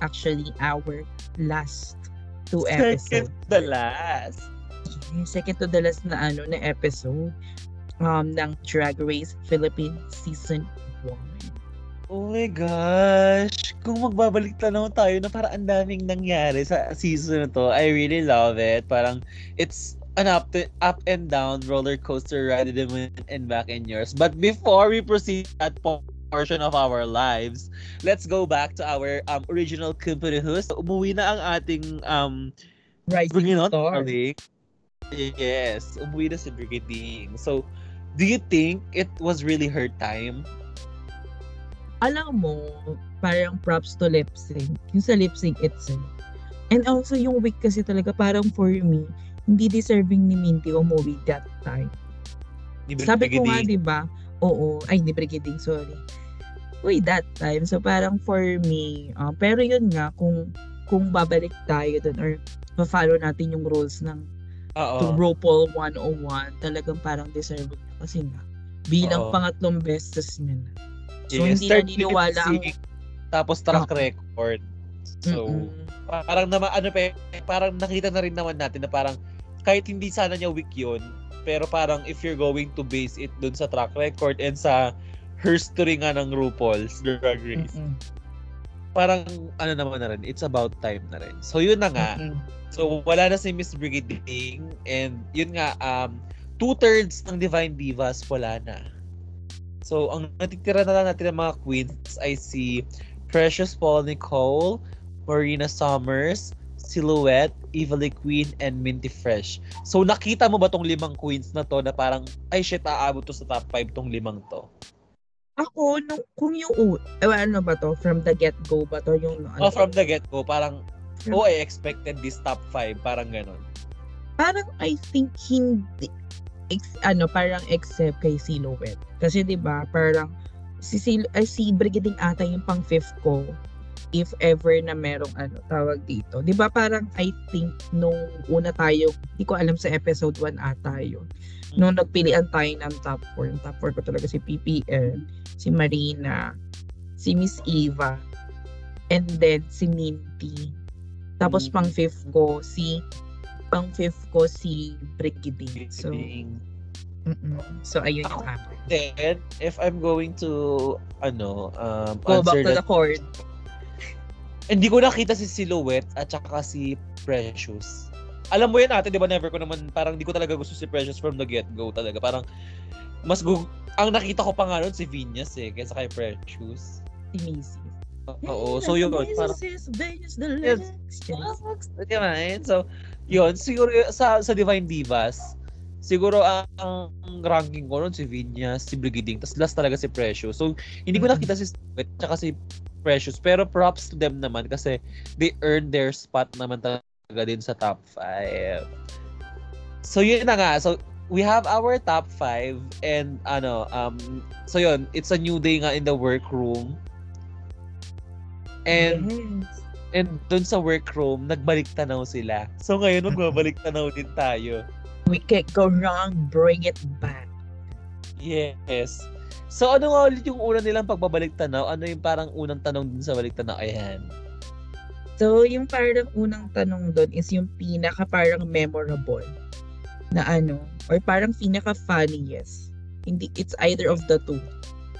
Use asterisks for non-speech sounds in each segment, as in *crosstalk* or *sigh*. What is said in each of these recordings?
actually our last two Second episodes. the last. Second to the last na ano na episode um ng Drag Race Philippines season 1. Oh my gosh. Kung magbabalik tanaw tayo na parang ang daming nangyari sa season na to, I really love it. Parang it's an up, to, up and down roller coaster ride in and back in yours. But before we proceed that po- portion of our lives, let's go back to our um, original company host. Umuwi na ang ating um, Rising Bringing on Star. Yes, umuwi na si Brigading. So, do you think it was really her time? Alam mo, parang props to lip sync. Yung sa lip sync itself. And also yung week kasi talaga parang for me, hindi deserving ni Minty umuwi that time. Sabi ko nga, di ba? Oo. Ay, ni Brigading, sorry. Uy, that time. So, parang for me, uh, pero yun nga, kung kung babalik tayo dun or pa-follow natin yung rules ng Oo. to RuPaul 101, talagang parang deserving niya. Kasi nga, bilang Oo. pangatlong bestes niya na. So, Yes, hindi third naniniwala ang... tapos track record. So, Mm-mm. parang naman, ano pa, eh, parang nakita na rin naman natin na parang kahit hindi sana niya weak yun, pero parang if you're going to base it dun sa track record and sa history nga ng RuPaul's Drag Race, Mm-mm. parang ano naman na rin, it's about time na rin. So, yun na nga. Mm-mm. So, wala na si Miss Brigading and yun nga, um, two-thirds ng Divine Divas wala na. So, ang natitira na lang natin ng mga queens ay si Precious Paul Nicole, Marina Summers, Silhouette, Evilly Queen, and Minty Fresh. So, nakita mo ba tong limang queens na to na parang, ay shit, aabot to sa top 5 tong limang to? Ako, nung, kung yung, eh, ano ba to? From the get-go ba to? Yung, ano, Oh, from the get-go, parang, oh, I expected this top 5, parang ganon. parang I think hindi ex, ano parang except kay Silhouette kasi 'di ba parang si Sil ay si Brigading ata yung pang fifth ko if ever na merong ano tawag dito 'di ba parang I think nung una tayo hindi ko alam sa episode 1 ata yun nung nagpilian tayo ng top 4 yung top 4 ko talaga si PPL si Marina si Miss Eva and then si Minty tapos Mm. pang fifth ko si pang fifth ko si Brigading. So, Brigading. mm so ayun yung akin. Then, if I'm going to, ano, um, Go back answer to the that, chord. Hindi ko nakita si Silhouette at saka si Precious. Alam mo yan ate, di ba never ko naman, parang di ko talaga gusto si Precious from the get-go talaga. Parang, mas gu- ang nakita ko pa nga nun si Venus eh, kaysa kay Precious. Si Macy. Oo, so yun, parang, Venus, Venus, the. Charis. Di ba? eh? So, yun, siguro sa, sa Divine Divas, siguro ang, ang ranking ko nun si Vinyas, si Brigading, tapos last talaga si Precious. So, hindi ko Mhm. nakita si Sweat, tsaka si Precious, pero props to them naman kasi they earned their spot naman talaga din sa top 5. So, yun na nga. So, we have our top 5 and ano, um, so yun, it's a new day nga in the workroom. And Yes. And doon sa workroom, nagbalik tanaw sila. So ngayon, magbabalik *laughs* tanaw din tayo. We can't go wrong, bring it back. Yes. So ano nga ulit yung una nilang pagbabalik tanaw? Ano yung parang unang tanong din sa balik tanaw? Ayan. So, yung parang unang tanong doon is yung pinaka parang memorable na ano, or parang pinaka funniest. Hindi, it's either of the two.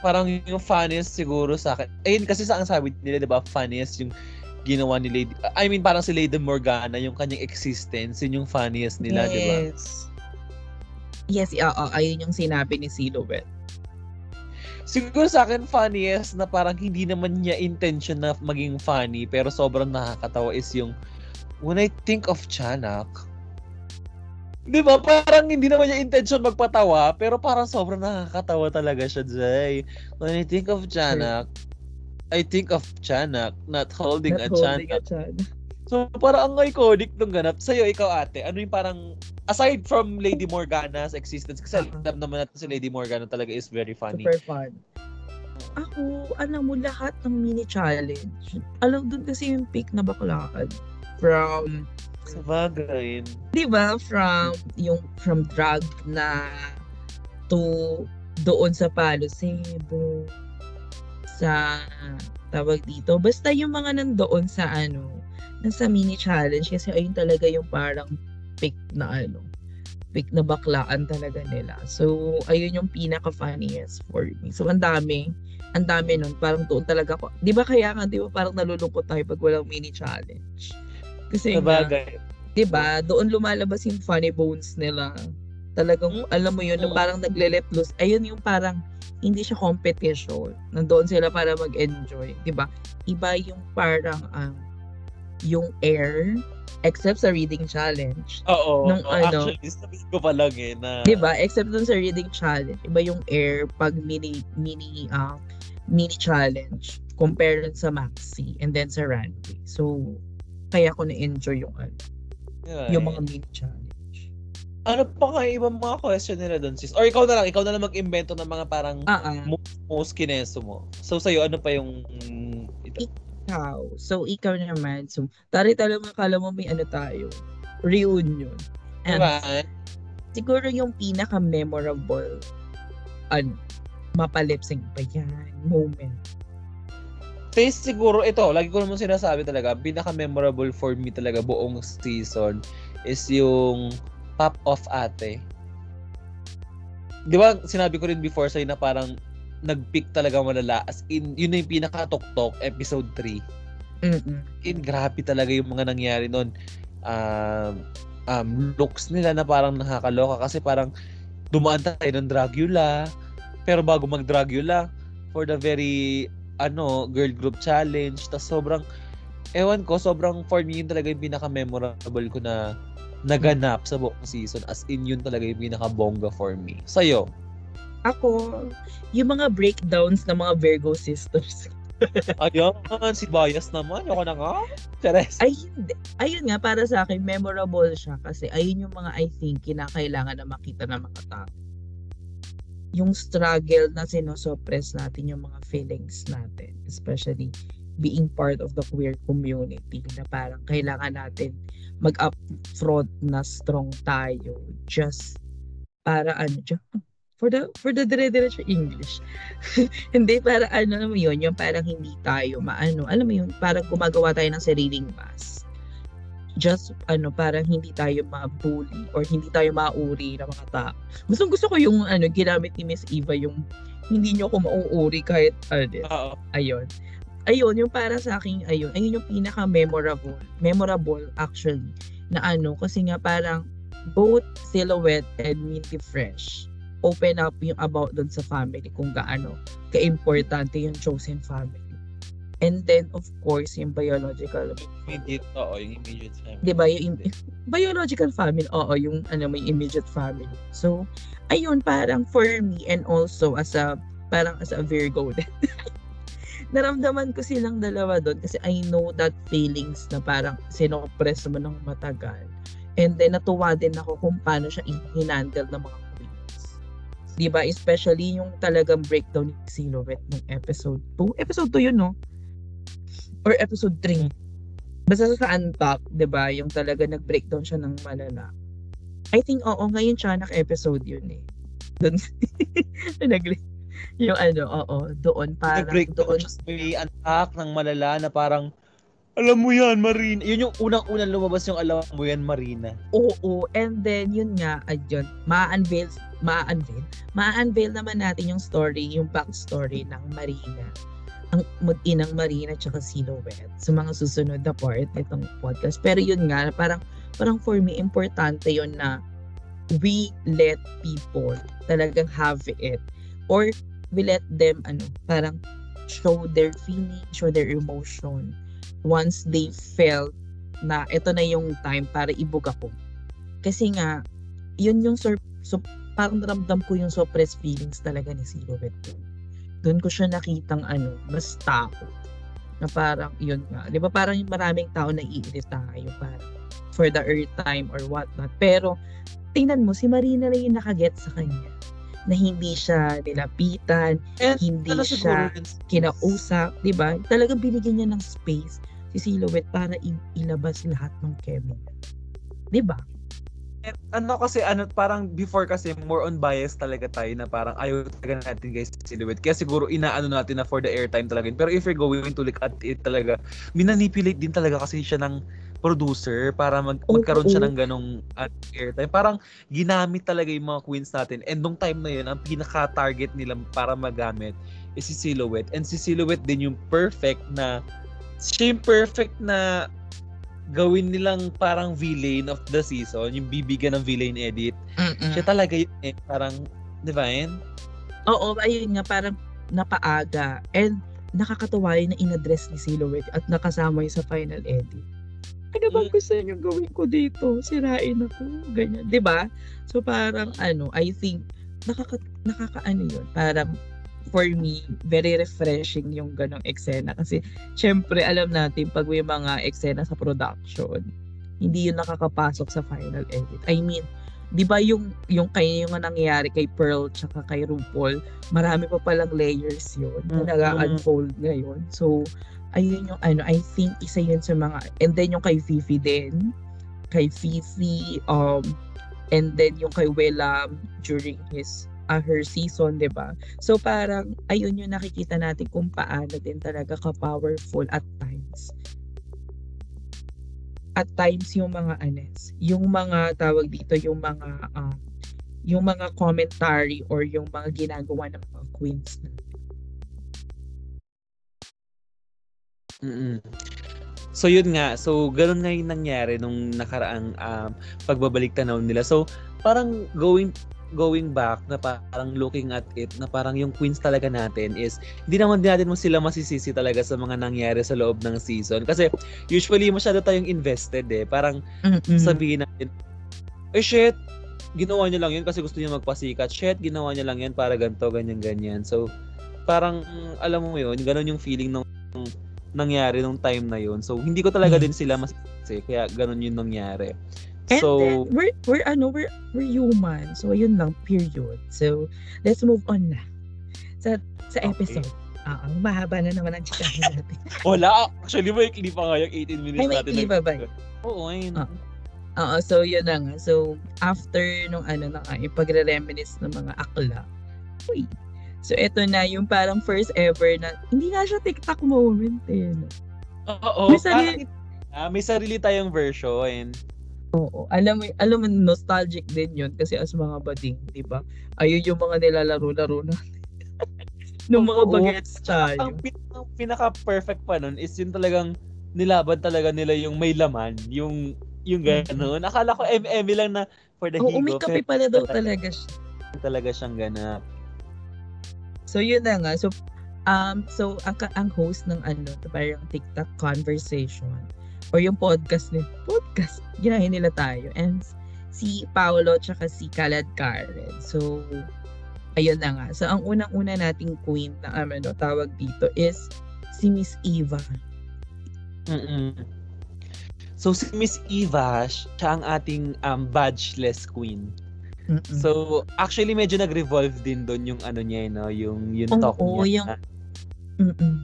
Parang yung funniest siguro sa akin. Ayun kasi sa ang sabi nila, di ba, funniest yung ginawa ni Lady, I mean parang si Lady Morgana, yung kanyang existence, yun yung funniest nila, di ba? yes. Yes, oo, ayun yung sinabi ni Silhouette. Siguro sa akin, funniest na parang hindi naman niya intention na maging funny, pero sobrang nakakatawa is yung when I think of Chanak, Di ba? Parang hindi naman niya intention magpatawa, pero parang sobrang nakakatawa talaga siya, Jay. When I think of Chanak, I think of Chanak, not holding a Not holding Chanak. a chan. So, parang ang iconic nung ganap. Sa'yo, ikaw ate, ano yung parang, aside from Lady Morgana's existence, kasi Uh-huh. alam naman natin si Lady Morgana talaga is very funny. Super fun. Ako, alam mo, lahat ng mini challenge. Alam, doon kasi yung pick na baklaan. From, Sa bagay. di ba, from, yung, from drag na to doon sa Palo Cebu, sa tawag dito. Basta yung mga nandoon sa ano, nasa mini challenge kasi ayun talaga yung parang pick na ano, pick na baklaan talaga nila. So, ayun yung pinaka-funniest for me. So, ang dami, ang dami nun. Parang doon talaga ako. Di ba kaya nga, di ba parang nalulungkot tayo pag walang mini challenge? Kasi nga, Sabagay. di ba, doon lumalabas yung funny bones nila. Talagang, Mm. alam mo yun, na Mm. parang nagle-let loose. Ayun yung parang, hindi siya competition. Nandoon sila para mag-enjoy. Di ba? Iba yung parang, ang yung air, except sa reading challenge. Oo. Nung oo, ano- actually, sabihin ko pa lang eh na... 'Di ba? Except dun sa reading challenge, iba yung air pag mini mini uh, mini challenge compare dun sa maxi and then sa runway. So kaya ko na-enjoy yung ano, Yeah, yung eh. mga mini challenge. Ano pa nga ibang mga question nila doon, sis? Or ikaw na lang, ikaw na lang mag-invento ng mga parang Ah, ah. most kineso mo. So, sa'yo, ano pa yung... Ito? Ikaw. So ikaw naman. So tari talaga akala mo may ano tayo. Reunion. And Diba? siguro yung pinaka memorable ano mapalipsing pa yan moment. Face siguro, ito, lagi ko naman sinasabi talaga, pinaka-memorable for me talaga buong season is yung pop off ate. Di ba, sinabi ko rin before sa'yo na parang nag-pick talaga malala. As in, yun na yung pinaka-tok-tok, episode 3. Mm-mm. in grabe talaga yung mga nangyari noon. Um, um, looks nila na parang nakakaloka kasi parang dumaan tayo ng Dragula. Pero bago mag Dragula, for the very ano, girl group challenge, tas sobrang ewan ko, sobrang for me yun talaga yung pinaka-memorable ko na naganap sa buong season. As in, yun talaga yung pinaka-bongga for me. Sa'yo? Ako, yung mga breakdowns ng mga Virgo sisters. *laughs* Ayun, si Bias naman. Ako na nga. Chares. Ay, hindi. Ayun nga, para sa akin, memorable siya kasi ayun yung mga I think kinakailangan na makita ng mga tao. Yung struggle na sinosuppress natin yung mga feelings natin. Especially being part of the queer community na parang kailangan natin mag-upfront na strong tayo just para ano, *laughs* ju- for the for the dire-diretso English. *laughs* hindi para ano naman yun, yung parang hindi tayo maano, alam mo yun, parang gumagawa tayo ng sariling mask. Just ano, parang hindi tayo ma-bully or hindi tayo mauri ng mga tao. Gusto gusto ko yung ano, ginamit ni Miss Eva yung hindi nyo ako mauuri kahit ano, ayun. Ayun, yung para sa akin, ayun, ayun yung pinaka-memorable, memorable actually, na ano, kasi nga parang both Silhouette and Minty Fresh open up yung about dun sa family kung gaano ka-importante yung chosen family. And then, of course, yung biological, Immediate, oo, yung immediate family. di ba, yung im- biological family, oo, yung ano, may immediate family. So, ayun, parang for me and also as a, parang as a Virgo *laughs* din, naramdaman ko silang dalawa doon kasi I know that feelings na parang sinoppress mo ng matagal. And then natuwa din ako kung paano siya hinandle ng mga. 'Di ba? Especially yung talagang breakdown ni Silhouette nung episode 2. Episode 2 yun, no? Or episode 3. Basta sa Antak, 'di ba? Yung talaga nag-breakdown siya ng malala. I think oo, ngayon siya episode yun eh. Doon *laughs* nag yung ano, oo, doon parang Nag-break doon. May attack ng malala na parang, alam mo yan, Marina. Yun yung unang-unang lumabas yung alam mo yan, Marina. Oo, and then yun nga, ayun, ma-unveil, ma-unveil, ma-unveil naman natin yung story, yung backstory ng Marina. Ang mag-inang Marina tsaka Silhouette sa mga susunod na part nitong podcast. Pero yun nga, parang, parang for me, importante yun na we let people talagang have it. Or we let them, ano, parang show their feeling, show their emotion once they felt na ito na yung time para ibog ako. Kasi nga, yun yung sur- so, parang naramdam ko yung suppressed feelings talaga ni Silhouette doon. Doon ko siya nakitang ano, mas tao. Na parang, yun nga. Di ba parang yung maraming tao na iirita tayo parang for the earth time or what not. Pero, tingnan mo, si Marina lang yung nakaget sa kanya. Na hindi siya nilapitan, And, hindi ano siya kinausap, di ba? Talagang binigyan niya ng space si Silhouette para ilabas lahat ng chemical. Di ba? ano kasi ano parang before kasi more on bias talaga tayo na parang ayaw talaga natin guys silhouette kaya siguro inaano natin na for the airtime talaga pero if you're going to look at it talaga minanipulate din talaga kasi siya ng producer para mag Oo. magkaroon siya ng ganong uh, airtime parang ginamit talaga yung mga queens natin and nung time na yun ang pinaka target nila para magamit is si silhouette and si silhouette din yung perfect na siya yung perfect na gawin nilang parang villain of the season, yung bibigyan ng villain edit. Mm-mm. Siya talaga yun eh, parang, di ba yun? Oo, ayun nga, parang napaaga. And nakakatawa yun na in-address ni Silhouette at nakasama yun sa final edit. Ano bang Mm. gusto niyo gawin ko dito? Sirain ako. Ganyan. 'Di ba? So parang ano, I think nakaka, nakakaano yun. Parang for me, very refreshing yung ganong eksena. Kasi syempre alam natin pag may mga eksena sa production, hindi yun nakakapasok sa final edit. I mean, 'di ba yung yung kay yung nangyayari kay Pearl tsaka kay RuPaul, marami pa palang layers yun na Mhm. nag-unfold ngayon. So, ayun yung ano, I think isa yun sa mga, and then yung kay Fifi din, kay Fifi, um, and then yung kay Willam during his, uh, her season, 'di ba? So, parang, ayun yung nakikita natin kung paano din talaga ka-powerful at times. At times yung mga anes, yung mga tawag dito, yung mga um, yung mga commentary or yung mga ginagawa ng mga queens na. Mm So yun nga, so ganun nga yung nangyari nung nakaraang um, pagbabalik tanaw nila. So parang going going back na parang looking at it na parang yung queens talaga natin is hindi naman din natin mo sila masisisi talaga sa mga nangyari sa loob ng season. Kasi usually masyado tayong invested eh. Parang Mm-mm. sabihin natin eh shit ginawa niya lang yun kasi gusto niya magpasikat. Shit ginawa niya lang yan para ganto ganyan ganyan. So parang alam mo yun ganun yung feeling nung nangyari nung time na yun so hindi ko talaga din sila masisisi kaya ganun yung nangyari And so then, we're, we're, ano, we're, we're human. So, yun lang, period. So, let's move on na. Sa, sa Okay. episode. Ah, mahaba na naman ang chikahan *laughs* natin. wala actually may clip pa nga yung 18 minutes Ay, may natin clip pa ba? oo ayun Ah. Oo, so yun na nga. So, after nung ano na nga, yung pagre-reminisce ng mga akla, uy. So, eto na yung parang first ever na, hindi nga siya TikTok moment eh. No? oo May sarili- ah, may sarili tayong version Oo. Alam mo, alam mo, nostalgic din yun kasi as mga bading, di ba? Ayun yung mga nilalaro-laro na. *laughs* Nung mga Oo. bagets tayo. ang, pin- ang pinaka-perfect pa nun is yung talagang nilaban talaga nila yung may laman, yung yung gano'n. Akala ko MM lang na for the Oo, higo. may kape pala daw talaga siya. talaga siyang ganap. So, yun na nga. So, um, so ang, ang host ng ano, parang TikTok conversation or yung podcast ni podcast, ginahin nila tayo. And si Paolo tsaka si Kalad Karen. So, ayun na nga. So, ang unang-una nating queen na um, ano, tawag dito is si Miss Eva. mm So si Miss Eva, siya ang ating um, badgeless queen. Mm-mm. So actually medyo nag-revolve din doon yung ano niya, eh, no? yung yung Oo, talk niya. yung- Mm-mm.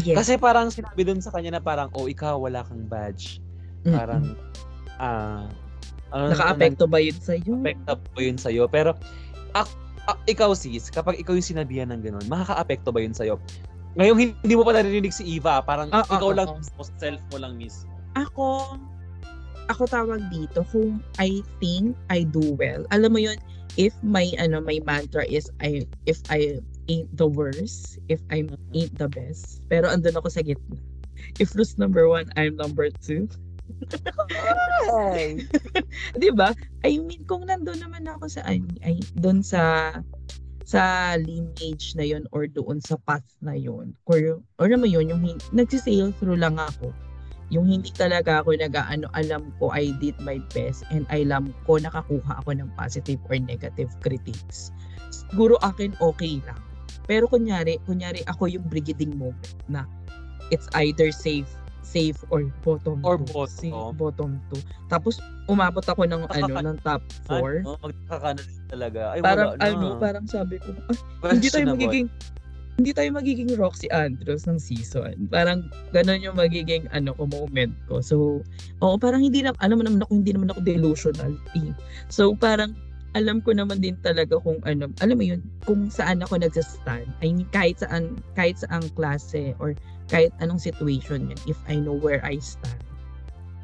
Yes. Kasi parang sinabi doon sa kanya na parang, oh, ikaw wala kang badge. Mm-mm. Parang, ah, ano, Naka-apekto ba yun sa'yo? apekto po yun sa'yo. Pero, ak- ak- ikaw sis, kapag ikaw yung sinabihan ng ganun, makaka-apekto ba yun sa'yo? Ngayon, hindi mo pa narinig si Eva. Parang Ah, ah, ikaw ah, lang ah. self mo lang mismo. Ako, ako tawag dito kung I think I do well. Alam mo yun, if my ano my mantra is I if I ain't the worst, if I ain't the best. Pero andun ako sa gitna. If Luz number one, I'm number two. *laughs* Di ba? I mean, kung nandun naman ako sa, ay, ay, doon sa, sa lineage na yon or doon sa path na yon or, or naman yun, yung nagsisail through lang ako. Yung hindi talaga ako nag-ano, alam ko I did my best and alam ko nakakuha ako ng positive or negative critiques. Siguro akin okay lang. Pero kunyari, kunyari ako yung brigading moment na it's either safe safe or bottom Or two. bottom. Safe, bottom two. Tapos umabot ako ng ano ng top 4. Ano, magkaka na din talaga. Ay, parang wala na. ano, parang sabi ko, "Ah, hindi tayo magiging hindi tayo magiging Roxy Andrews ng season. Parang ganun yung magiging ano ko moment ko. So, oo, parang hindi na, alam mo naman ako, hindi naman ako delusional. Eh. So, parang alam ko naman din talaga kung ano, alam mo yun, kung saan ako nagsastand. I mean, kahit saan, kahit saang klase or kahit anong situation yun, if I know where I stand.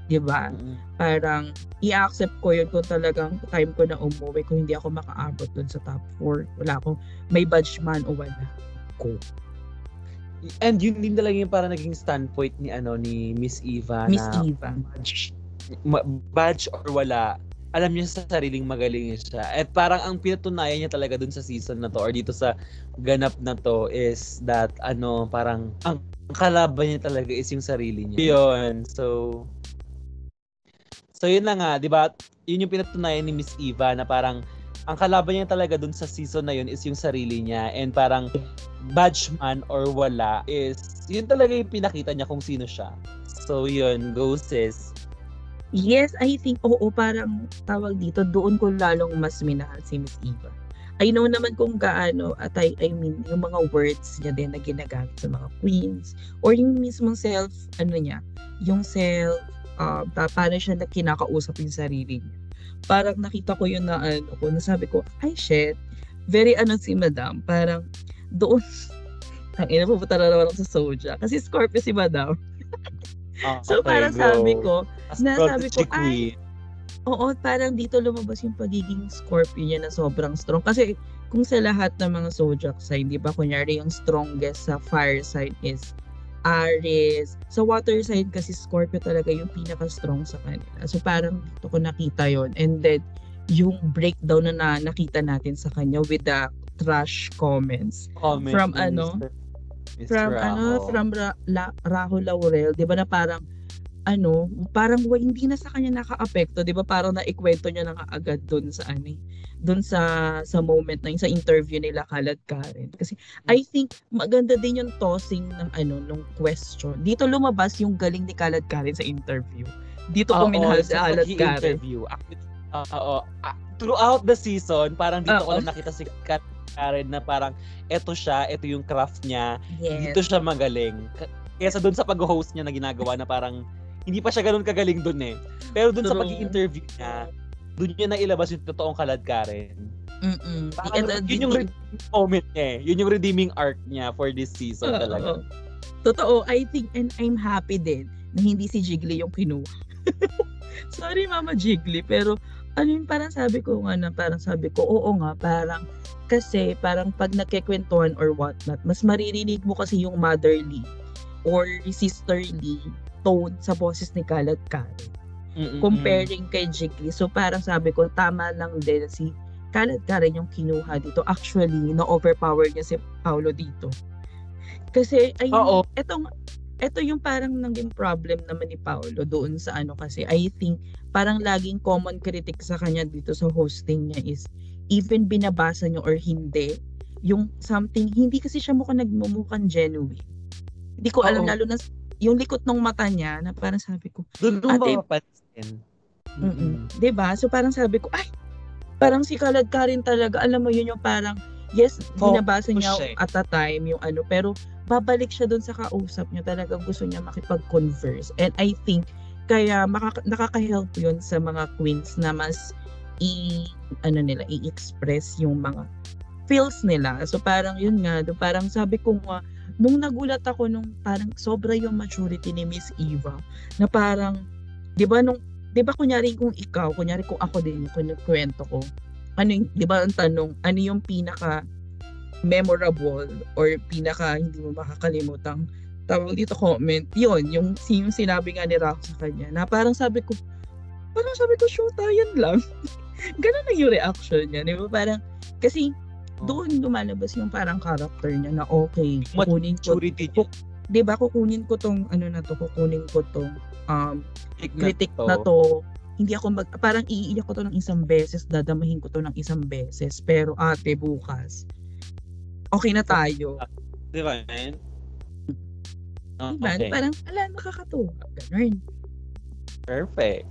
'di ba? Parang i-accept ko yun kung talagang time ko na umuwi kung hindi ako makaabot dun sa top 4. Wala akong may badge man o wala ko. And yun din talaga yung parang naging standpoint ni ano ni Miss Eva Miss na Eva. badge, badge or wala, alam niya sa sariling magaling siya. At parang ang pinatunayan niya talaga dun sa season na to or dito sa ganap na to is that ano, parang ang, ang kalaban niya talaga is yung sarili niya. Yun. So, so yun na nga, di ba? Yun yung pinatunayan ni Miss Eva na parang ang kalaban niya talaga dun sa season na yun is yung sarili niya and parang badge man or wala is yun talaga yung pinakita niya kung sino siya. So yun, go sis. Yes, I think, oo, parang tawag dito, doon ko lalong mas minahal si Miss Eva. I know naman kung gaano, at I, I mean, yung mga words niya din na ginagamit sa mga queens, or yung mismong self, ano niya, yung self, uh, pa- paano siya na kinakausap yung sarili niya. Parang nakita ko yun na ano ko, nasabi ko, ay shit, very ano si madam, parang doon, *laughs* ang ina pupunta na naman ako sa Soja. Kasi Scorpio si madam. *laughs* So parang sabi ko, na sabi ko, ay, Oo, parang dito lumabas yung pagiging Scorpio niya na sobrang strong. Kasi kung sa lahat ng mga zodiac sign, di ba, kunyari yung strongest sa fire sign is Aries. Sa water sign kasi Scorpio talaga yung pinaka-strong sa kanila. So parang dito ko nakita yon And then, yung breakdown na, na nakita natin sa kanya with the trash comments. Comment From ano? Mr. From ano, Raho. from Ra- La- Rahul Laurel, 'di ba na parang ano, parang wa- hindi na sa kanya naka-apekto, 'di ba? Parang naikwento niya na nga agad doon sa ano, eh, doon sa sa moment na yun, sa interview nila Kalad Karen. Kasi I think maganda din yung tossing ng ano nung question. Dito lumabas yung galing ni Kalad Karen sa interview. Dito ko minahal sa Kalad Karen. Actually, ah, oo. Throughout the season, parang dito ko Oo. lang nakita si Kat Karen na parang eto siya, eto yung craft niya, Yes. dito siya magaling. Kesa doon sa pag-host niya na ginagawa na parang hindi pa siya ganun kagaling doon eh. Pero doon sa True. pag-i-interview niya, doon niya nailabas yung totoong kalad Karen. Mm-mm. Parang And, uh, yun yung redeeming moment niya eh. Yun yung redeeming arc niya for this season Oo. talaga. Totoo, I think and I'm happy din na hindi si Jiggly yung kinuha. *laughs* Sorry Mama Jiggly, pero ano yun, parang sabi ko nga na, parang sabi ko, oo nga, parang, kasi parang pag nagkikwentuhan or whatnot, mas maririnig mo kasi yung motherly or sisterly tone sa boses ni Kalat Karen Mm-mm. comparing kay Jiggly. So parang sabi ko, tama lang din si Kalat Karen yung kinuha dito. Actually, na-overpower niya si Paolo dito. Kasi, ayun, Oo. etong, eto yung parang naging problem naman ni Paolo doon sa ano kasi, I think, parang laging common critic sa kanya dito sa hosting niya is, even binabasa niyo or hindi, yung something, hindi kasi siya mukhang nagmumukhang genuine. Hindi ko alam, Oo. lalo na yung likot ng mata niya, na parang sabi ko, Doon mo Ate- mapapansin. Mm-mm. 'Di ba? So parang sabi ko, ay, parang si Kalad ka rin talaga. Alam mo yun yung parang yes, Focus binabasa niya siya eh. at a time yung ano, pero babalik siya doon sa kausap niya. Talagang gusto niya makipag-converse. And I think kaya makaka- nakaka-help yun sa mga queens na mas i ano nila i-express yung mga feels nila. So parang yun nga, do- parang sabi ko nga nung nagulat ako nung parang sobra yung maturity ni Miss Eva na parang 'di ba nung 'di ba kunyari kung ikaw, kunyari kung ako din yung kwento ko. Ano 'di ba ang tanong, ano yung pinaka memorable or pinaka hindi mo makakalimutang tawag dito comment, yun, yung, yung sinabi nga ni Rock sa kanya, na parang sabi ko, parang sabi ko, shoot, yan lang. *laughs* Ganun na yung reaction niya, di ba? Parang, kasi, doon lumalabas yung parang character niya na okay, kukunin ko, Maturity niya. di ba, kukunin ko tong, ano na to, kukunin ko tong, um, critic na to, hindi ako mag, parang iiyak ko to ng isang beses, dadamahin ko to ng isang beses, pero ate, bukas, okay na tayo. Di ba, man? Oh, Diba? okay. Parang, ala, nakakatuwa. Ganun. Perfect.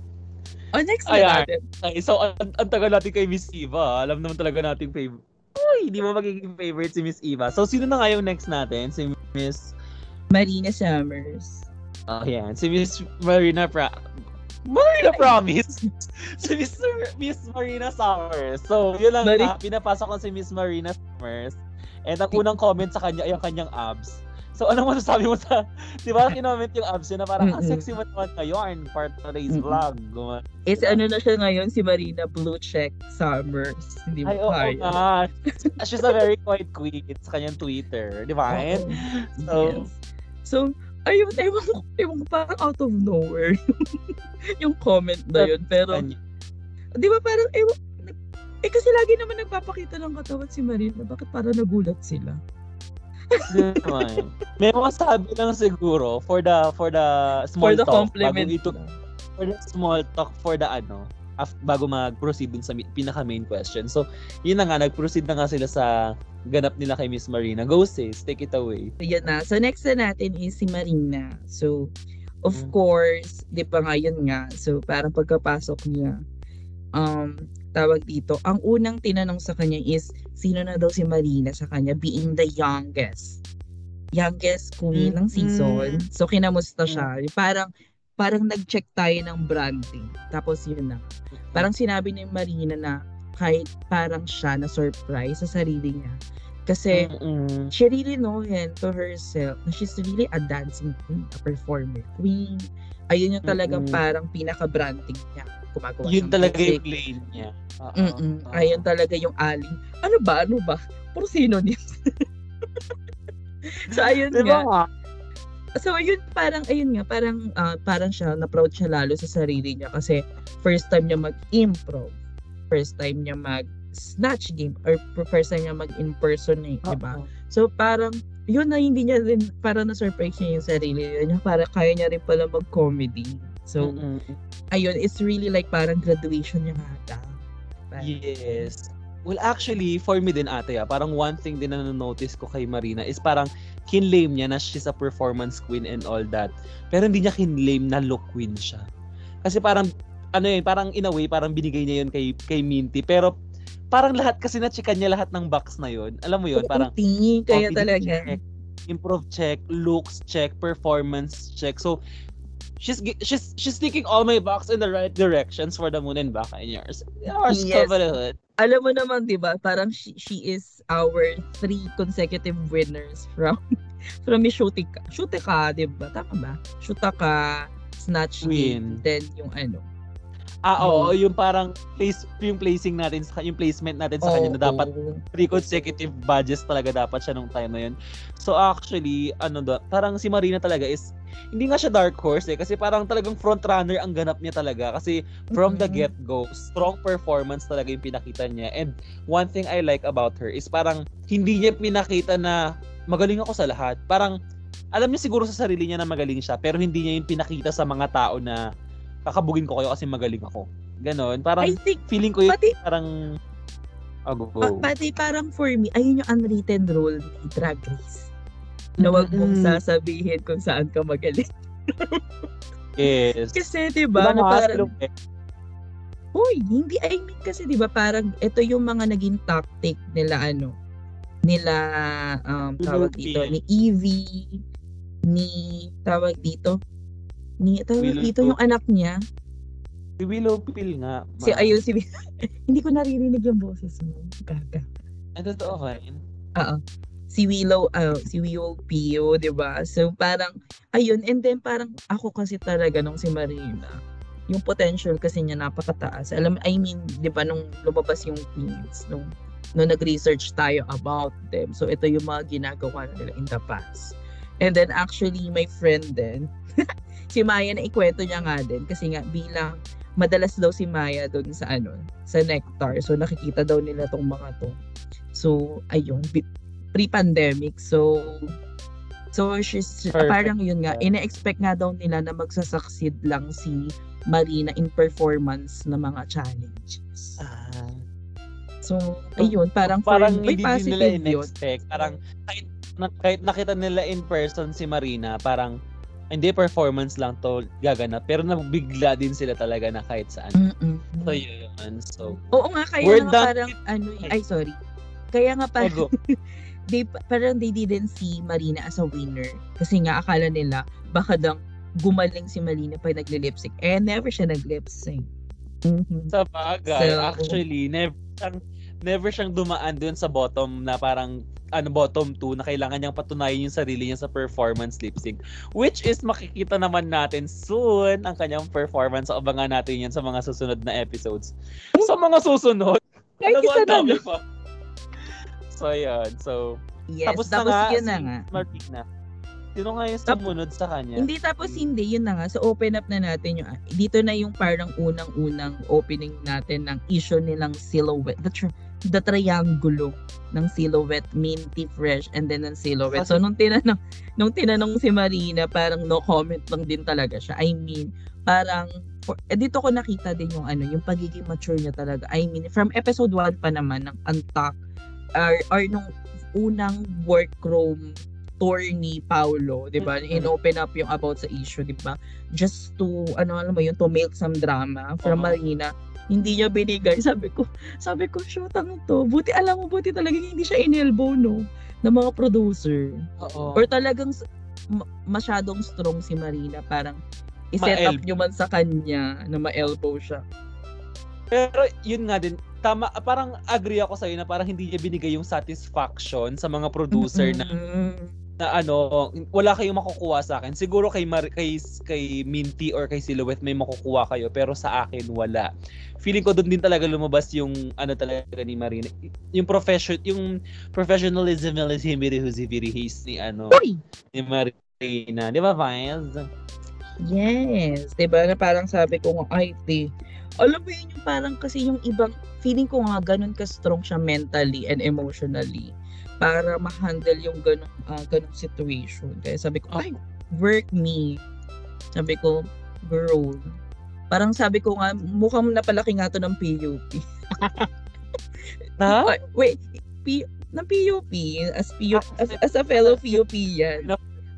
O, next Ayan. na natin. Ay, so, ang, ang tagal natin kay Miss Eva. Alam naman talaga nating favorite. Uy! hindi mo magiging favorite si Miss Eva. So, sino na nga yung next natin? Si Miss... Marina Summers. Oh, yan. Si Miss Marina Pra... Marina Promise! *laughs* si Miss, Miss Marina Summers. So, yun lang Mari- na. Pinapasok ko si Miss Marina Summers. And ang unang comment sa kanya ay yung kanyang abs. So, ano *laughs* masasabi mo sa... Di ba, kinoment yung abs na parang, ang Mm-mm. sexy mo naman ngayon, part of today's Mm-mm. vlog. Gumawa. Is ano na siya ngayon, si Marina Blue Check Summers. Hindi mo Ay, oo kaya. nga. She's a very quiet queen sa kanyang Twitter. Di ba? And, so, Yes. So, ayun, ewan ko, ewan ko, parang out of nowhere yung *laughs* comment na yun. Pero, di ba parang, ewan, eh kasi lagi naman nagpapakita ng katawan si Marina. Bakit parang nagulat sila? Di naman. May masabi lang siguro for the for the small For the talk compliment. bago ito for the small talk for the ano af, bago mag-proceed dun sa pinaka main question. So, yun na nga nag-proceed na nga sila sa ganap nila kay Miss Marina. Go sis, take it away. So, yan na. So, next na natin is si Marina. So, of Mm. course, di ba nga yun nga. So, parang pagkapasok niya, um, tawag dito, ang unang tinanong sa kanya is, sino na daw si Marina sa kanya being the youngest. Youngest queen ng Mm. season. So, kinamusta siya. Parang, parang nag-check tayo ng branding. Tapos yun na. Parang sinabi ni Marina na kahit parang siya na surprise sa sarili niya. Kasi, Mm-mm. she really know him to herself na she's really a dancing queen, a performer queen. Ayun yung talagang Mm-mm. parang pinaka-branding niya. Gumagawa Yun talaga music. yung lane niya. Oo. Mm-mm. Oo. Ayun talaga yung aling. Ano ba? Ano ba? Puro synonyms. *laughs* so, ayun Di nga. So, ayun, parang, ayun nga, parang, ah, parang siya, na-proud siya lalo sa sarili niya kasi first time niya mag-improv. First time niya mag-snatch game or first time niya mag-impersonate, di ba? So parang yun na hindi niya rin parang na-surprise niya yung sarili niya. Para kaya niya rin pala mag-comedy. So Mm-mm. ayun, it's really like parang graduation niya ata. Parang- Yes. Well, actually, for me din ate, ah, parang one thing din na notice ko kay Marina is parang kinlame niya na she's a performance queen and all that. Pero hindi niya kinlame na look queen siya. Kasi parang, ano yun, parang in a way, parang binigay niya yun kay, kay Minty. Pero parang lahat kasi na-checkan niya lahat ng box na yun. Alam mo yun, parang Kunti, kaya confidence talaga. check, improve check, looks check, performance check. So, she's she's she's taking all my box in the right directions for the moon and back and yours. Yours, Yes. yes. Alam mo naman, di ba, parang she, she is our three consecutive winners from *laughs* from Miss Shutika. Shutika, di ba? Tama ba? Shutaka, Snatch Win. Game, then yung ano. Ah, oo, yung parang place yung placing natin sa yung placement natin sa kanya na dapat three consecutive badges talaga dapat siya nung time na yun. So actually, ano da, parang si Marina talaga is hindi nga siya dark horse eh kasi parang talagang front runner ang ganap niya talaga kasi from the Mhm. get-go, strong performance talaga yung pinakita niya. And one thing I like about her is parang hindi niya pinakita na magaling ako sa lahat. Parang alam niya siguro sa sarili niya na magaling siya pero hindi niya yung pinakita sa mga tao na kakabugin ko kayo kasi magaling ako. Ganon. Parang I think, feeling ko yun pati, parang oh, go, pa- go. pati parang for me, ayun yung unwritten rule ni Drag Race. Na wag mong Mm-mm. sasabihin kung saan ka magaling. Yes. Kasi, di Diba, ba, na parang, silhouette? Uy, hindi, I mean kasi 'di ba parang ito yung mga naging tactic nila ano nila um tawag dito ni Evie ni tawag dito ni tawag Willow dito yung anak niya Si Willow Pill nga. si ma. ayun si *laughs* hindi ko naririnig yung boses mo gaga Ay, totoo fine. Oo. Si Willow, uh, si Willow Pio, 'di ba? So parang ayun and then parang ako kasi talaga nung si Marina, yung potential kasi niya napakataas. Alam I mean, 'di ba nung lumabas yung Queens nung nung nag-research tayo about them. So ito yung mga ginagawa na nila in the past. And then actually my friend din *laughs* si Maya na ikwento niya nga din kasi nga bilang madalas daw si Maya doon sa ano, sa Nectar. So nakikita daw nila tong mga to. So ayun, pre-pandemic. So so she's Perfect. parang yun nga, ina-expect nga daw nila na magsasucceed lang si Marina in performance ng mga challenges. Ah. So, ayun, parang, Parang for, hindi din nila positive yun. in-expect. Parang kahit, na- kahit nakita nila in person si Marina, parang hindi performance lang to gaganap. Pero nabigla din sila talaga na kahit saan. Mm-mm. So yun. So, Oo nga, kaya We're nga done parang, ano, eh, ay sorry. Kaya nga parang, *laughs* they, parang they didn't see Marina as a winner. Kasi nga akala nila, baka daw gumaling si Marina pag nagle-lipsync. Eh, never siya nag-lipsync. Mhm. Sa bagay, So- actually, never never siyang dumaan dun sa bottom na parang ano bottom 2 na kailangan niyang patunayan yung sarili niya sa performance lip sync. Which is makikita naman natin soon ang kanyang performance. So abangan natin yan sa mga susunod na episodes. Sa mga susunod. Ano ba ang na. dami pa. So yan so Yes, tapos, tapos, na nga yun na nga. Martina sino nga yung sumunod sa kanya. Hindi tapos hindi, yun na nga. So open up na natin yung, dito na yung parang unang-unang opening natin ng issue nilang silhouette, the, tr- the triangulo ng silhouette, minty fresh, and then ng silhouette. So nung tinanong, nung tinanong si Marina, parang no comment lang din talaga siya. I mean, parang, for, eh, dito ko nakita din yung ano, yung pagiging mature niya talaga. I mean, from episode 1 pa naman ng Untuck, or, or nung unang workroom tour ni Paulo, 'di ba? Mhm. In-open up yung about sa issue, 'di ba? Just to ano alam mo yun, to make some drama from Oo. Marina. Hindi niya binigay. Sabi ko, sabi ko, shoot ang to. Buti alam mo, buti talaga hindi siya inelbow, no? ng mga producer. Oo. Or talagang masyadong strong si Marina. Parang i-set up nyo man sa kanya na ma-elbow siya. Pero yun nga din, tama, parang agree ako sa'yo na parang hindi niya binigay yung satisfaction sa mga producer na. Na ano, wala kayong makukuha sa akin. Siguro kay, Mar- kay, kay Minty or kay Silhouette may makukuha kayo, pero sa akin wala. Feeling ko doon din talaga lumabas yung ano talaga ni Marina. Yung profession, yung professionalism na ni ano, Uy! ni Marina. Di ba, Vines? Yes. 'Di ba Na parang sabi ko ay, te. Alam mo yun yung parang kasi yung ibang, feeling ko nga ganun ka-strong siya mentally and emotionally para ma-handle yung ganung, ah, ganung situation. Kaya sabi ko, ay, work me. Sabi ko, girl. Parang sabi ko nga, mukhang napalaki nga to ng PUP. *laughs* Ay, wait, P, ng PUP, as, PUP, as, as a fellow PUP yan.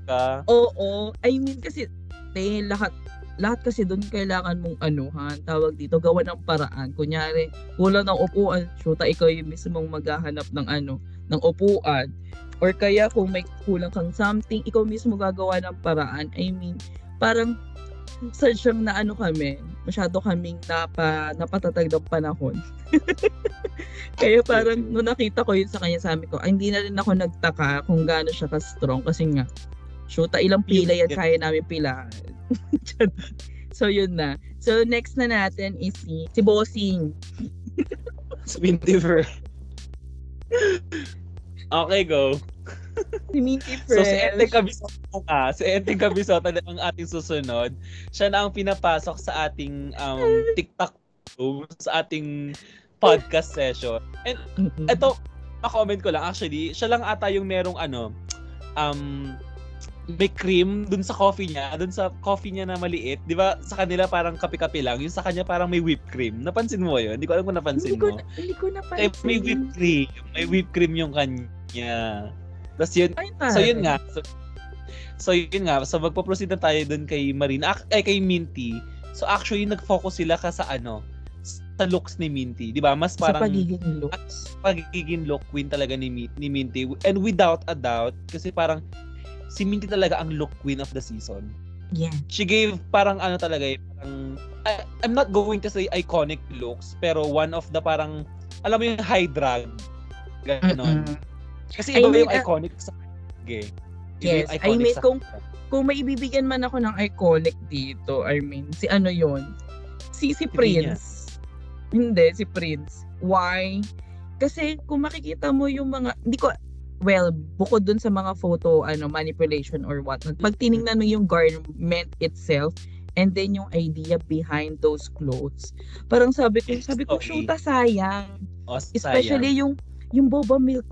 Ka? Oo. I mean kasi, te, lahat, lahat kasi doon kailangan mong anuhan, tawag dito, gawa ng paraan. Kunyari, kulang ng upuan, shoota ikaw yung mismong maghahanap ng ano, ng upuan. Or kaya kung may kulang kang something, ikaw mismo gagawa ng paraan. I mean, parang sadyang na ano kami, masyado kaming napa, napatatag ng panahon. *laughs* Kaya parang nung nakita ko yun sa kanya, sabi ko, ay, hindi na rin ako nagtaka kung gaano siya ka-strong kasi nga, shoota ilang pila yan, kaya namin pila. *laughs* so yun na. So next na natin is si, si Bossing. *laughs* Swindiver. Okay, go. Si Minty *laughs* So si Fresh. Enteng Cabisota nga, si Enteng Cabisota na ang ating susunod. Siya na ang pinapasok sa ating um, TikTok sa ating podcast session. And ito, ma-comment ko lang, actually, siya lang ata yung merong ano, um, may cream dun sa coffee niya, dun sa coffee niya na maliit, di ba sa kanila parang kape-kape lang, yung sa kanya parang may whipped cream. Napansin mo yun? Hindi ko alam kung napansin hindi ko, mo. hindi ko Eh, napansin. may whipped cream. May whipped cream yung kanya. Tapos yun, So yun nga. So, so yun nga. So magpo-proceed na tayo dun kay Marina. Ay, kay Minty. So actually, nag-focus sila ka sa ano, sa looks ni Minty. Di ba? Mas sa parang pagiging looks. pagiging look queen talaga ni, ni Minty. And without a doubt, kasi parang si Minty talaga ang look queen of the season. Yeah. She gave parang ano talaga eh, parang, I, I'm not going to say iconic looks, pero one of the parang, alam mo yung high drag. Ganon. Mm-mm. Kasi I iba ba mean, yung ah, iconic sa gay. Yes, I mean, kung- Kung may ibibigyan man ako ng iconic dito, I mean, si ano yon Si, si Prince. Hindi, si Prince. Why? Kasi kung makikita mo yung mga, hindi ko, well, bukod dun sa mga photo, ano, manipulation or what, pag tiningnan mo yung garment itself, and then yung idea behind those clothes, parang sabi ko, sabi ko, shoota sayang. oh, Especially yung yung boba milk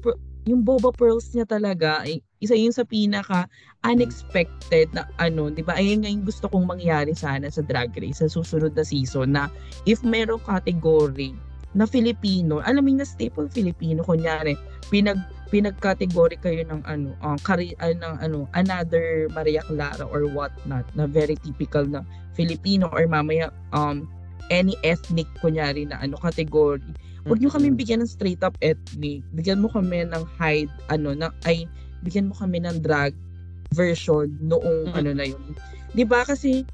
yung boba pearls niya talaga ay isa yun sa pinaka unexpected na ano, 'di ba? Ayun nga yung gusto kong mangyari sana sa Drag Race sa susunod na season na if merong category na Filipino, alam mo yung na staple Filipino kunyari, pinag pinag-category kayo ng ano, uh, kari, ah, ng ano, another Maria Clara or what not na very typical na Filipino or mamaya um any ethnic kunyari na ano category Huwag nyo kami bigyan ng straight up ethnic. Bigyan mo kami ng hide, ano, na, ay, bigyan mo kami ng drag version noong Mm. ano na yun. Di ba kasi,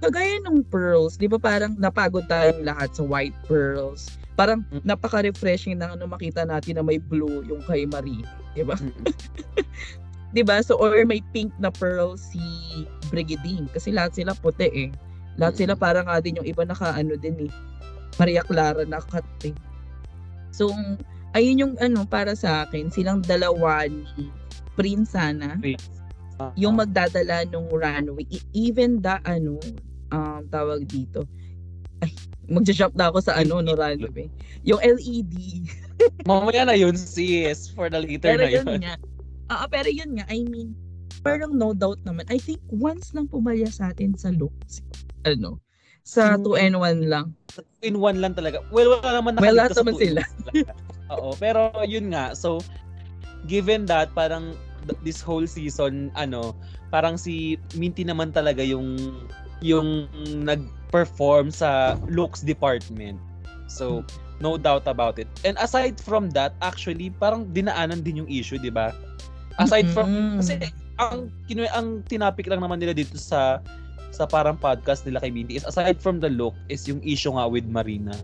kagaya ng pearls, di ba parang napagod tayong lahat sa white pearls. Parang napaka-refreshing na ano makita natin na may blue yung kay Marie. Di ba? *laughs* Di ba? So, or may pink na pearl si Brigidine. Kasi lahat sila puti eh. Lahat sila parang nga din yung iba naka ano din eh. Maria Clara na cut eh. So, ayun yung ano para sa akin. Silang dalawa ni Prince sana. Yung magdadala ng runway. E- Even the ano, um, tawag dito. Ay, magja-jump na ako sa ano, no, runway. Yung E LED. *laughs* Mamaya na yun, sis. For the later Pero na yun yun. nga. Ah, pero yun nga, I mean, parang no doubt naman. I think once lang pumalya sa atin sa looks, ano, sa Mm. 2N1 lang. In one lang talaga. Well, wala naman Well, nakaligtas lahat sa naman sila. *laughs* Oo, pero yun nga. So, given that, parang th- this whole season, ano, parang si Minty naman talaga yung yung nag-perform sa looks department. So, no doubt about it. And aside from that, actually, parang dinaanan din yung issue, di ba? Aside from, Mm-mm. kasi ang kinu ang tinapik lang naman nila dito sa sa parang podcast nila kay Minty is aside from the look is yung issue nga with Marina.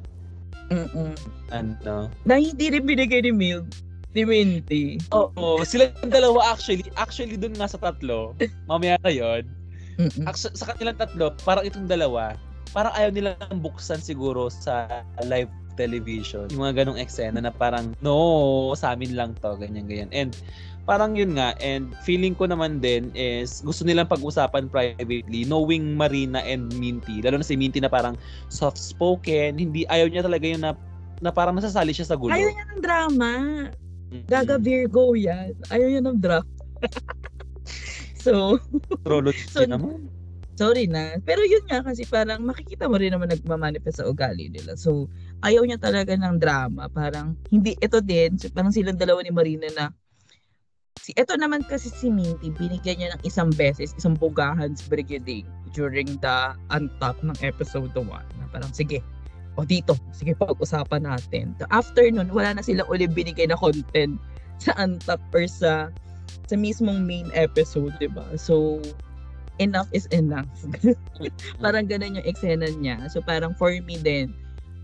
Mm-mm. Ano? Na hindi rin binigay ni Milk, ni Minty. Oo, sila yung dalawa actually, actually dun nga sa tatlo, *laughs* mamaya na yun, Mm-mm. actu- sa kanilang tatlo, parang itong dalawa, parang ayaw nila buksan siguro sa live television. Yung mga ganong eksena na parang, no, sa amin lang to, ganyan, ganyan. And parang yun nga, and feeling ko naman din is gusto nilang pag-usapan privately, knowing Marina and Minty, lalo na si Minty na parang soft-spoken, hindi, ayaw niya talaga yun na, na parang nasasali siya sa gulo. Ayaw niya ng drama. Gaga Virgo yan. Ayaw niya ng drama. *laughs* so, Astrology So, naman. Sorry na. Pero yun nga kasi parang makikita mo rin naman nagmamanifest sa ugali nila. So, ayaw niya talaga ng drama. Parang, hindi, ito din, parang silang dalawa ni Marina na, si, ito naman kasi si Minty, binigyan niya ng isang beses, isang bugahan sa Brigiding during the untap ng episode 1. Na parang, sige, o dito, sige, pag-usapan natin. So, after nun, wala na silang uli binigay na content sa untap or sa sa mismong main episode, 'di ba? So, enough is enough. *laughs* parang ganun yung eksena niya. So parang for me din,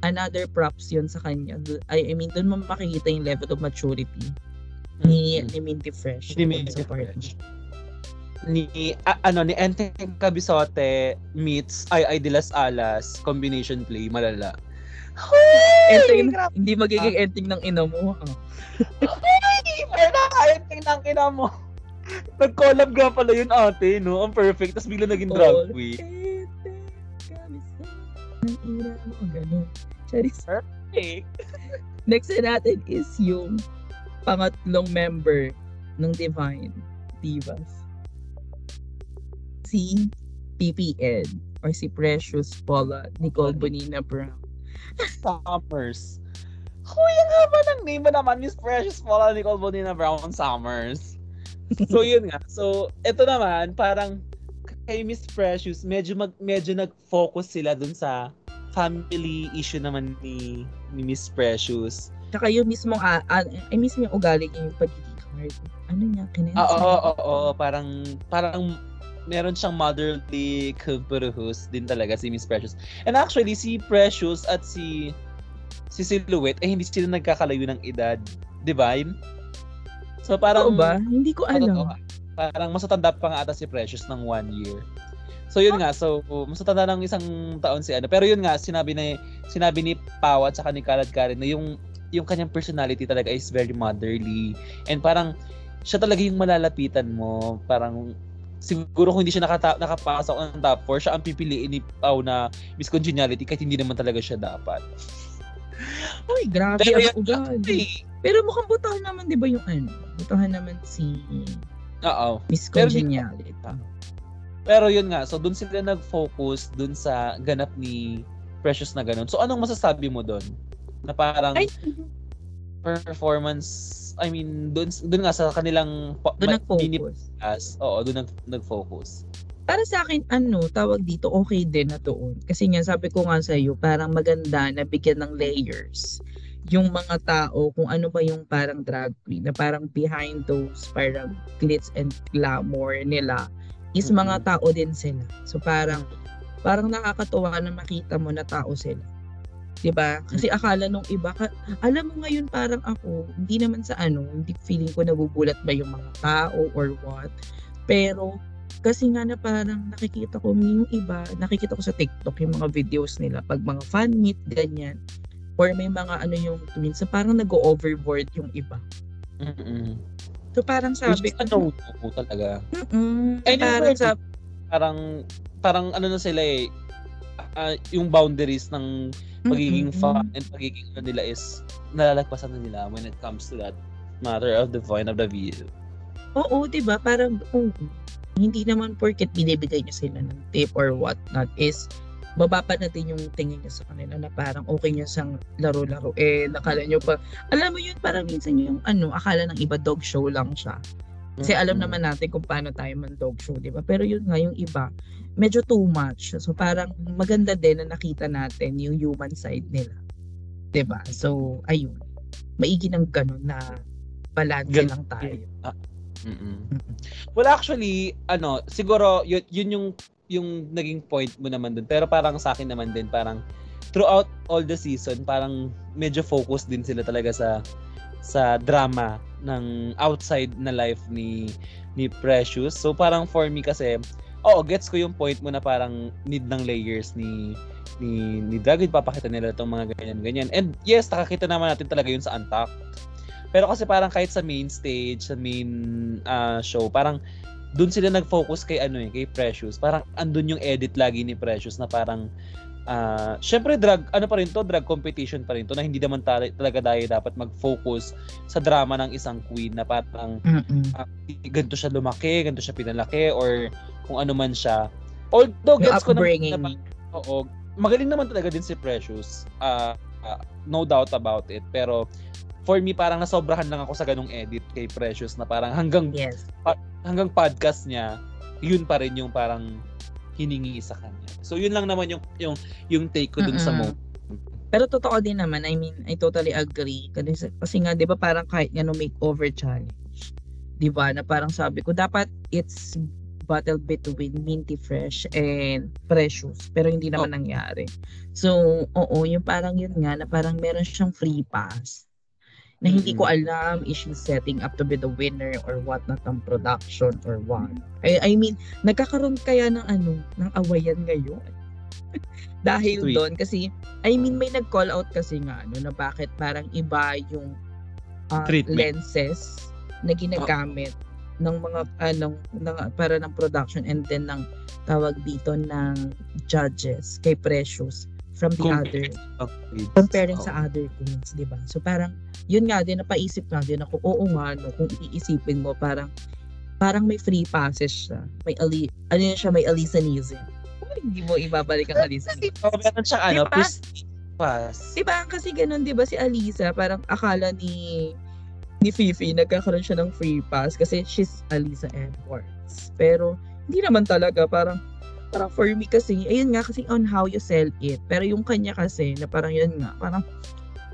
another props yun sa kanya. I, I mean, doon mo makikita yung level of maturity ni, Mm-mm. ni Minty Fresh. Ni Minty Fresh. ni a- ano ni Enteng Cabisote meets Ay Ay de las Alas combination play malala. Enteng, Grabe. hindi magiging ending ng ina mo. ah. Wala Enteng ng ina mo. Nag-collab nga pala yun ate, no? Ang perfect. Tapos bigla naging drag queen. Ganun. Charis. Eh, Next na natin is yung pangatlong member ng Divine Divas. Si PPN or si Precious Paula Nicole Bonina Brown. Summers. Kuya nga ba ng name mo naman, Miss Precious Paula Nicole Bonina Brown Summers? So yun nga. So ito naman parang kay Miss Precious medyo mag medyo nag-focus sila dun sa family issue naman ni ni Miss Precious. Tsaka yung mismong, ah, ah, ay mismo yung ugali niya yung pagiging hard. Ano niya, kinensa? Oo, oo, oo, oo, parang parang meron siyang motherly kaburuhus din talaga si Miss Precious. And actually si Precious at si si Silhouette eh hindi sila nagkakalayo ng edad, 'di ba? So Parang, parang ba? Hindi ko Ah, totoo. alam. Parang mas matanda pa nga ata si Precious ng one year. So yun nga, so mas matanda ng isang taon si ano. Pero yun nga, sinabi ni sinabi ni Pau at saka ni Kalad Karen na yung yung kanyang personality talaga is very motherly. And parang siya talaga yung malalapitan mo. Parang siguro kung hindi siya nakata- nakapasok ng top 4, siya ang pipiliin ni Pau na Miss Congeniality kahit hindi naman talaga siya dapat. Uy, grabe Pero ang yun, ugali. Pero mukhang butahan naman, di ba yung ano? Butahan naman si Oo. Miss Congeniality. Pero yun nga, so dun sila nag-focus dun sa ganap ni Precious na ganun. So anong masasabi mo dun? Na parang Ay, performance, I mean, dun, dun nga sa kanilang mini nag-focus. oo, dun nag, nag-focus. Para sa akin, ano, tawag dito, okay din na doon. Kasi nga, sabi ko nga sa iyo, parang maganda na bigyan ng layers yung mga tao kung ano ba yung parang drag queen na parang behind those parang glitz and glamour nila is mga tao din sila. So parang parang nakakatuwa na makita mo na tao sila. 'Di ba? Kasi akala nung iba, ka, alam mo ngayon parang ako, hindi naman sa ano, hindi feeling ko nagugulat ba yung mga tao or what. Pero kasi nga na parang nakikita ko yung iba, nakikita ko sa TikTok yung mga videos nila pag mga fan meet ganyan or may mga ano yung twins so parang nag-overboard yung iba. Mm-mm. So parang Which sabi is a no-no talaga. mm And parang sabi, Parang, parang ano na sila eh, ah, yung boundaries ng pagiging Mm-mm. fan and pagiging ano nila is nalalagpasan na nila when it comes to that matter of the point of the view. Oo, 'di ba? Parang oo. hindi naman porket binibigay niyo sila ng tip or what not is bababa natin yung tingin niya sa kanila na parang okay niya sang laro-laro. Eh, nakala niyo pa, alam mo yun, parang minsan yung ano, akala ng iba dog show lang siya. Kasi alam naman natin kung paano tayo man dog show, di ba? Pero yun nga, yung iba, medyo too much. So parang maganda din na nakita natin yung human side nila. Di ba? So, ayun. Maigi ng ganun na balance Gan- lang tayo. Mm-mm. Mm-mm. Well, actually, ano, siguro yun, yun yung yung naging point mo naman dun. Pero parang sa akin naman din, parang throughout all the season, parang medyo focus din sila talaga sa sa drama ng outside na life ni ni Precious. So parang for me kasi, oo, gets ko yung point mo na parang need ng layers ni ni ni Dragon papakita nila itong mga ganyan ganyan. And yes, nakakita naman natin talaga yun sa Untucked. Pero kasi parang kahit sa main stage, sa main ah, show, parang doon sila nag-focus kay ano eh, kay Precious. Parang andun yung edit lagi ni Precious na parang ah syempre drag ano pa rin to, drag competition pa rin to na hindi naman tala- talaga tayo dapat mag-focus sa drama ng isang queen na parang Mm-mm. ah, ganito siya lumaki, ganito siya pinalaki or kung ano man siya. Although gets ko naman oo, magaling naman talaga din si Precious. Ah, ah, no doubt about it. Pero for me parang nasobrahan lang ako sa ganung edit kay Precious na parang hanggang Yes. hanggang podcast niya, yun pa rin yung parang hiningi sa kanya. So yun lang naman yung yung yung take ko dun sa Mm-mm. mo. Pero totoo din naman, I mean, I totally agree. Kasi, kasi nga, di ba parang kahit nga no makeover challenge, di ba, na parang sabi ko, dapat it's battle between Minty Fresh and Precious. Pero hindi naman nangyari. So, oo, yung parang yun nga, na parang meron siyang free pass na hindi ko alam is she setting up to be the winner or what not ng production or what. I, I mean, nagkakaroon kaya ng ano, ng awayan ngayon. *laughs* Dahil Sweet. doon kasi I mean may nag-call out kasi nga ano na bakit parang iba yung ah, Treatment. lenses na ginagamit ng mga anong ng, para ng production and then ng tawag dito ng judges kay Precious from the other comparing sa other queens, 'di ba? So parang yun nga din napaisip nga din ako, oo nga no, kung iisipin mo parang parang may free passes siya. May ali ano yun siya, may alisanism. Uy, Hindi mo ibabalik ang alisanism. *laughs* Oh, meron siyang ano, Diba? pass. Diba kasi ganun, diba si Alisa, parang akala ni ni Fifi, nagkakaroon siya ng free pass kasi she's Alisa Edwards. Pero, hindi naman talaga, parang, parang for me kasi, ayun nga kasi on how you sell it. Pero yung kanya kasi, na parang yun nga, parang,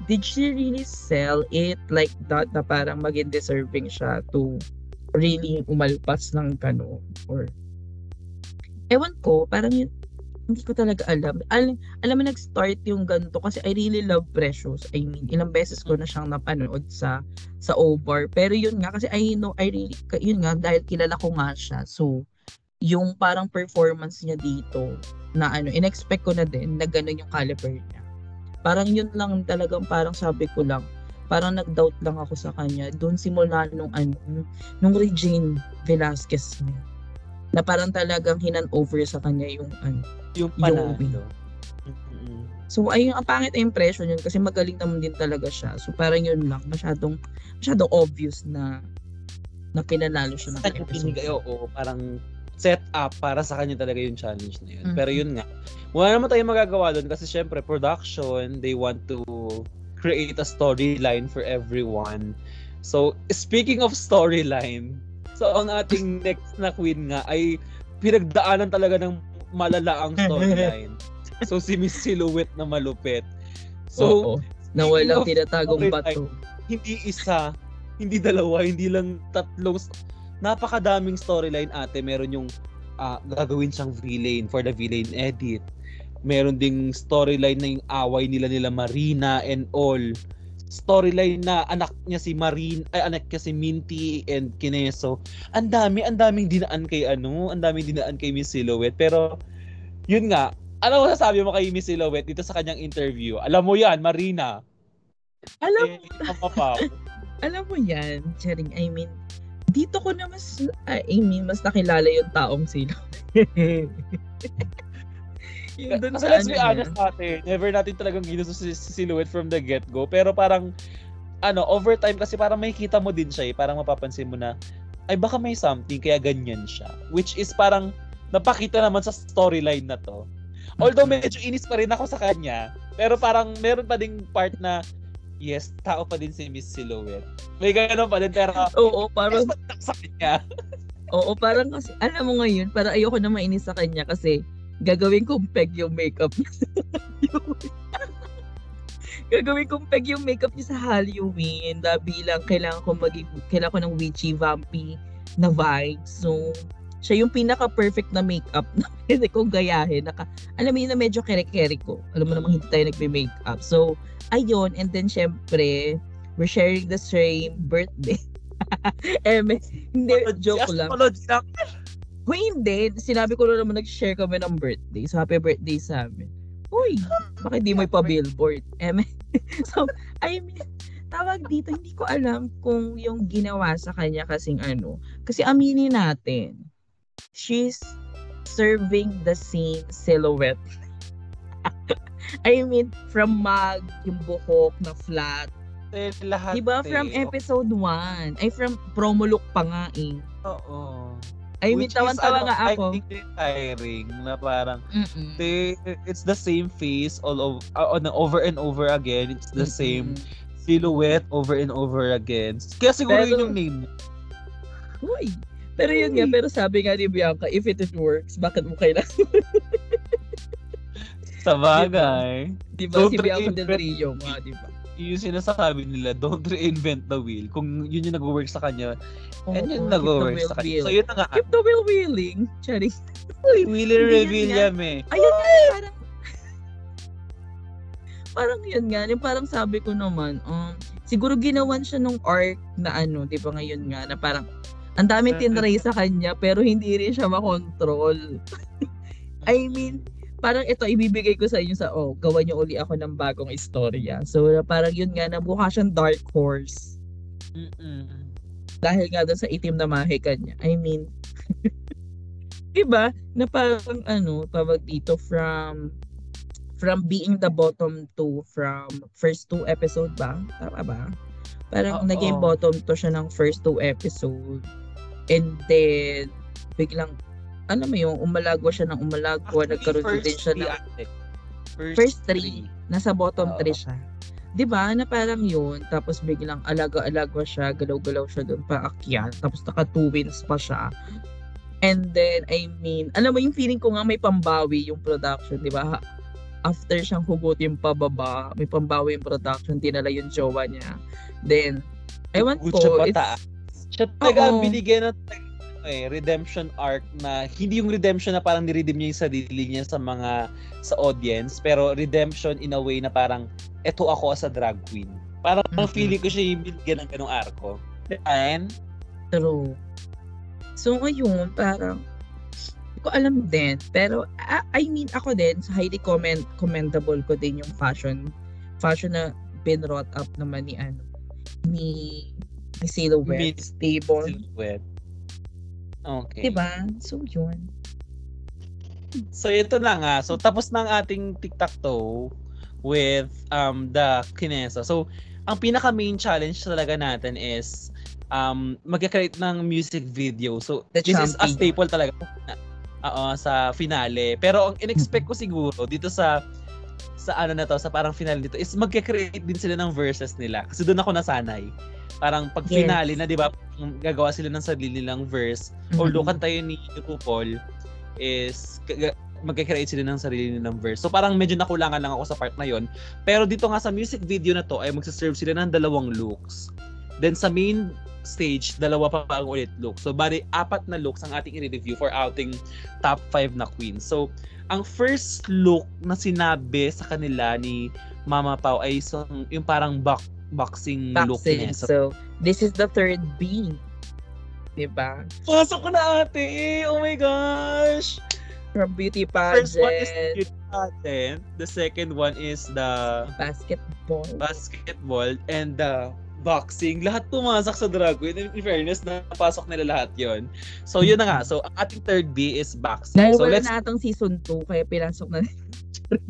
did she really sell it like that na parang maging deserving siya to really umalpas ng gano'n? Or, ewan ko, parang yun, hindi ko talaga alam. Al alam mo, nag-start yung ganito kasi I really love Precious. I mean, ilang beses ko na siyang napanood sa sa O-Bar. Pero yun nga, kasi I know, I really, yun nga, dahil kilala ko nga siya. So, yung parang performance niya dito, na ano, in-expect ko na din na ganun yung caliber niya. Parang yun lang talagang parang sabi ko lang, parang nag-doubt lang ako sa kanya. Doon simula nung ano, nung Regine Velasquez niya. Na parang talagang hinan-over sa kanya yung ano, Yung Yung- panalo. Mm-mm. So ayun ang pangit na impression yun kasi magaling naman din talaga siya. So parang yun lang masyadong masyadong obvious na na pinanalo siya ng episode. oo, parang set up para sa kanya talaga yung challenge na yun. Mhm. Pero yun nga, wala naman tayong magagawa doon kasi syempre production, they want to create a storyline for everyone. So, speaking of storyline, so ang ating *laughs* next na queen nga ay pinagdaanan talaga ng malala ang storyline. *laughs* so, si Miss Silhouette na malupit. So, Oo. na walang tinatagong bato. Hindi isa, hindi dalawa, hindi lang tatlong napakadaming storyline ate. Meron yung ah, gagawin siyang villain for the villain edit. Meron ding storyline na yung away nila nila Marina and all. Storyline na anak niya si Marin, ay anak niya si Minty and Kineso. Ang dami, ang daming dinaan kay ano, ang daming dinaan kay Miss Silhouette. Pero yun nga, ano mo sasabi mo kay Miss Silhouette dito sa kanyang interview? Alam mo yan, Marina. Alam, Eh, papaw. *laughs* alam mo yan, Charing, I mean, dito ko na mas, I mean, mas nakilala yung taong sila. *laughs* yung dun Kasi sa let's ano be niya. honest ate, never natin talagang ginusto si, si Silhouette from the get-go. Pero parang, ano, over time kasi parang makikita mo din siya eh. Parang mapapansin mo na, ay baka may something kaya ganyan siya. Which is parang, napakita naman sa storyline na to. Although medyo inis pa rin ako sa kanya, pero parang meron pa ding part na, yes, tao pa din si Miss Silhouette. May gano'n pa din, pero Oo, parang, sa kanya. oo, parang kasi, alam mo ngayon, parang ayoko na mainis sa kanya kasi gagawin kong peg yung makeup *laughs* gagawin kong peg yung makeup niya sa Halloween na bilang kailangan ko maging, kailangan ko ng witchy, vampy na vibe. So, siya yung pinaka-perfect na makeup na *laughs* pwede kong gayahin. Naka, alam mo yun na medyo kere-kere ko. Alam mo namang hindi tayo nagbe-makeup. So, ayun. And then, syempre, we're sharing the same birthday. *laughs* eh, hindi, joke lang. Apology lang. Kung hindi, sinabi ko na naman nag-share kami ng birthday. So, happy birthday sa amin. Uy, bakit di mo pa-billboard? Eh, *laughs* so, I mean, tawag dito, hindi ko alam kung yung ginawa sa kanya kasing ano. Kasi aminin natin, she's serving the same silhouette. *laughs* I mean, from mag, yung buhok na flat. Eh, lahat Diba eh. from episode 1? Ay, from promo look pa nga eh. Oo. I mean, Which is, tawan-tawa ano, nga I ako. think it's tiring na parang Mm-mm. they, it's the same face all over, uh, on over and over again. It's the same Mm-mm. silhouette over and over again. Kaya siguro Pero- yun yung name. Uy. Pero yun nga, pero sabi nga ni Bianca, if it works, bakit mo kailangan? *laughs* Sa bagay. Di ba? Si Bianca Del Rio nga, di ba? Yung sinasabi nila, don't reinvent the wheel. Kung yun yung nag-work sa kanya, and yun Oo, nag-work sa kanya. wheel So yun na nga. Keep the wheel wheeling. Charing. Uy, Wheeler Hindi reveal yan yan eh. Ayun nga, parang *laughs* parang yun nga, yung parang sabi ko naman, um, siguro ginawan siya nung arc na ano, di ba ngayon nga, na parang ang daming tinray sa kanya pero hindi rin siya makontrol. *laughs* I mean, parang ito ibibigay ko sa inyo sa oh, gawa niyo uli ako ng bagong istorya. So parang yun nga nabuka siyang dark horse Mm-mm. dahil nga doon sa itim na mahika niya. I mean, *laughs* diba? Na parang ano, tawag dito from from being the bottom two from first two episode ba? Tama ba? Parang Oo. naging bottom to siya ng first two episode. And then, biglang, alam mo yung umalagwa siya ng umalagwa, Actually, nagkaroon first din siya three, ng ate. first three. nasa bottom Oo. 3 siya. 'Di ba? Na parang yun, tapos biglang alaga-alaga siya, galaw-galaw siya doon paakyat, tapos naka two wins pa siya. And then, I mean, alam mo yung feeling ko nga may pambawi yung production, 'di ba? After siyang hugutin pababa, may pambawi yung production, dinala yung jowa niya. Then, ewan Good siya ko, it's. Siya talaga ang binigyan ng eh, redemption arc na hindi yung redemption na parang niredeem niya yung sarili niya sa mga sa audience pero redemption in a way na parang eto ako as a drag queen. Parang ang Mhm. feeling ko siya yung binigyan ng ganong arco. And True. So ngayon, parang hindi ko alam din. Pero ah, I mean, ako din, highly comment, commendable ko din yung fashion fashion na been brought up naman ni ano ni Silhouette Miss stable. silhouette. Okay. Diba? So yun. So ito na nga. So tapos na ang ating TikTok with um the Kinesa. So ang pinaka main challenge talaga natin is um mag-create ng music video. So The this is a champion. staple talaga Oo, sa finale. Pero ang in-expect ko siguro dito sa sa ano na to, sa parang finale dito is magke-create din sila ng verses nila. Kasi doon ako nasanay. Parang pag Yes. finale na, 'di ba, gagawa sila ng sarili nilang verse although Mhm. kanta yun ni RuPaul is magkakreate sila ng sarili nilang verse. So parang medyo nakulangan lang ako sa part na yon. Pero dito nga sa music video na to ay magsaserve sila ng dalawang looks. Then sa main stage, dalawa pa ang ulit look. So bali, apat na looks ang ating i-review for outing top 5 na queen. So, ang first look na sinabi sa kanila ni Mama Pau ay isang, yung parang box, boxing, look Boxing. niya. So, So, this is the third B. Diba? pasok ko na ate! Oh my gosh! From beauty First one is pageant, beauty pageant. The second one is the basketball. basketball and the boxing. Lahat pumasak sa drag queen. In fairness, napasok nila lahat yon. So, yun na nga. So, ang ating third B is boxing. Dahil So, wala let's... na atong season 2, kaya pinasok na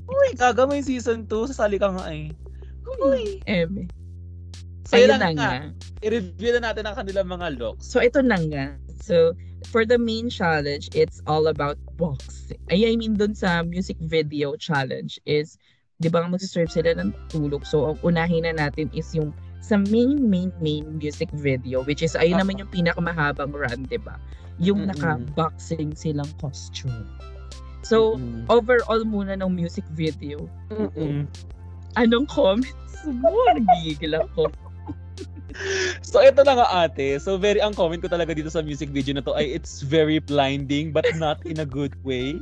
Uy, gaga may season 2. Sasali ka nga eh. Uy. Eme. So, Ayun yun na nga. I-review na natin ang kanilang mga looks. So, ito na nga. So, for the main challenge, it's all about boxing. Ay, I mean, dun sa music video challenge is, di ba magsaserve sila ng tulog. So, ang unahin na natin is yung sa main, main, main music video, which is, ayun Ah. naman yung pinakamahabang run, di ba? Yung Mm-mm. naka-boxing silang costume. So, Mm-mm. overall muna ng music video, Mm-mm. anong comments mo? Nagigil ako. *laughs* So, ito na nga ate. So, very, ang comment ko talaga dito sa music video na to ay it's very blinding but not in a good way.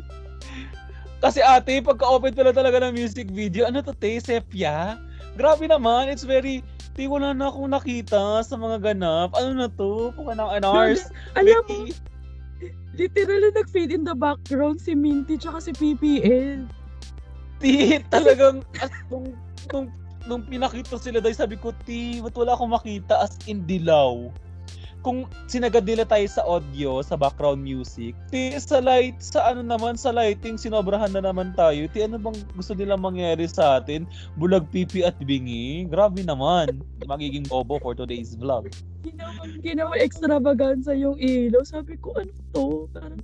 Kasi ate, pagka-open pala talaga ng music video, ano to te, sepia? Grabe naman, it's very, di wala na akong nakita sa mga ganap. Ano na to? Puka ng anars. Alam mo, literally nag-fade in the background si Minty tsaka si PPL. Ti, talagang, *laughs* as, nung, nung, nung pinakita sila dahil sabi ko, ti, ba't wala akong makita as in dilaw? Kung sinagad nila tayo sa audio, sa background music, ti, sa light, sa ano naman, sa lighting, sinobrahan na naman tayo. Ti, ano bang gusto nilang mangyari sa atin? Bulag pipi at bingi? Grabe naman. Magiging bobo for today's vlog. Ginawa, ginawa extravaganza yung ilaw. Sabi ko, ano to? Parang,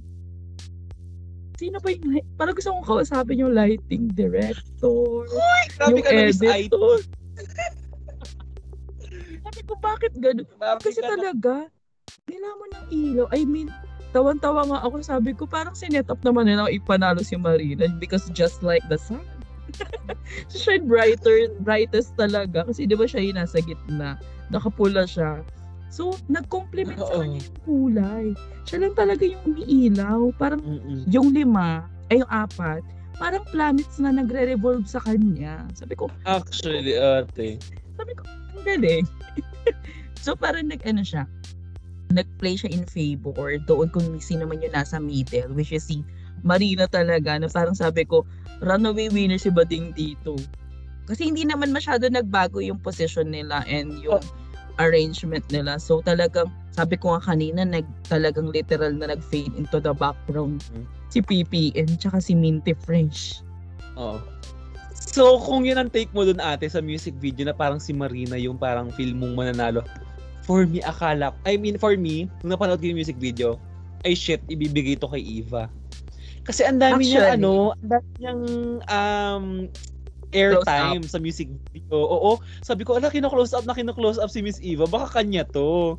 sino ba yung, parang gusto kong kausapin yung lighting director, Grabe yung na, editor. Sabi ko, bakit ganun? Grabe Kasi ka na. talaga, nilamon ng ilaw. I mean, tawan-tawa nga ako. Sabi ko, parang sinet up naman nila ipanalo si Marina because just like the sun. *laughs* siya brighter, brightest talaga. Kasi di ba siya yung nasa gitna. Nakapula siya. So, nag-complement sa kanya yung kulay. Siya lang talaga yung umiilaw. Parang Mm-mm. yung lima, ay yung apat, parang planets na nagre-revolve sa kanya. Sabi ko, Actually, ate. sabi ko, ang galing. *laughs* so parang nag-ano siya, nag-play siya in favor doon kung sino man yung nasa middle, which is si Marina talaga, na parang sabi ko, runaway winner si Bading dito. Kasi hindi naman masyado nagbago yung position nila and yung arrangement nila. So talagang, sabi ko nga kanina, nag, talagang literal na nag-fade into the background Mhm. si PPN tsaka si Minty Fresh. Oo. So, kung yun ang take mo dun ate sa music video na parang si Marina yung parang feel mong mananalo, for me, akala, I mean, for me, nung napanood ko yung music video, ay shit, ibibigay to kay Eva. Kasi ang dami niya, Actually. ano, ang dami niyang um, airtime sa music video. Oo, sabi ko, ala, kino-close up na kino-close up si Miss Eva, baka kanya to.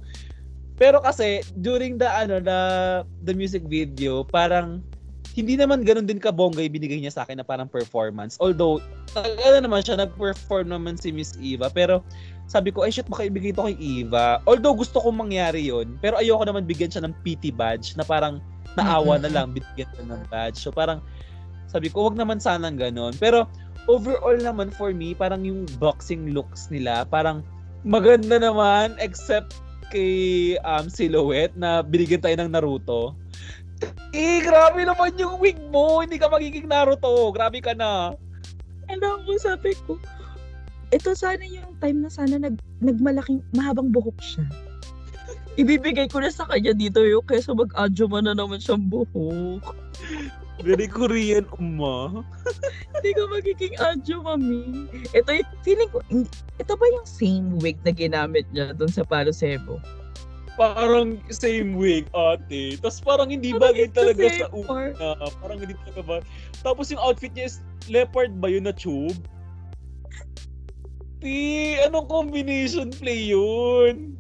Pero kasi, during the, ano, the, the music video, parang, hindi naman ganun din kabongga yung binigay niya sa akin na parang performance. Although, ano naman siya, nag-perform naman si Miss Eva. Pero, sabi ko, ay shit, baka ibigay to kay Eva. Although, gusto kong mangyari yon Pero ayoko naman bigyan siya ng PT badge na parang naawa na lang, bigyan siya ng badge. So, parang, sabi ko, wag naman sanang ganun. Pero, overall naman for me, parang yung boxing looks nila, parang maganda naman, except kay um, Silhouette na binigyan tayo ng Naruto. Eh, grabe naman yung wig mo. Hindi ka magiging Naruto. Grabe ka na. Alam ko, sabi ko, ito sana yung time na sana nag, nagmalaking, mahabang buhok siya. Ibibigay ko na sa kanya dito yung kesa mag-adjo man na naman siyang buhok. Very Korean, umma. Hindi ka magiging adjo, mami. Ito yung, feeling ko, ito ba yung same wig na ginamit niya doon sa Palo Sebo? Parang same wig, ate. Tapos parang hindi Parang bagay talaga sa part. una. Parang hindi talaga ba. Tapos yung outfit niya is leopard ba yun na tube? Ti, anong combination play yun?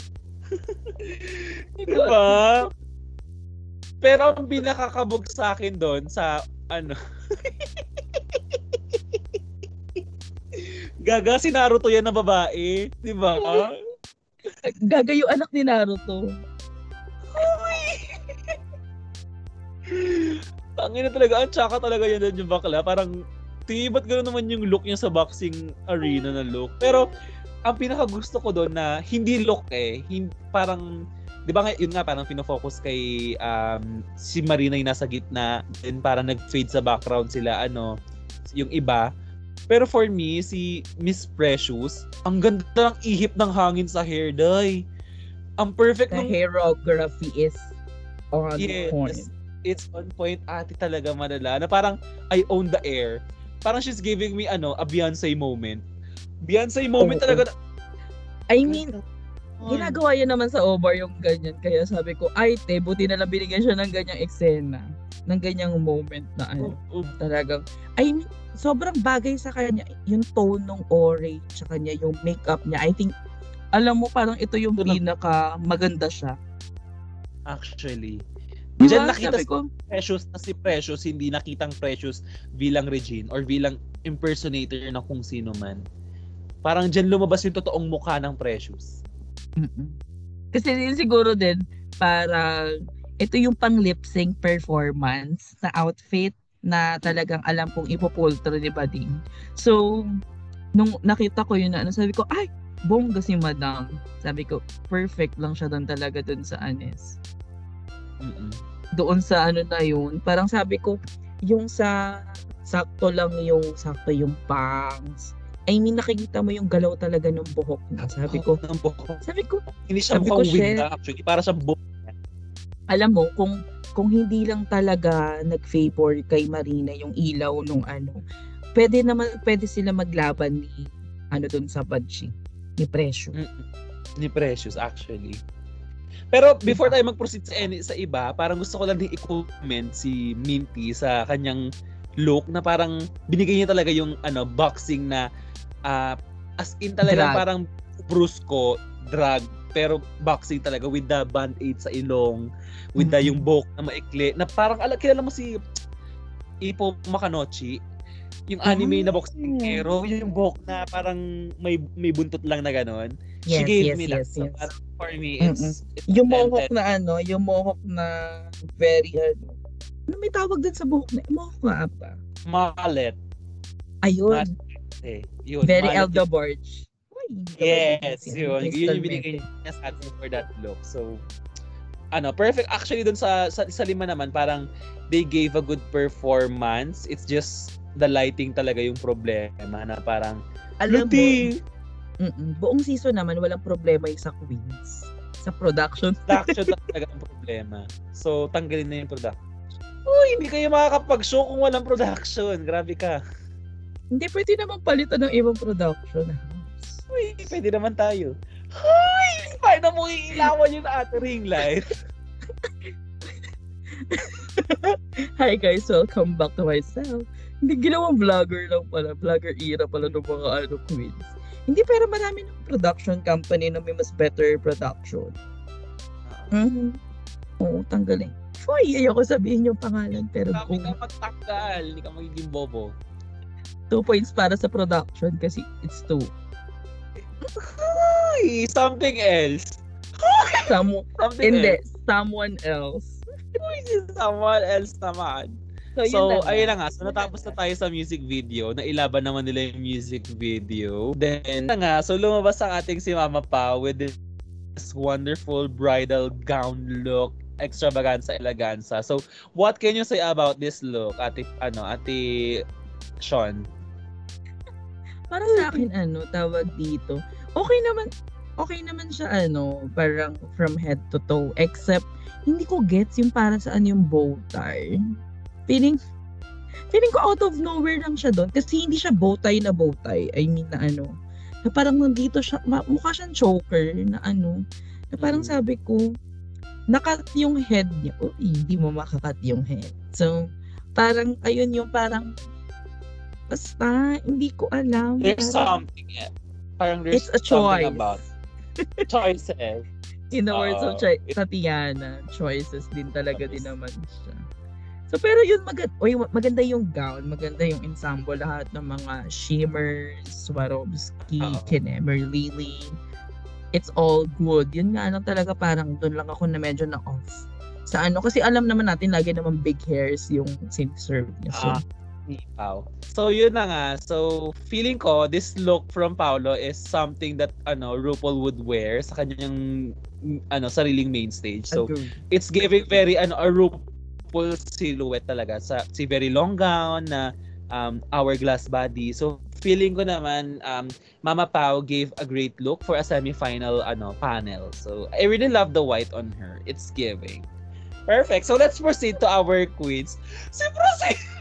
*laughs* Ko Diba? Pero ang pinakakabog sa akin doon sa ano *laughs* Gaga si Naruto yan na babae, di ba? Gaga yung anak ni Naruto. Tangina talaga, ang tsaka talaga yan yung bakla. Parang, ti, ba't gano'n naman yung look niya sa boxing arena na look? Pero, ang pinaka gusto ko doon na hindi look eh, hindi, parang, di ba yun nga, parang pinofocus kay um, si Marina yung nasa gitna, then parang nag-fade sa background sila, ano, yung iba. Pero for me, si Miss Precious, ang ganda ng ihip ng hangin sa hair dye. Ang perfect The ng hairography is on Yes. point. it's on point ate talaga malala na parang I own the air. Parang she's giving me ano, a Beyonce moment. Beyonce moment Oo. talaga. na- I mean. Ginagawa yun naman sa Omar yung ganyan. Kaya sabi ko, ay te, buti na lang binigyan siya ng ganyang eksena. Ng ganyang moment na ano. Oh, oh, Talagang, I mean, sobrang bagay sa kanya. Yung tone ng orange, sa kanya, yung makeup niya. I think, alam mo, parang ito yung Ito na- pinaka maganda siya. actually. Di Diyan nakita Sabi ko, Precious na si Precious, hindi nakitang Precious bilang Regine or bilang impersonator na kung sino man. Parang dyan lumabas yung totoong mukha ng Precious. Mm-mm. Kasi din siguro din, parang ito yung pang lip sync performance na outfit na talagang alam kong ipopultro ni Bading. So, nung nakita ko yun na ano, sabi ko, ay, bongga si Madam. Sabi ko, perfect lang siya doon talaga doon sa Anes. Mm-mm. Doon sa ano na yun, parang sabi ko, yung sa sakto lang yung sakto yung bangs. I mean, nakikita mo yung galaw talaga ng buhok niya. Sabi ko, ng buhok. sabi ko, Hindi siya Sabi ko, shit. na actually. Para sa buhok. alam mo kung kung hindi lang talaga nag-favor kay Marina yung ilaw nung ano, pwede naman pwede sila maglaban ni ano dun sa Badji ni Presyo. Mm-mm. Ni Precious actually. Pero before tayo mag-proceed sa, any, sa iba, parang gusto ko lang din i-comment si Minty sa kanyang look na parang binigay niya talaga yung ano boxing na ah, as in talaga Drag. parang brusco drag pero boxing talaga with the band-aid sa ilong with the Mhm. yung buhok na maikli na parang ala kilala mo si Ipo Makanochi yung anime na boxing Ah. hero yung buhok na parang may may buntot lang na ganon Yes, she gave yes, me that yes, so yes. parang for me it's, it's Yung mohawk na ano, yung mohawk na very ano. Ano may tawag din sa buhok na? Mohawk nga ata. mallet Ayun, eh yun very Elda Borge. Yes, yun. Yun yung binigay niya sa atin for that look. So, ano, perfect. Actually, dun sa, sa, sa lima naman, parang they gave a good performance. It's just the lighting talaga yung problema na parang, Alam mo, mm-mm, buong season naman walang problema yung sa Queens. Sa production. Production *laughs* talaga ang problema. So, tanggalin na yung production. Uy, hindi kayo makakapag-show kung walang production. Grabe ka. Hindi pwede naman palitan ng ibang production house. Uy, pwede naman tayo. Uy, paano mo iilawan yung ate ring light? *laughs* Hi guys, welcome back to myself. Hindi ginawang vlogger lang pala. Vlogger era pala ng mga ano, queens. Hindi, pero marami ng production company na may mas better production. Mhm. Oo, tanggalin. Foy, ayoko sabihin yung pangalan, pero Sabi kung ka magtanggal, hindi ka magiging bobo. Two points para sa production kasi it's two. Uy, something else. Some, Something hindi, else. someone else. Someone else naman. So, So, na ayun na nga. So, natapos na tayo sa music video. Nailaban naman nila yung music video. Then, na nga. So, lumabas ang ating si Mama Pa with this wonderful bridal gown look extravaganza eleganza. So, what can you say about this look, Ate, ano, Ate Sean? Para sa akin, ano, tawag dito, okay naman, okay naman siya, ano, parang from head to toe, except, hindi ko gets yung para saan yung bow tie. Feeling, feeling ko out of nowhere lang siya doon, kasi hindi siya bow tie na bow tie, I mean na ano, na parang nandito siya, mukha siyang choker, na ano, na parang Mm. sabi ko, nakat yung head niya, uy, hindi mo makakat yung head. So, parang, ayun yung parang, basta, hindi ko alam. There's Parang- something. eh. Parang there's It's a choice. about choices. *laughs* In the words of Oo. Ch- Tatiana, choices din talaga din naman siya. So pero yun maganda, oy, maganda yung gown, maganda yung ensemble lahat ng mga shimmers, Swarovski, Oo. Kinemer, Lily. It's all good. Yun nga lang talaga parang doon lang ako na medyo na off. Sa ano kasi alam naman natin lagi naman big hairs yung serve niya. So, Ah. Ni Pao. So yun na nga. So feeling ko this look from Paolo is something that ano RuPaul would wear sa kanyang ano sariling main stage. So it's giving very ano a RuPaul silhouette talaga sa si very long gown na um, hourglass body. So feeling ko naman um, Mama Pao gave a great look for a semi-final ano panel. So I really love the white on her. It's giving. Perfect. So let's proceed to our queens. Si proceed. *laughs*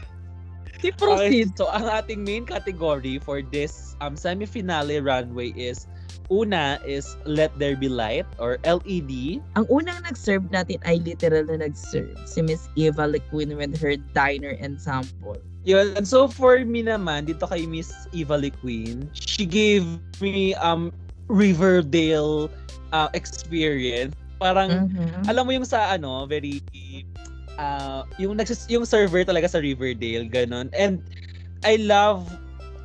Si proceed. Okay, so ang ating main category for this um semi-finale runway is una is Let There Be Light or LED. Ang unang nag-serve natin ay literal na nag-serve. Si Miss Eva LeQueen with her diner ensemble. Yun. And so for me naman, dito kay Miss Eva Queen, she gave me um Riverdale uh, experience. Parang Mhm. alam mo yung sa ano, very uh, yung nagsis yung server talaga sa Riverdale ganun. And I love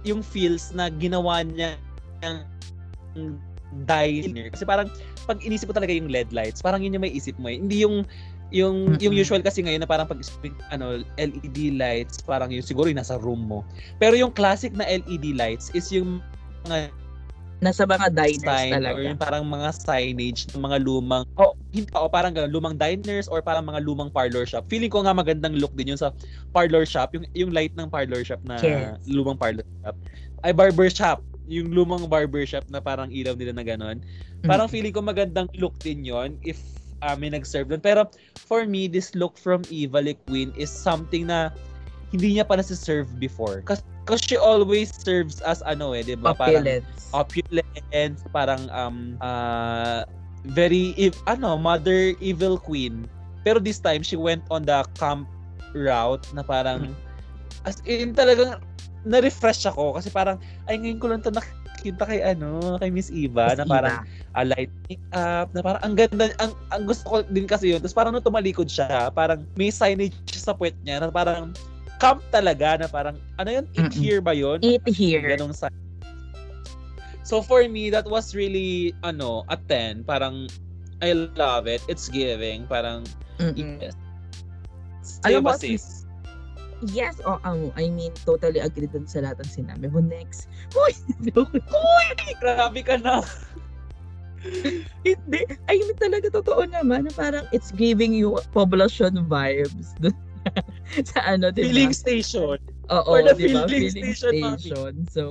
yung feels na ginawa niya ng diner kasi parang pag inisip ko talaga yung LED lights, parang yun yung may isip mo eh. Hindi yung yung yung usual kasi ngayon na parang pag ano LED lights, parang yung siguro yung nasa room mo. Pero yung classic na LED lights is yung mga Nasa mga diners sign talaga. or yung parang mga signage ng mga lumang oh hindi o parang ganun lumang diners or parang mga lumang parlor shop feeling ko nga magandang look din yun sa parlor shop yung yung light ng parlor shop na Yes. lumang parlor shop ay barber shop yung lumang barber shop na parang ilaw nila na ganun parang Mm. feeling ko magandang look din yon if uh, may nag-serve doon pero for me this look from Eva Le Queen is something na hindi niya pa nasi-serve before kasi she always serves as ano eh 'di ba parang Opulence. opulent, parang um uh, very ev- ano, mother evil queen. Pero this time she went on the camp route na parang as in talagang na-refresh ako kasi parang ay ngayon ko lang to nakita kay ano, kay Miss Eva na Miss parang a light up na parang ang ganda ang, ang gusto ko din kasi yun. Tapos parang nung tumalikod siya, parang may signage sa puwet niya na parang camp talaga na parang ano yun, eat Mm-mm. here ba yun? Eat here. Ganong sign. So for me, that was really, ano, a 10. Parang, I love it. It's giving. Parang, Mm-mm. yes. Alam mo, sis? Yes, o oh, I mean, totally agree dun sa lahat ng sinabi mo. Next. *laughs* Uy! Grabe ka na. *laughs* Hindi. I mean, talaga totoo naman. na Parang it's giving you population vibes. *laughs* *laughs* sa ano, di ba? Filling station. Oo, for the di ba? filling Filling station, station. So,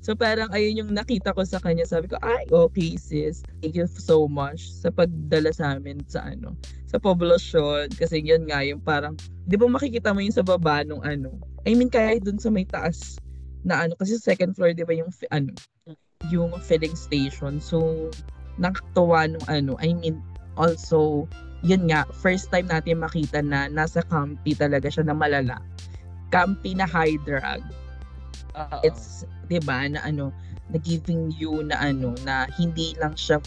so parang ayun yung nakita ko sa kanya. Sabi ko, ay, okay sis. Thank you so much sa pagdala sa amin sa ano, sa poblasyon. Kasi yun nga, yung parang, di ba makikita mo yung sa baba nung ano. I mean, kaya dun sa may taas na ano, kasi sa second floor, di ba yung, ano, yung filling station. So, nakakatuwa nung ano, I mean, also, yun nga, first time natin makita na nasa campy talaga siya na malala. Campy na high drag. Oo. It's, di ba, na ano, na giving you na ano, na hindi lang siya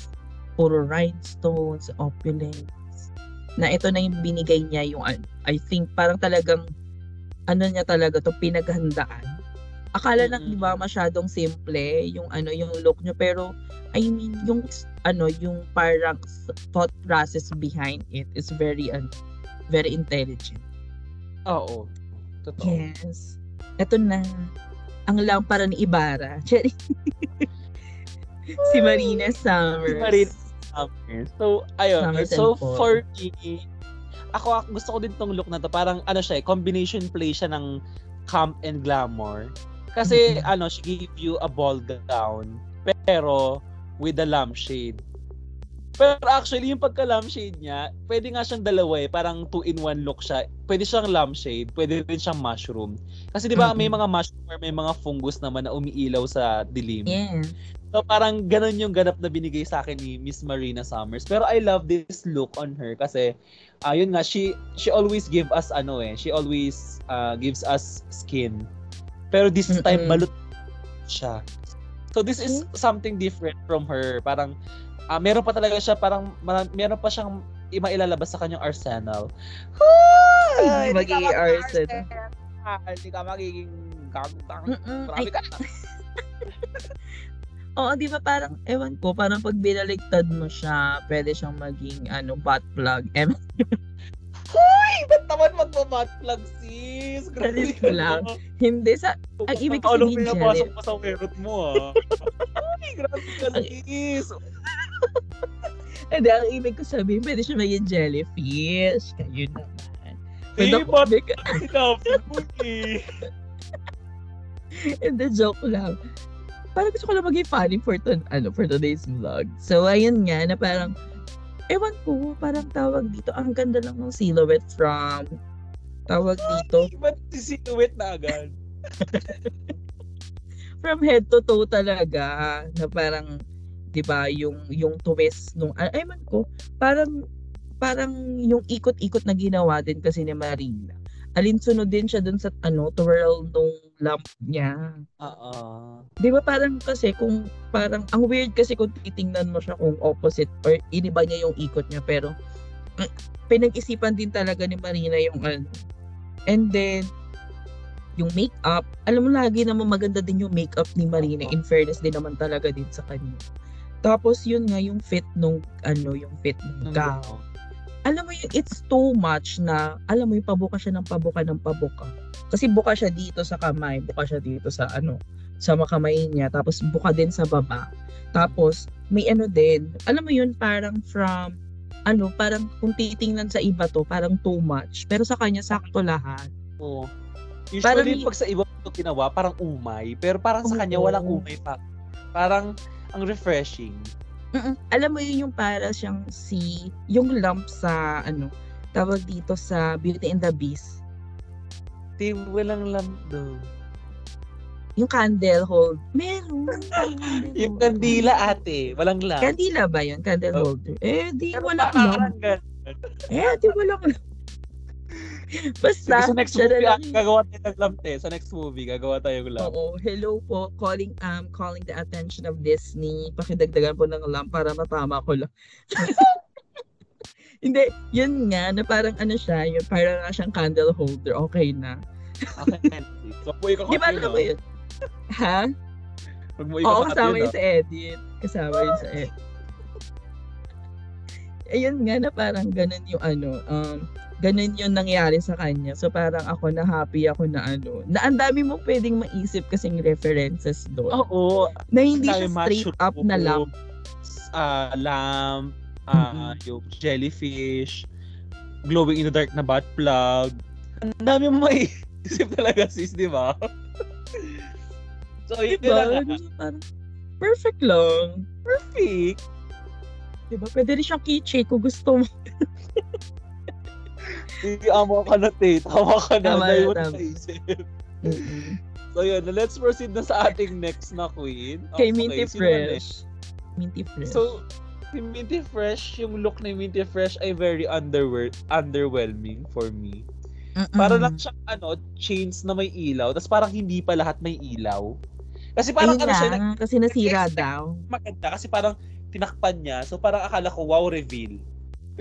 puro rhinestones, opulence. Na ito na yung binigay niya yung, I think, parang talagang, ano niya talaga to pinaghandaan. Akala lang, Mm-mm. di ba, masyadong simple yung ano, yung look niya. Pero, I mean, yung, ano, yung parang thought process behind it is very, ano, very intelligent. Oo. Totoo. Yes. Ito na. Ang lampara ni Ibarra. *laughs* Cherry. si Marina Summers. Si Marina Summers. So, ayun. Summers so, for me, ako gusto ko din tong look na to. Parang, ano siya, eh, combination play siya ng camp and glamour. Kasi, ano, she gave you a ball gown, pero with a lampshade. Pero actually, yung pagka-lampshade niya, pwede nga siyang dalawa eh. Parang two-in-one look siya. Pwede siyang lampshade, pwede rin siyang mushroom. Kasi di ba may mga mushroom or may mga fungus naman na umiilaw sa dilim. Yeah. So parang ganun yung ganap na binigay sa akin ni Miss Marina Summers. Pero I love this look on her kasi ayun nga she she always give us ano eh, she always uh, gives us skin. Pero this time Mm-mm. balut siya. So this is something different from her. Parang ah, meron pa talaga siya parang mara- meron pa siyang mailalabas sa kanyang arsenal. Ay, magiging arsenal. Hindi ka magiging gagutang. Marami ka na. *laughs* Oo, di ba parang, ewan ko, parang pag binaligtad mo siya, pwede siyang maging, ano, butt plug. *laughs* Hoy! Ba't naman magbabat plug, sis? Galit ko lang. hindi sa, ang ibig Anong sabihin, pinapasok Jelly. pa sa werot mo, ah? Hoy, grabe ka, sis. *laughs* hindi, ang ibig ko sabihin, pwede siya maging jellyfish. Kayo naman. Eh, Pwede ba't sinabi mo, eh? hindi, joke lang. Parang gusto ko lang maging funny for, to, ano, for today's vlog. So, ayun nga, na parang, ewan ko, parang tawag dito, ang ganda lang ng silhouette from, tawag dito, Ba't si silhouette na agad? *laughs* from head to toe talaga na parang 'di ba yung yung twist nung ay man ko parang parang yung ikot-ikot na ginawa din kasi ni Marina. Alinsunod din siya dun sa ano twirl nung lamp niya. Oo. 'Di ba parang kasi kung parang ang weird kasi kung titingnan mo siya kung opposite or iniba niya yung ikot niya pero ah, pinag-isipan din talaga ni Marina yung ano. And then yung makeup, alam mo lagi naman maganda din yung makeup ni Marina. In fairness din naman talaga din sa kanya. Tapos yun nga yung fit nung ano, yung fit ng gown. Alam mo yung it's too much na alam mo yung pabuka siya ng pabuka ng pabuka. Kasi buka siya dito sa kamay, buka siya dito sa ano, sa makamay niya, tapos buka din sa baba. Tapos may ano din, alam mo yun parang from ano, parang kung titingnan sa iba to, parang too much. Pero sa kanya sakto lahat. Oo. Parang Usually, y- pag sa iba ito ginawa, parang umay. Pero parang sa kanya, walang umay pa. Parang, ang refreshing. Mm-mm. Alam mo yun yung para siyang si yung lump sa ano tawag dito sa Beauty and the Beast. Di, walang lamp doon. Yung candle hold. Meron. *laughs* Yung kandila, ate. Walang lamp. Kandila ba yun? Candle Oh. holder. Eh, di Pero wala parang lamp. ganun. Eh, di wala lamp. *laughs* Basta, Sige, sa next movie, lang ate, gagawa tayo ng lamp, eh. Sa next movie, gagawa tayo ng lamp. Oo, hello po. Calling um calling the attention of Disney. Pakidagdagan po ng lamp para matama ko lang. *laughs* Hindi, yun nga, na parang ano siya, yung parang nga siyang candle holder, okay na. Okay. *laughs* so, puwi ka Di ba alam mo yun? Ha? Pag mo Oo, kasama yun, yun sa edit. Kasama yun sa edit. Ayun nga na parang ganun yung ano, um, ganun yung nangyari sa kanya. So parang ako na happy ako na ano, na ang dami mong pwedeng maisip kasing references doon. ah. Oo. na hindi siya straight up na lamp. Ah, lamp, ah, Mm-mm. yung jellyfish, glowing in the dark na butt plug. Ang dami mo maiisip talaga sis, di ba? *laughs* so, yun Diba? lang. Ano parang perfect lang. Perfect. Diba? Pwede rin siyang keychain kung gusto mo. *laughs* Hindi, amo ka na, te. Tama ka na. Tama Dahil tama. Mm-mm. So, yun. Let's proceed na sa ating next na queen. Kay Okay, Minty Fresh. Minty Fresh. So, si Minty Fresh, yung look ni Minty Fresh ay very underwer- underwhelming for me. Mm-mm. Para lang siyang ano, chains na may ilaw, tapos parang hindi pa lahat may ilaw. Kasi parang Ayun ano siya, kasi nasira daw. maganda kasi parang tinakpan niya. So parang akala ko wow reveal.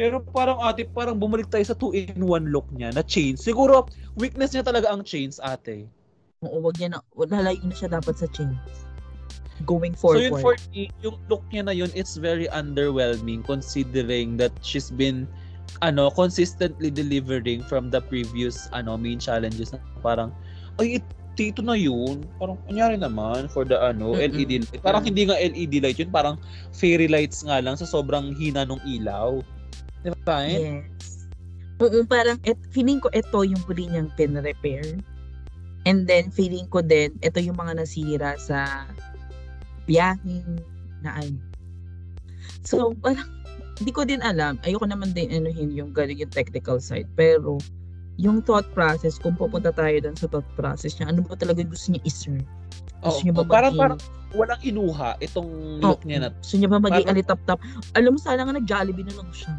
Pero parang ate, parang bumalik tayo sa 2-in-1 look niya na chains. Siguro weakness niya talaga ang chains ate. Oo, wag niya na, lalayo na siya dapat sa chains. Going So forward. yun for me, yung look niya na yun, it's very underwhelming considering that she's been ano consistently delivering from the previous ano main challenges na parang ay it- dito na yun parang kunyari naman for the ano Mm-mm. LED light parang hindi nga LED light yun parang fairy lights nga lang sa sobrang hina ng ilaw di ba eh? Yes. Oo, parang et, feeling ko ito yung huli niyang pin-repair. And then feeling ko din ito yung mga nasira sa biyaheng na ano. So, parang hindi ko din alam. Ayoko naman din anuhin yung galing yung technical side. Pero, yung thought process, kung pupunta tayo dun sa thought process niya, ano ba talaga gusto niya i-serve? Gusto niya ba parang maging- parang walang inuha itong look Oo. niya na Gusto niya ba maging Parang- alitap-tap? Alam mo, sana nga nag-Jollibee na lang siya.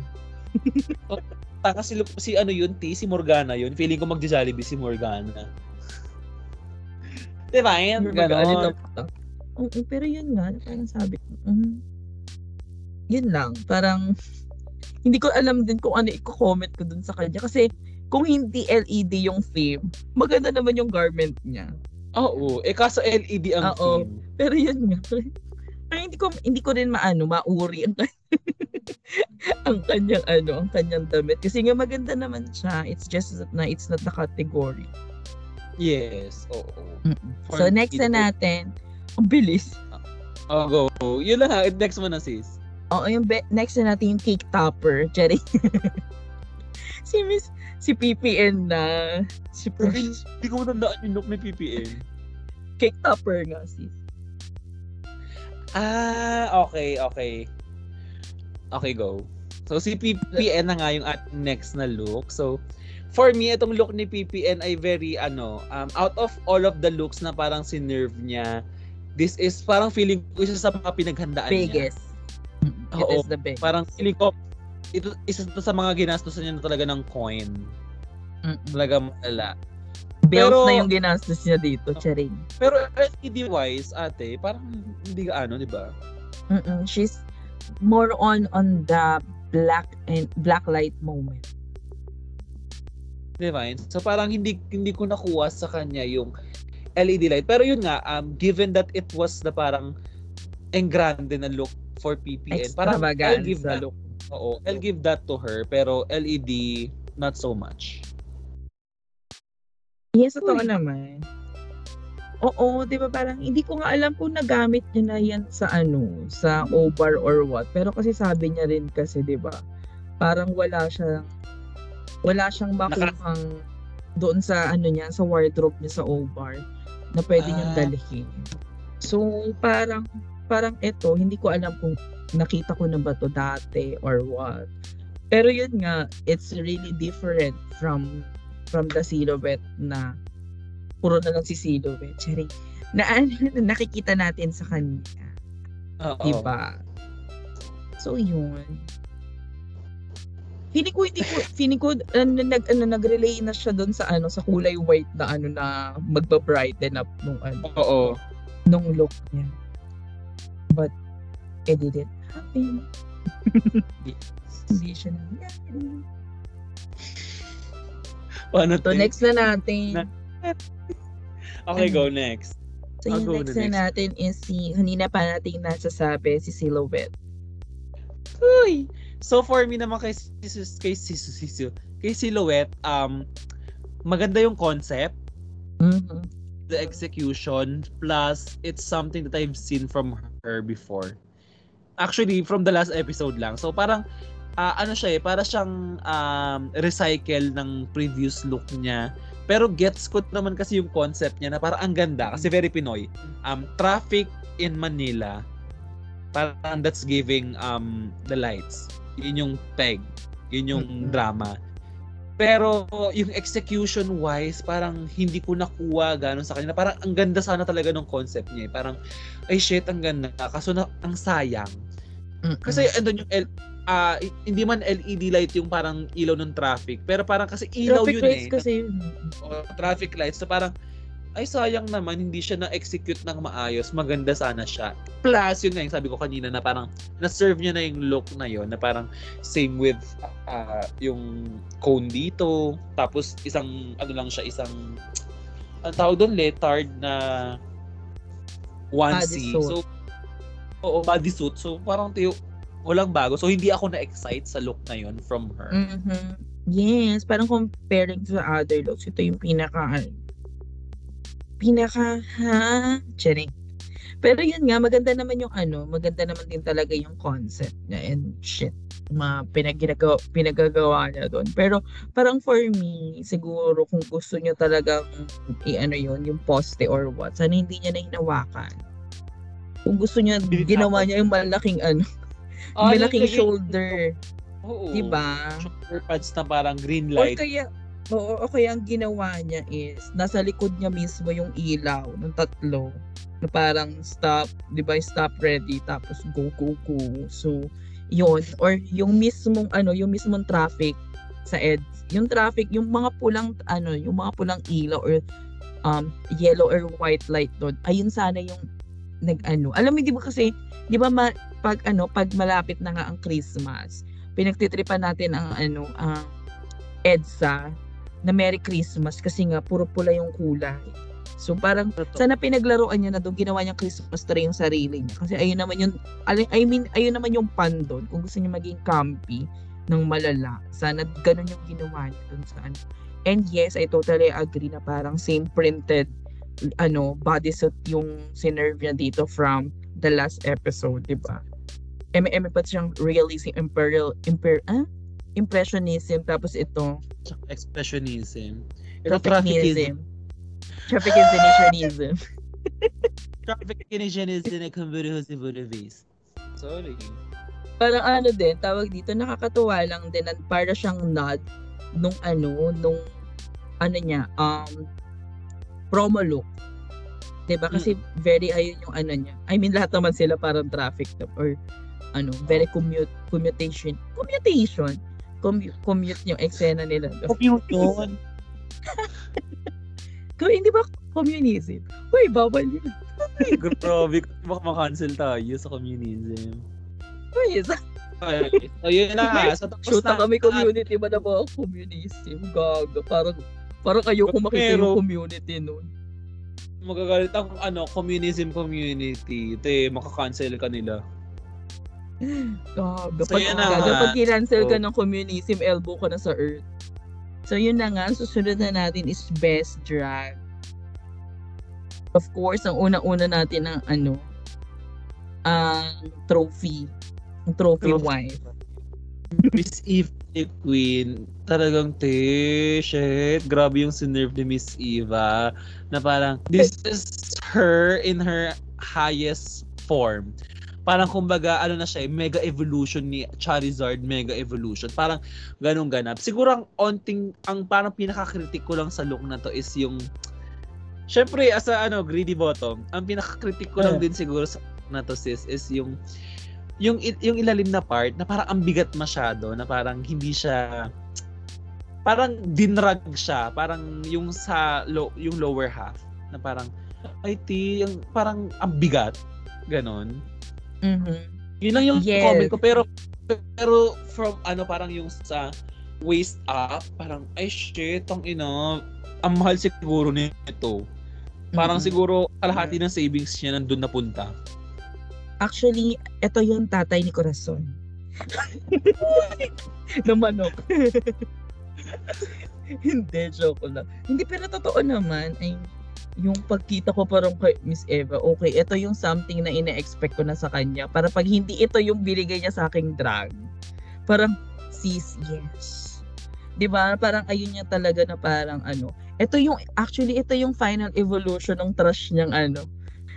*laughs* Taka si, si ano yun, T, si Morgana yun. Feeling ko mag-Jollibee si Morgana. Di ba? Yan, mag-alitap-tap. Oo, pero yun nga, parang sabi ko, mm, yun lang, parang hindi ko alam din kung ano i-comment ko dun sa kanya kasi kung hindi LED yung theme, maganda naman yung garment niya. Oo, eh kaso LED ang Oo. theme. Pero yun nga. *laughs* Ay, hindi ko hindi ko rin maano mauri ang *laughs* *laughs* ang kanyang ano, ang kanyang damit kasi nga maganda naman siya. It's just na it's not the category. Yes, oo. Mm-mm. For So next na natin, ang bilis. Oh, go. Yun lang ha. Next mo na sis. Oo, yung be- next na natin yung cake topper, *laughs* Jerry. si Miss, si PPN na, si Pres- hindi ko matandaan yung look ni PPM. cake topper nga, sis. Ah, okay, okay. Okay, go. So, si PPN na nga yung at next na look. So, for me, itong look ni PPN ay very, ano, um, out of all of the looks na parang sinerve niya, this is parang feeling ko isa sa mga pinaghandaan niya. Biggest. Mm, It Oo, is the biggest. Parang feeling ko, ito, isa to sa mga ginastosan niya na talaga ng coin. Mm-mm. Talaga malala. Bills pero- na yung ginastos niya dito, Charing. Pero LED-wise, ate, parang hindi ka ano, di ba? Mm-mm. She's more on on the black and black light moment. Divine. So parang hindi hindi ko nakuha sa kanya yung LED light. Pero yun nga, um, given that it was the parang engrande na look for PPN, parang I'll give that look. Oo, I'll give that to her. Pero LED, not so much. Yes, totoo naman. Oo, 'di ba parang hindi ko nga alam kung nagamit niya na 'yan sa ano, sa O-bar or what. Pero kasi sabi niya rin kasi 'di ba, parang wala siyang wala siyang makuhang doon sa ano niya, sa wardrobe niya sa O-bar na pwede niyang Ah. dalhin. So, parang parang eto, hindi ko alam kung nakita ko na ba to dati or what. Pero yun nga, it's really different from from the silhouette na puro na lang si silhouette. Charing. Na, na *laughs* nakikita natin sa kanya. Oo. Diba? So, yun. Feeling ko hindi ko feeling ko ano, nag ano nag-relay na siya doon sa ano sa kulay white na ano na magba-brighten up nung ano Oo. nung look niya. But it didn't happen. Hindi siya nangyari. Paano So te? next na natin. Na- *laughs* Okay, go next. So I'll yung next na natin is si, kanina pa natin nasasabi, si Silhouette. Uy! So for me naman kay Sisu, kay Sisu, Sisu, kay Silhouette, um, maganda yung concept, Mhm. the execution, plus it's something that I've seen from her before. Actually, from the last episode lang. So parang, ah, ano siya eh, para siyang um, recycle ng previous look niya. Pero gets ko naman kasi yung concept niya na parang ang ganda kasi very Pinoy. Um, traffic in Manila, parang that's giving um, the lights. Yun yung peg. Yun yung Mm-mm. drama. Pero yung execution wise, parang hindi ko nakuha gano'n sa kanya. Parang ang ganda sana talaga ng concept niya. eh. Parang, ay shit, ang ganda. Kaso na, ang sayang. Mm-mm. Kasi andun yung Ah, hindi man LED light yung parang ilaw ng traffic. Pero parang kasi ilaw traffic yun lights eh. kasi yun. O, traffic lights. So parang, ay sayang naman, hindi siya na-execute ng maayos. Maganda sana siya. Plus, yun nga yung sabi ko kanina na parang na-serve niya na yung look na yun na parang same with ah, yung cone dito. Tapos isang, ano lang siya, isang, ang tawag doon, letard na onesie. Bodysuit. So, oo, bodysuit. So, parang tiyo, walang bago. So, hindi ako na-excite sa look na yun from her. Mhm. Yes, parang comparing to the other looks, ito yung pinaka, ano, pinaka, ha? Charing. Pero yun nga, maganda naman yung ano, maganda naman din talaga yung concept niya and shit, mga pinagagawa, pinagagawa niya doon. Pero parang for me, siguro kung gusto niyo talagang i-ano yun, yung poste or what, sana hindi niya na hinawakan. Kung gusto niya, ginawa niya yung malaking ano, Ah, malaking yung- shoulder. Oo. Diba? Shoulder pads na parang green Or light. kaya, oo, o kaya ang ginawa niya is, nasa likod niya mismo yung ilaw ng tatlo. Na parang stop, di ba, stop ready, tapos go, go, go. So, yun. Or yung mismong, ano, yung mismong traffic sa EDS. Yung traffic, yung mga pulang, ano, yung mga pulang ilaw or um, yellow or white light doon, ayun sana yung nag ano. Alam mo, di ba kasi, di ba ma, pag ano, pag malapit na nga ang Christmas, pinagtitripan natin ang ano, ang EDSA na Merry Christmas kasi nga puro pula yung kulay. So parang sana pinaglaruan niya na doon ginawa niyang Christmas tree yung sarili niya. Kasi ayun naman yung I mean ayun naman yung pan doon kung gusto niya maging campy ng malala. Sana ganun yung ginawa niya doon sa ano. And yes, I totally agree na parang same printed ano bodysuit yung sinerve niya dito from the last episode, di ba? Eme pa siyang realism imperial imper ah? impressionism tapos ito Expressionism. Ito trafficism. Trafficism. Trafficism. *laughs* Trafficism na kumburuhos ni Budavis. Sorry. Parang ano din, tawag dito, nakakatuwa lang din at para siyang nod nung ano, nung ano niya, um, promo look. 'Di ba? Kasi very ayun yung ano niya. I mean lahat naman sila parang traffic or ano, very commute commutation. Commutation. Commute, commute yung eksena nila. doon. Commute yun. Kung hindi ba communism? Uy, bawal yun. Grabe, baka makancel tayo sa communism. Uy, sa Okay. So yun na. So tapos shoot na na. kami community ba na ba communism? Gaga. Parang, parang kayo kung makita Pero- yung community nun. Magagalit ang ano, communism community. Te, makakancel ka nila. *laughs* Gaga. So, pag, yun na gaga, nga. pag kinancel ka ng communism, elbow ka na sa earth. So yun na nga, susunod na natin is best drag. Of course, ang una-una natin ang ano, ang trophy. Ang trophy Trophy. wife. Miss Eve ni Queen, talagang te, shit, grabe yung sinerve ni Miss Eva na parang, this is her in her highest form. Parang kumbaga, ano na siya, eh, mega evolution ni Charizard, mega evolution. Parang ganong ganap. Siguro ang onting, ang parang pinaka-critic ko lang sa look na to is yung, syempre, as a ano, greedy bottom, ang pinaka-critic ko lang Yeah. din siguro sa na to sis is yung yung yung ilalim na part na parang ang bigat masyado na parang hindi siya parang dinrag siya parang yung sa low, yung lower half na parang ay ti yung parang ang bigat ganon Mhm. yun lang yung Yes. comment ko pero pero from ano parang yung sa waist up parang ay shit ang ina ang mahal siguro nito parang Mhm. siguro kalahati ng savings niya nandun napunta Actually, ito yung tatay ni Corazon. *laughs* na manok. *laughs* Hindi, joke lang. Hindi, pero totoo naman, ay yung pagkita ko parang kay Miss Eva, okay, ito yung something na ine-expect ko na sa kanya. Para pag hindi ito yung binigay niya sa aking drag, parang, sis, yes. 'Di ba Parang ayun niya talaga na parang ano. Ito yung, actually, ito yung final evolution ng trash niyang ano.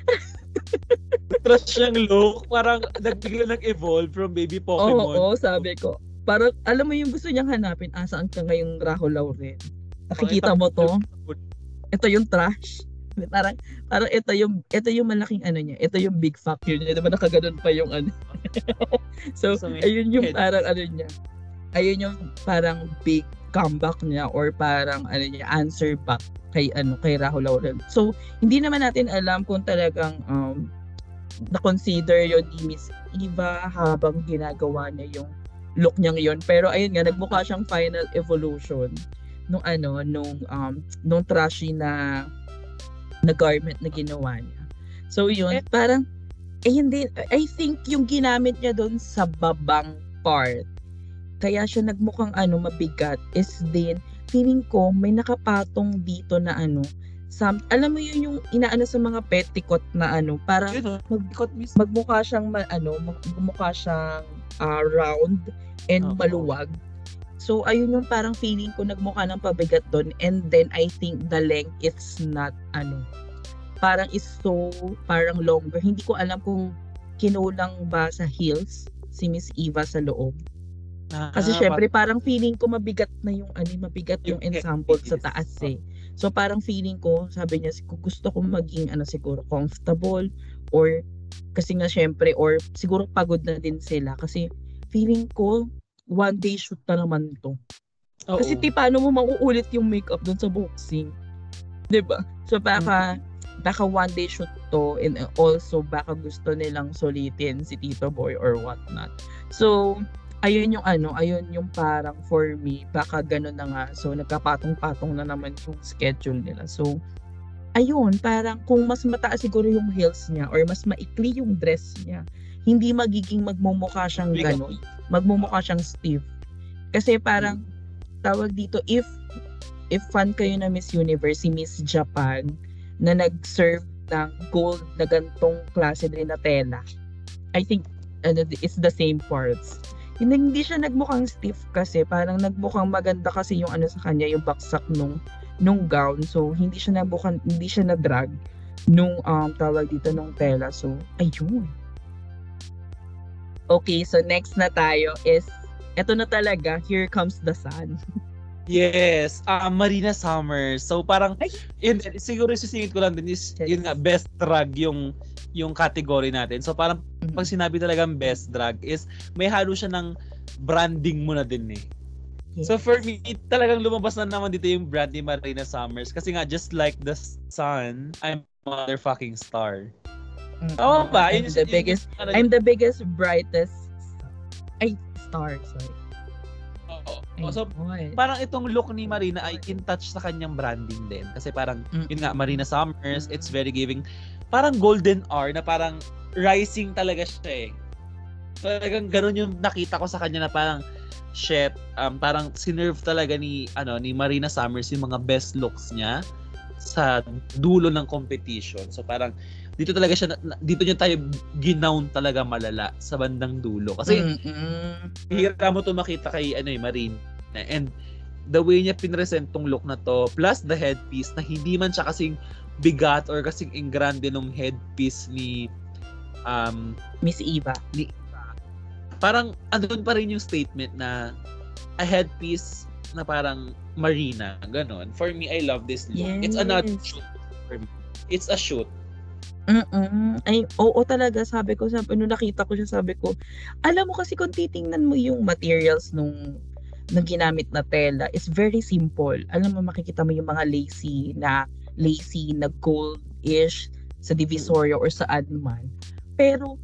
*laughs* Trash siyang look. Parang nagbigla nag-evolve from baby Oo, Pokemon. oo, sabi ko. Parang, alam mo yung gusto niyang hanapin, ah, saan ka ngayong Raho Lauren? Nakikita mo to? Ito yung trash. *laughs* Parang, parang ito yung, ito yung malaking ano niya. Ito yung big factor niya. Diba nakaganon pa yung ano. *laughs* so, So, ayun yung head. parang ano niya. Ayun yung parang big comeback niya or parang ano niya, answer back kay ano kay Rahul Lauren. So, hindi naman natin alam kung talagang um, na-consider yon ni Miss Eva habang ginagawa niya yung look niya ngayon. Pero ayun nga, nagmukha siyang final evolution nung ano, nung um, nung trashy na na garment na ginawa niya. So yun, Eh- parang eh hindi I think yung ginamit niya doon sa babang part kaya siya nagmukhang ano mabigat is din feeling ko may nakapatong dito na ano some, alam mo yun yung inaano sa mga petticoat na ano para oh. mag- magmukha siyang ma- ano mag- magmukha siyang ah, round and Oo. maluwag so ayun yung parang feeling ko nagmukha ng pabigat doon and then I think the length it's not ano parang is so parang longer. Hindi ko alam kung kinulang ba sa heels si Miss Eva sa loob. Kasi Ah, syempre parang feeling ko mabigat na yung ano mabigat yung ensemble sa taas eh. So parang feeling ko sabi niya "Kung gusto ko maging ano siguro comfortable or kasi nga syempre or siguro pagod na din sila. Kasi feeling ko one day shoot na naman to oo. kasi ti paano mo mauulit yung makeup doon sa boxing 'di ba so baka baka one day shoot to and also baka gusto nilang sulitin si Tito Boy or whatnot. So, ayun yung ano, ayun yung parang for me, baka ganun na nga. So, nagkapatong-patong na naman yung schedule nila. So, ayun, parang kung mas mataas siguro yung heels niya or mas maikli yung dress niya, hindi magiging magmumukha siyang ganun. Magmumukha siyang stiff. Kasi parang, tawag dito, if if fan kayo na Miss Universe, si Miss Japan, na nag-serve ng gold na gantong klase din na tela, I think ano, it's the same parts. Hindi, hindi siya nagmukhang stiff kasi parang nagmukhang maganda kasi yung ano sa kanya, yung baksak nung nung gown. So hindi siya nabukan, hindi siya na drag nung um, tawag dito nung tela. So ayun. Okay, so next na tayo is eto na talaga, Here Comes the Sun. Yes, ah Marina Summers. So parang Ay. yun, siguro sisingit ko lang din is Yes. yun nga best drag yung yung category natin. So parang pag sinabi talagang best drag is may halo siya ng branding mo na din eh. So for me, talagang lumabas na naman dito yung brand ni Marina Summers kasi nga just like the sun, I'm a motherfucking star. Mm, Tama ba? I'm the biggest, I'm the biggest, brightest, ay, star, sorry. oo. Ay, So boy. parang itong look ni Marina ay in touch sa kanyang branding din. Kasi parang, Mm. yun nga, Marina Summers, it's very giving. Parang golden hour na parang rising talaga siya eh. Talagang ganun yung nakita ko sa kanya na parang, shit, um, parang sinerve talaga ni, ano, ni Marina Summers yung mga best looks niya sa dulo ng competition. So parang, dito talaga siya, dito niya tayo ginown talaga malala sa bandang dulo. Kasi, hira mo to makita kay ano eh, Marine. And the way niya pinresent tong look na to, plus the headpiece na hindi man siya kasing bigat or kasing ingrande nung headpiece ni um Miss Eva. parang andun pa rin yung statement na a headpiece na parang marina, ganon. For me, I love this look. It's another Yes. shoot for me. It's a shoot. Mm-mm. Ay, oo talaga, sabi ko, sabi, nung nakita ko siya, sabi ko, alam mo kasi kung titingnan mo yung materials nung na ginamit na tela, it's very simple. Alam mo, makikita mo yung mga lacy na, lacy na gold-ish sa divisoria or saan man. Pero,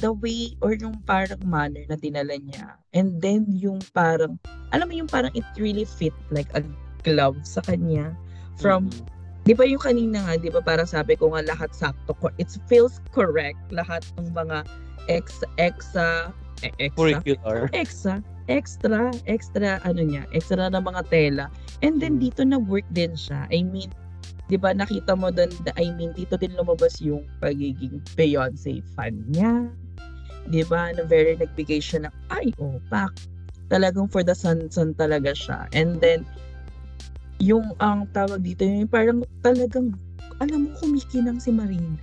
the way or yung parang manner na dinala niya, and then yung parang, alam mo yung parang it really fit like a glove sa kanya. From Mhm. Di ba yung kanina nga, di ba parang sabi ko nga lahat sakto. It feels correct. Lahat ng mga ex, exa, eh, exa, curricular. exa, extra, extra, ano niya, extra na mga tela. And then Mm. dito na work din siya. I mean, di ba nakita mo doon, I mean, dito din lumabas yung pagiging Beyonce fan niya. Di ba, na very nagbigay siya ng, ay, oh, pak. Talagang for the sun, sun talaga siya. And then, yung ang tawag dito, yung parang talagang, alam mo, kumikinang si Marina.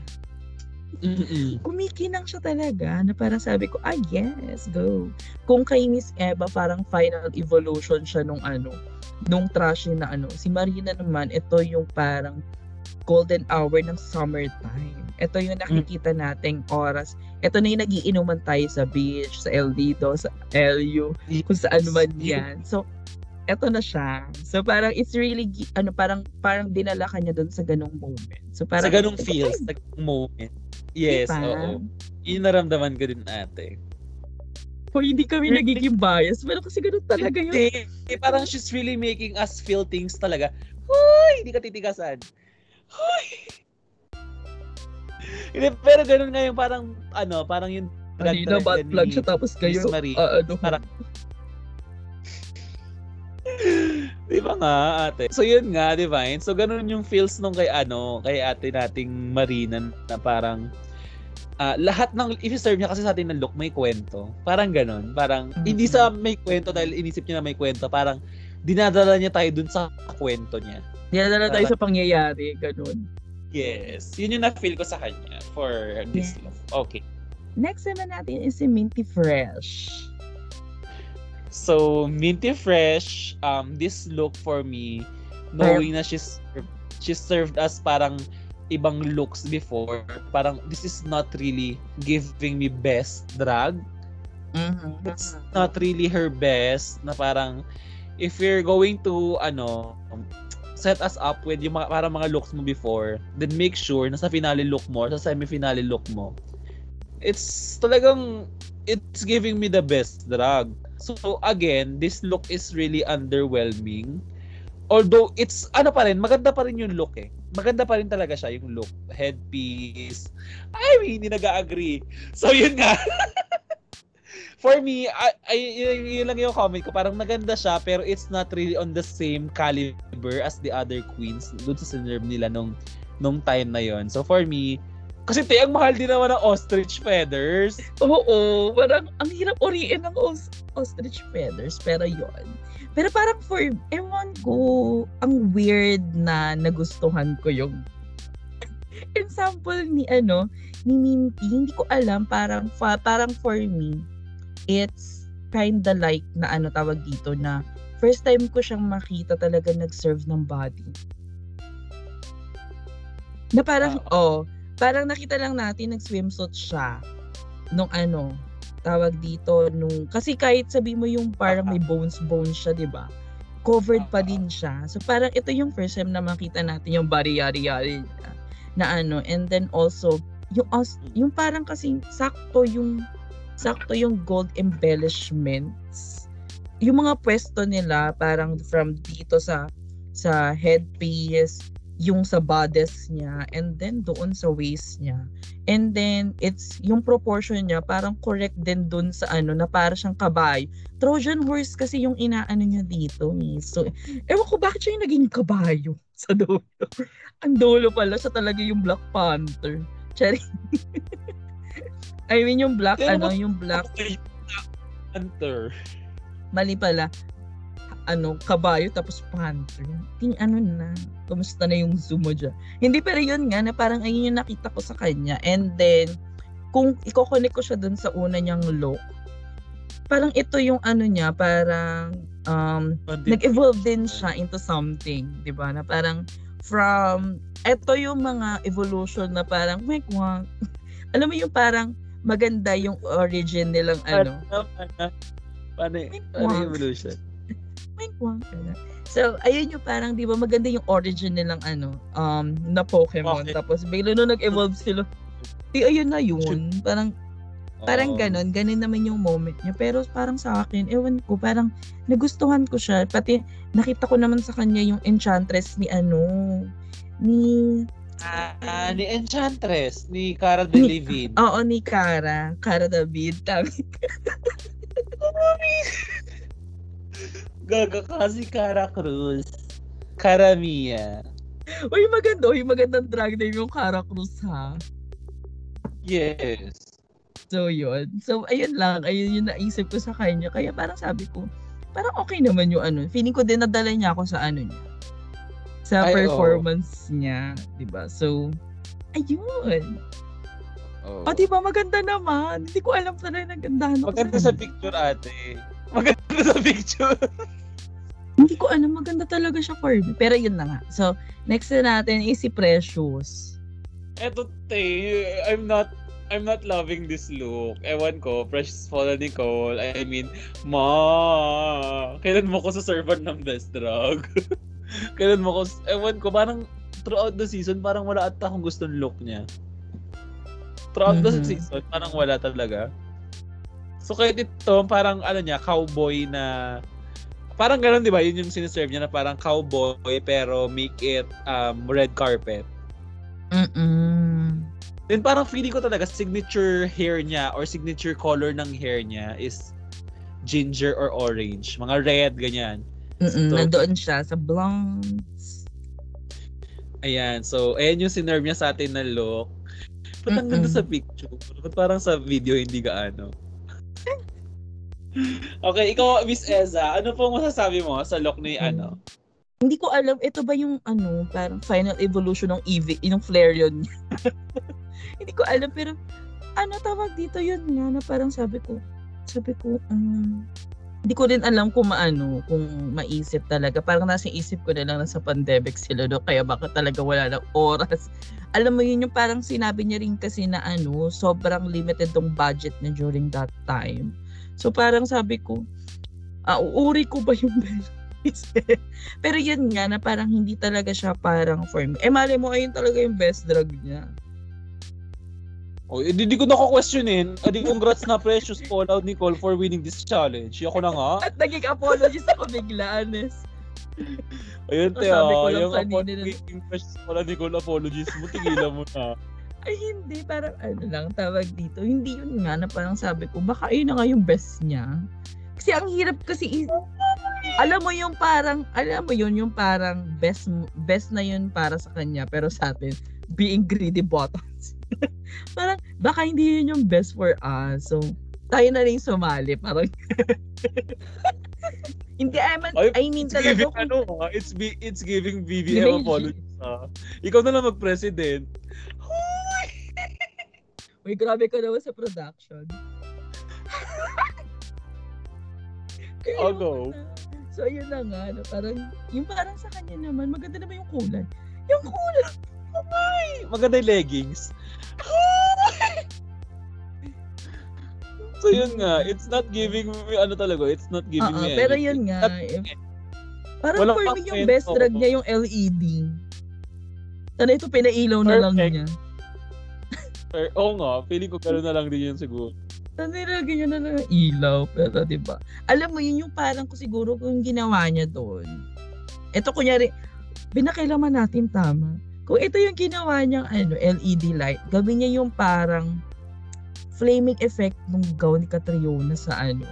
Mm-mm. Kumikinang siya talaga, na parang sabi ko, ah, yes, go. Kung kay Miss Eva, parang final evolution siya nung ano, nung trashy na ano. Si Marina naman, ito yung parang golden hour ng summertime. Ito yung nakikita nating oras. Ito na yung nagiinuman tayo sa beach, sa El Nido, sa LU, kung saan man yan. So, eto na siya. So parang it's really ano parang parang dinala ka niya doon sa ganung moment. So Sa parang ganong feels, sa ganong moment. Yes, Diba? oo. Yun naramdaman ko din ate. Kung hindi kami Really? nagiging bias, pero kasi ganun talaga yun. Hindi. Eh, parang she's really making us feel things talaga. Hoy! Hindi ka titigasan. Hoy! Hindi, pero ganun nga yung parang, ano, parang yung Kanina bad plug siya tapos kayo, Marie. ah, ano, Parang- Di ba nga, ate? So yun nga, Divine. So ganun yung feels nung kay ano, kay ate nating Marina na parang ah, lahat ng i-serve niya kasi sa atin ng look may kwento. Parang ganun. Parang Mhm. hindi sa may kwento dahil inisip niya na may kwento. Parang dinadala niya tayo dun sa kwento niya. dinadala tayo sa pangyayari, ganun. Yes. Yun yung na-feel ko sa kanya for this Yes. look. Okay. Next naman natin is si Minty Fresh. So, Minty Fresh, um, this look for me, knowing na she's, she served us parang ibang looks before, parang this is not really giving me best drag. Mhm. It's not really her best na parang if you're going to ano set us up with yung mga, para mga looks mo before, then make sure na sa finale look mo, sa semi-finale look mo, it's talagang, it's giving me the best drag. So again, this look is really underwhelming. Although it's ano pa rin, maganda pa rin yung look eh. Maganda pa rin talaga siya yung look, headpiece. I mean, hindi nag-agree. So yun nga. *laughs* For me, I, I, yun, lang yung comment ko. Parang maganda siya, pero it's not really on the same caliber as the other queens doon sa sinerve nila nung, nung time na yon So for me, kasi te, ang mahal din naman ng ostrich feathers. Oo, parang ang hirap uriin ng os- ostrich feathers, pero yon. Pero parang for, ewan ko, ang weird na nagustuhan ko yung *laughs* example ni ano, ni Minty, hindi ko alam, parang, fa, parang for me, it's kinda like na ano tawag dito na first time ko siyang makita talaga nag-serve ng body. Na parang, oh, parang nakita lang natin nag-swimsuit siya nung ano, tawag dito nung kasi kahit sabi mo yung parang may bones bones siya, 'di ba? Covered pa din siya. So parang ito yung first time na makita natin yung body yari yari niya na ano and then also yung yung parang kasing sakto yung sakto yung gold embellishments. Yung mga pwesto nila parang from dito sa sa headpiece, yung sa bodice niya, and then doon sa waist niya. And then, it's, yung proportion niya, parang correct din doon sa ano, na para siyang kabayo. Trojan horse kasi yung inaano niya dito. Eh. So, ewan ko bakit siya yung naging kabayo *laughs* sa dulo. Ang dulo pala, siya talaga yung Black Panther. Cherry. *laughs* I mean, yung black, Pero ano, yung black, Hunter. mali pala. Ano, kabayo tapos panther. Ting ano na, kumusta na yung zoom mo dyan? Hindi, pero yun nga, na parang ayun yung nakita ko sa kanya. And then, kung iko-connect ko siya dun sa una niyang look, parang ito yung ano niya, parang um, nag-evolve din siya into something, 'di ba? Na parang from ito yung mga evolution na parang wek wak. *laughs* Alam mo yung parang maganda yung origin nilang ano. Ano? Ano? Paano, Wait, paano evolution? Wek wak. So, ayun yung parang 'di ba maganda yung origin nilang ano um na Pokemon Okay. tapos bigla nung nag-evolve sila. Di ayun na yun. Parang Parang Oo. ganon, ganon naman yung moment niya. Pero parang sa akin, ewan ko, parang nagustuhan ko siya. Pati nakita ko naman sa kanya yung enchantress ni ano, ni, Ah, ni Enchantress, ni Cara Delevingne. oo, ni Cara, Cara David. Tama. *laughs* Gaga kasi Cara Cruz. Cara Mia. Uy, maganda, uy, magandang drag name yung Cara Cruz ha. Yes. So, yun. So, ayun lang. Ayun yung naisip ko sa kanya. Kaya parang sabi ko, parang okay naman yung ano. Feeling ko din nadala niya ako sa ano niya. Sa Ay, performance niya. 'di ba So, ayun. Oh. O, di ba maganda naman? Hindi ko alam talaga nagandahan ako. Maganda sa picture ate. Maganda sa picture. *laughs* Hindi ko alam, maganda talaga siya for me. Pero yun na nga. So, next na natin is si Precious. Eto te, I'm not I'm not loving this look. Ewan ko, Precious Paula Nicole. I mean, ma, kailan mo ko sa servant ng best drug? *laughs* kailan mo ko, ewan ko, parang throughout the season, parang wala at akong gustong look niya. Throughout the Mhm. season, parang wala talaga. So kahit ito, parang ano niya, cowboy na, parang ganun di ba, yun yung siniserve niya na parang cowboy pero make it um, red carpet. Mm-mm. Then parang feeling ko talaga signature hair niya or signature color ng hair niya is ginger or orange. Mga red, ganyan. Mm-mm. So- Nandoon siya sa blondes. Ayan. So, ayan yung sinerve niya sa atin na look. Ba't ang ganda sa picture? Ba't parang sa video hindi gaano? Okay, ikaw, Miss Eza, ano pong masasabi mo sa look ni ano? Hindi ko alam, ito ba yung ano, parang final evolution ng Eevee, yung Flareon niya. *laughs* Hindi ko alam, pero ano tawag dito yun nga, na parang sabi ko, sabi ko, um, hindi ko din alam kung maano, kung maisip talaga. Parang nasa isip ko na lang nasa pandemic sila do, kaya baka talaga wala ng oras. *laughs* Alam mo yun yung parang sinabi niya rin kasi na ano, sobrang limited tong budget na during that time. So parang sabi ko, ah, uuri ko ba yung bel? *laughs* Pero yun nga, na parang hindi talaga siya parang for me. Eh, mali mo, ayun talaga yung best drug niya. Oh, hindi di ko na questionin. Adi congrats na Precious Fallout Nicole for winning this challenge. Ako na nga. At naging apologist ako bigla, honest. Ayun, te, ah, lang yung apologist Precious Fallout Nicole apologies mo, tigilan mo na. *laughs* Ay, hindi. Parang ano lang, tawag dito. Hindi yun nga na parang sabi ko, baka ayun na nga yung best niya. Kasi ang hirap kasi, is- alam mo yung parang, alam mo yun, yung parang best, best na yun para sa kanya. Pero sa atin, being greedy bottoms. *laughs* parang, baka hindi yun yung best for us. So, tayo na rin sumali. Parang, *laughs* hindi, I mean, Ay, I mean It's talaga giving, kung ano, ah, it's, be, it's giving BBM apologies. ah. Ikaw na lang mag-president. *laughs* Uy, grabe ka naman sa production. Kaya I'll go. na. So, ayun na nga. No, parang, yung parang sa kanya naman, maganda naman yung kulay. Yung kulay! Maganda yung leggings. So yun nga, it's not giving me, ano talaga, it's not giving Oo, me pero anything. yun nga. Not- If, parang Walang for me, yung best drug niya yung LED. Sana ito pinailaw na lang niya. Or- Oo nga, feeling ko gano'n na lang din yun siguro. Sana nilagyan niya na lang ng ilaw. Pero di ba? Alam mo yun yung parang ko siguro kung ginawa niya doon. Ito kunyari, binakilaman natin tama. Kung ito yung ginawa niyang ano, LED light, gawin niya yung parang flaming effect nung gown ni Catriona sa ano.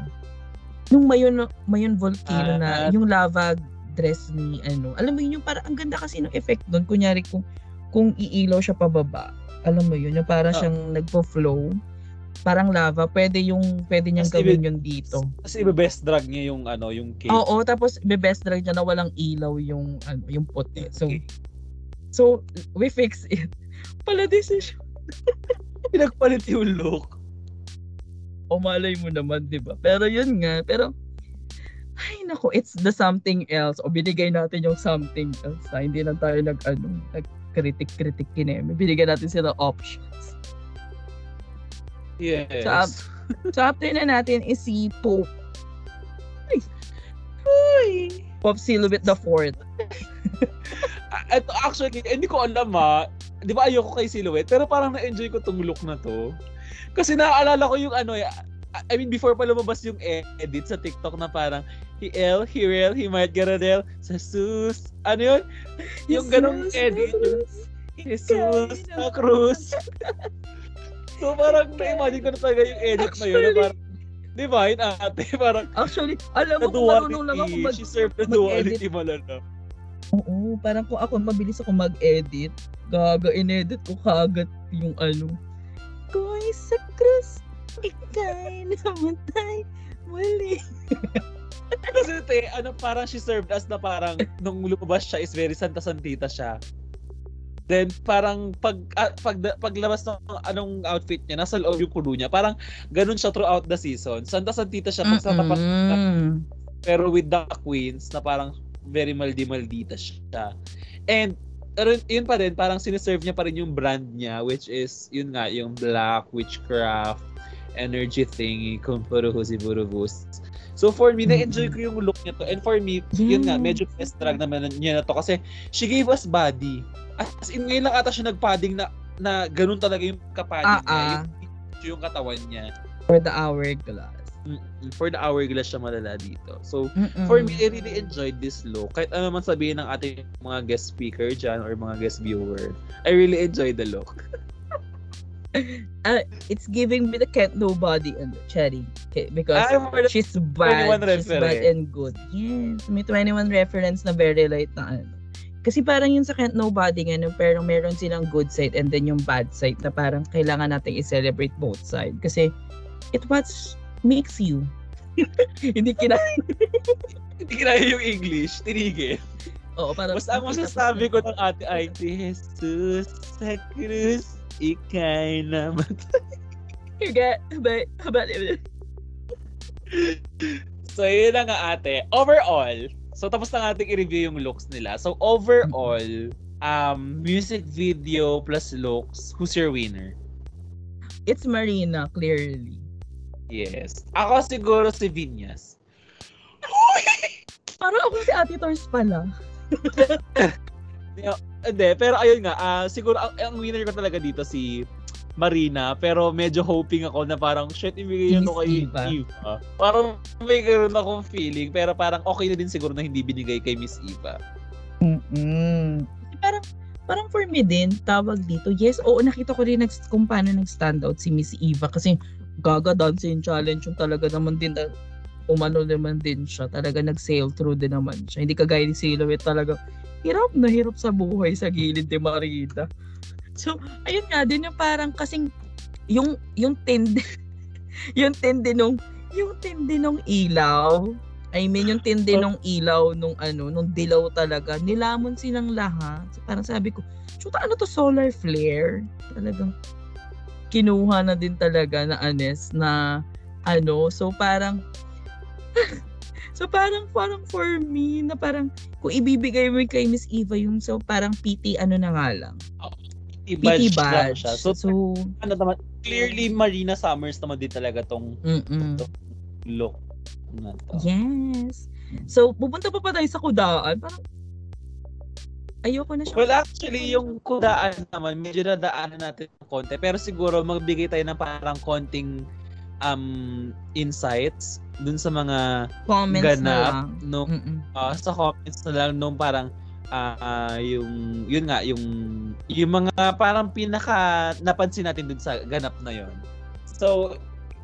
Nung mayon mayon volcano na Ah. yung lava dress ni ano. Alam mo yun yung parang ang ganda kasi ng effect doon. Kunyari kung kung iilaw siya pababa. Alam mo yun, yung parang Ah. siyang nagpo-flow. Parang lava, pwede yung pwede niyang gawin yun dito. Kasi iba best drug niya yung ano, yung cake. Oo, tapos best drag niya na walang ilaw yung ano, yung puti. So Okay. So we fix it. *laughs* Pala decision. *laughs* Pinagpalit yung look. O malay mo naman, 'di ba? Pero yun nga, pero ay nako, it's the something else. O binigay natin yung something else. Ha? Hindi lang tayo nag ano, nag critic-critic kineme. Binigyan natin sila options. Yes. So, um, So after na natin is si Pope. Ay. Ay. Pope Silhouette the Fourth. *laughs* Ito, actually, hindi ko alam ha. Di ba ayoko kay Silhouette? Pero parang na-enjoy ko tong look na to. Kasi naaalala ko yung ano, eh, I mean, before pa lumabas yung edit sa TikTok na parang, he L, he real, he might get a deal, sa sus. Ano yun? *laughs* Yung ganong edit, yung Jesus na *laughs* cruz. so parang na-imagine ko na talaga yung edit na yun. Na Actually- parang, divine ate, *laughs* parang Actually, alam mo kung marunong lang ako mag... She served the mag-edit. duality malala. Oo, parang kung ako mabilis ako mag-edit, gaga, in-edit ko kagad yung ano. Ko'y sa krus, ika'y *laughs* namatay, muli. Kasi te, ano, parang she served as na parang nung lumabas siya is very Santa Santita siya. Then parang pag ah, pag paglabas ng anong outfit niya, nasa loob yung kulo niya. Parang ganun siya throughout the season. Santa Santita siya pag sa tapat pero with the queens na parang very maldi-maldita siya. And yun pa rin, parang siniserve niya pa rin yung brand niya, which is, yun nga, yung black, witchcraft, energy thingy, kumpuruhusi burubus. So for me, na-enjoy ko yung look niya to. And for me, yun nga, medyo best drag naman niya na to. Kasi she gave us body. As in, ngayon lang ata siya nag-padding na, na ganun talaga yung kapadding niya. Ah, ah. Yung, yung katawan niya. For the hourglass. For the hourglass siya malala dito. So, Mm-mm. For me, I really enjoyed this look. Kahit ano man sabihin ng ating mga guest speaker dyan or mga guest viewer, I really enjoyed the look. *laughs* Ah, it's giving me the can't nobody and cherry. Okay, because Ah, the she's bad. 21 She's bad and good. Yes, may 21 reference na very light na ano. Kasi parang yun sa Can't Nobody nga, no, pero meron silang good side and then yung bad side na parang kailangan nating i-celebrate both side. Kasi it what makes you. *laughs* Hindi kina... Hindi kinaya yung English, tinigil. Oo, parang... Basta ang masasabi ko ng ate ay, Jesus sa krus, ikay naman. *laughs* You get... But, but, So, yun na nga ate. Overall, so tapos na natin i-review yung looks nila. So, overall, um, music video plus looks, who's your winner? it's Marina, clearly. Yes. Ako siguro si Vinyas. Parang ako si Ate Tors pala. *laughs* Hindi, pero ayun nga, ah, siguro ang, ang winner ko talaga dito si Marina, pero medyo hoping ako na parang, shit, ibigay yun Miss kay Eva. Eva. Parang may ganoon akong feeling, pero parang okay na din siguro na hindi binigay kay Miss Eva. Mm-mm. Parang, parang for me din, tawag dito, yes, oo, nakita ko rin nags- kung paano nag-stand out si Miss Eva kasi gaga dancing challenge yung talaga naman din na umano naman din siya. Talaga nag-sail through din naman siya. Hindi kagaya ni Silhouette talaga hirap na hirap sa buhay sa gilid ni Marita. So, ayun nga din yung parang kasing yung yung tindi *laughs* yung tindi nung yung tindi nung ilaw I mean, yung tindi nung ilaw, nung ano, nung dilaw talaga, nilamon silang lahat. So, parang sabi ko, chuta, ano to solar flare? Talagang kinuha na din talaga na anes na ano. So, parang *laughs* So parang parang for me na parang kung ibibigay mo kay Miss Eva yung so parang PT ano na nga lang. PT badge lang badge. siya. So, So, ano naman, clearly Marina Summers naman din talaga tong mm look na to. Yes. So, pupunta pa pa tayo sa kudaan. Parang, ayoko na siya. Well, actually, yung kudaan naman, medyo nadaanan natin ng konti. Pero siguro, magbigay tayo ng parang konting um, insights dun sa mga comments na ganap lang. nung Mm-mm. ah, sa comments na lang nung parang ah, yung yun nga yung yung mga parang pinaka napansin natin dun sa ganap na yon. So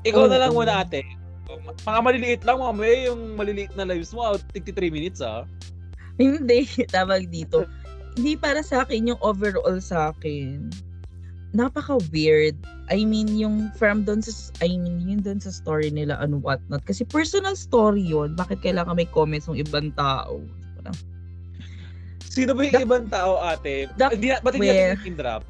ikaw na lang muna ate. Mga maliliit lang mamaya yung maliliit na lives mo, ah, 63 minutes ah. Hindi, *laughs* tawag dito. Hindi para sa akin yung overall sa akin. Napaka-weird. I mean, yung from doon sa, I mean, yun doon sa story nila and whatnot. Kasi personal story yun. Bakit kailangan may comments ng ibang tao? Parang, Sino ba yung The- ibang tao ate? The- Hindi, ba't hindi natin drop?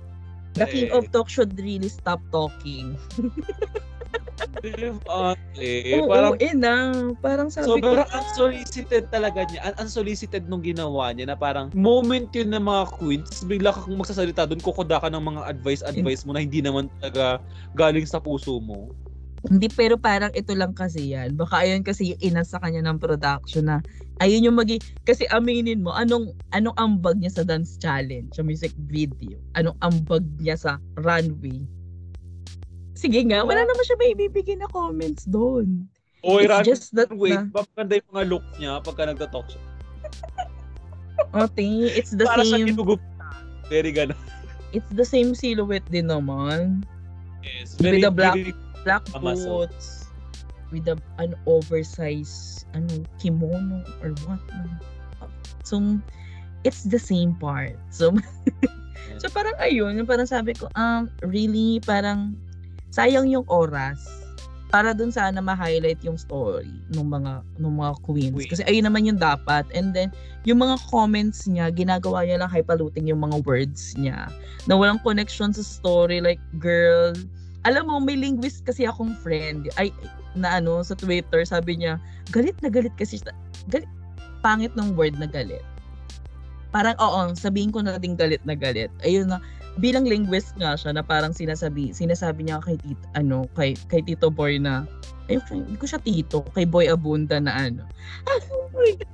the king Eh. of talk should really stop talking. *laughs* ate, Oo, parang eh na. Parang sabi ko, Sobrang unsolicited talaga niya. Un- unsolicited nung ginawa niya na parang moment yun ng mga queens, bigla ka kung magsasalita doon, kukuda ka ng mga advice-advice mo na hindi naman talaga galing sa puso mo. Hindi, pero parang ito lang kasi yan. Baka ayun kasi yung ina sa kanya ng production na ayun yung magi kasi aminin mo anong anong ambag niya sa dance challenge, sa music video. Anong ambag niya sa runway. Sige nga, wala naman siya may ibibigay na comments doon. Oy, It's Ran, just that wait, na, papaganda yung mga look niya pagka nagtatalk siya. *laughs* Ote, it's the Para same, ginugup. Very gano'n. it's the same silhouette din naman. Yes, With very, the black- very- Black boots, with a, an oversized ano, kimono or what. So, it's the same part. So, *laughs* so parang ayun, yung parang sabi ko, um, really, parang sayang yung oras para dun sana ma-highlight yung story ng mga ng mga queens. Queen. Kasi ayun naman yung dapat. And then, yung mga comments niya, ginagawa niya lang hypaluting yung mga words niya. Na walang connection sa story. Like, girl, alam mo, may linguist kasi akong friend. Ay, na ano, sa Twitter, sabi niya, galit na galit kasi. Galit, pangit ng word na galit. Parang, oo, sabihin ko na din galit na galit. Ayun na, bilang linguist nga siya na parang sinasabi sinasabi niya kay tito, ano kay kay Tito Boy na ay hindi ko siya tito kay Boy Abunda na ano. *laughs*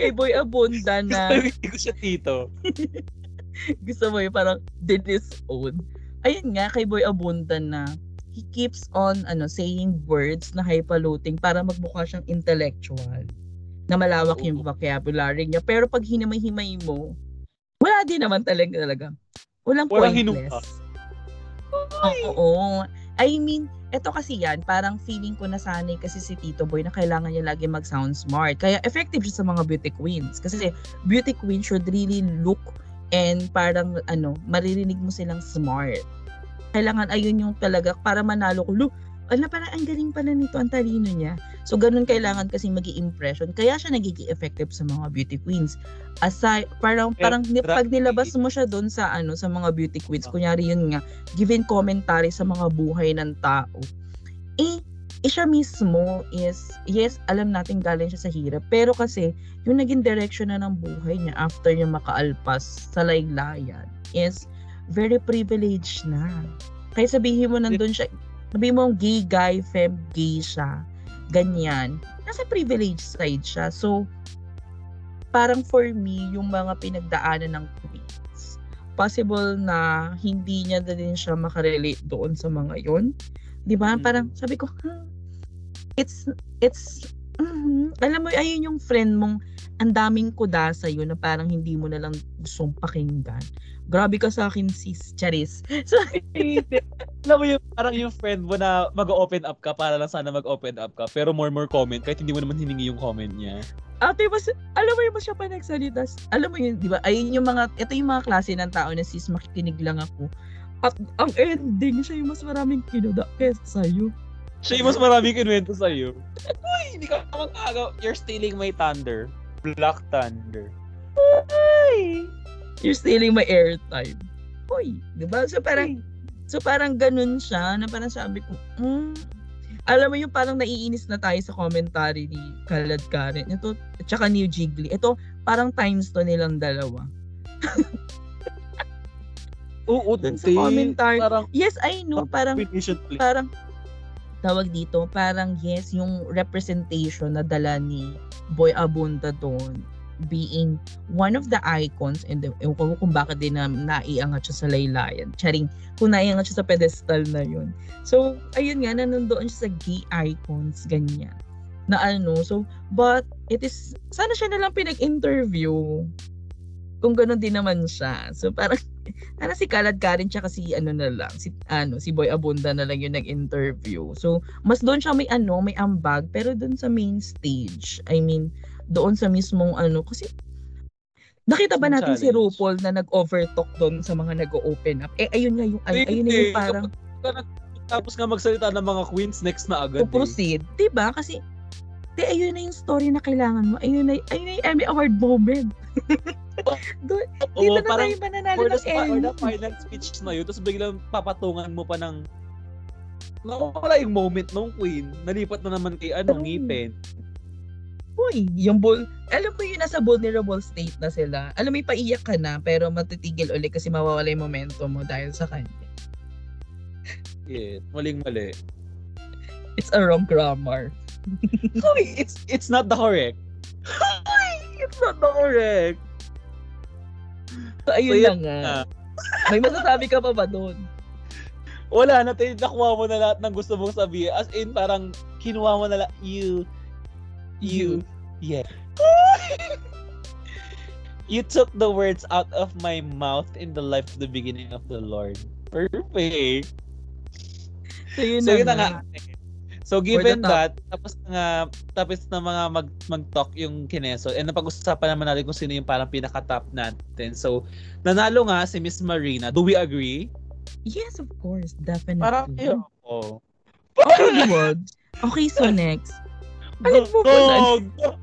Kay Boy Abunda na *laughs* Hindi ko siya tito. *laughs* gusto mo yung parang did his own. Ayun nga kay Boy Abunda na he keeps on ano saying words na hypaluting para magmukha siyang intellectual na malawak yung Oo. vocabulary niya. Pero pag hinimay-himay mo wala din naman talaga talaga walang Walang pointless Oo. I mean, eto kasi yan, parang feeling ko nasanay kasi si Tito Boy na kailangan niya lagi mag-sound smart. Kaya effective siya sa mga beauty queens. Kasi beauty queen should really look and parang ano, maririnig mo silang smart. Kailangan ayun yung talaga para manalo ko. Look, ano parang ang galing pala nito, ang talino niya. So ganun kailangan kasi magi impression. Kaya siya nagiging effective sa mga beauty queens. Aside, parang Pero, parang ni- pag nilabas mo siya doon sa ano sa mga beauty queens, kunyari yun nga, given commentary sa mga buhay ng tao. Eh, eh siya mismo is, yes, alam natin galing siya sa hirap. Pero kasi, yung naging direction na ng buhay niya after niya makaalpas sa laylayan is very privileged na. Kaya sabihin mo nandun siya, sabihin mo gay guy, fem gay siya, ganyan. Nasa privileged side siya. So, parang for me, yung mga pinagdaanan ng queens, possible na hindi niya na din siya makarelate doon sa mga yon. Di ba? Mm. Parang sabi ko, hmm, it's, it's, mhm. alam mo, ayun yung friend mong ang daming kuda sa'yo na parang hindi mo na lang gustong pakinggan. Grabe ka sa akin, sis. Charis. *laughs* So, Alam mo yung parang yung friend mo na mag-open up ka para lang sana mag-open up ka pero more more comment kahit hindi mo naman hiningi yung comment niya. ate, mas, alam mo yung mas siya pa nagsalita. Alam mo yun, di ba? Ayun yung mga, ito yung mga klase ng tao na sis, makikinig lang ako. At ang ending, siya yung mas maraming kinuda kesa sa'yo. Siya yung mas maraming kinuwento sa'yo. Uy, hindi ka makagaw. You're stealing my thunder. Black Thunder. Ay! You're stealing my airtime. Hoy, di ba? So parang, so parang ganun siya, na parang sabi ko, hmm, alam mo yung parang naiinis na tayo sa commentary ni Kalad Karen. Ito, at saka ni Jiggly. Ito, parang times to nilang dalawa. *laughs* Oo, Dun sa commentary. Parang Yes, I know. Parang, parang, tawag dito, parang yes, yung representation na dala ni Boy Abunda doon being one of the icons and the, ewan ko kung bakit din na naiangat siya sa laylayan. Charing, kung naiangat siya sa pedestal na yun. So, ayun nga, nanundoon siya sa gay icons, ganyan. Na ano, so, but, it is, sana siya nalang pinag-interview. Kung gano'n din naman siya. So, parang, *laughs* sana si Kalad Karen tsaka si ano na lang, si, ano, si Boy Abunda na lang yung nag-interview. So, mas doon siya may ano, may ambag, pero doon sa main stage, I mean, doon sa mismong ano, kasi nakita ba Yung natin si challenge. RuPaul na nag-overtalk doon sa mga nag-open up? Eh, ayun nga yung, ay, ayun na yung Hindi. parang Tapos nga magsalita ng mga queens next na agad. to proceed. Diba? Kasi, di, ayun na yung story na kailangan mo. Ayun na, ayun na yung Emmy Award moment. *laughs* doon, Eh. dito Oo, na parang tayo mananalo ng spa- or Emmy. the final speech na yun, tapos biglang papatungan mo pa ng Nawala yung moment nung queen. Nalipat na naman kay ano, ngipin. Uy, yung bull, alam mo yun, nasa vulnerable state na sila. Alam mo, paiyak ka na, pero matitigil ulit kasi mawawala yung momentum mo dahil sa kanya. Yeah, maling mali. It's a wrong grammar. *laughs* Hoy, it's it's not the correct. it's not the correct. So, ayun So, yun nga. May masasabi ka pa ba doon? Wala na, tin- nakuha mo na lahat ng gusto mong sabihin. As in, parang kinuha mo na lahat. You, you, yeah. *laughs* you took the words out of my mouth in the life of the beginning of the Lord. Perfect. So, yun so na nga. So given that, tapos na nga, tapos na mga mag, mag-talk yung kineso, and napag-usapan naman natin kung sino yung parang pinaka-top natin. So, nanalo nga si Miss Marina. Do we agree? Yes, of course. Definitely. Parang, yun. Oh. Okay, so *laughs* next. Alin mo ba *laughs*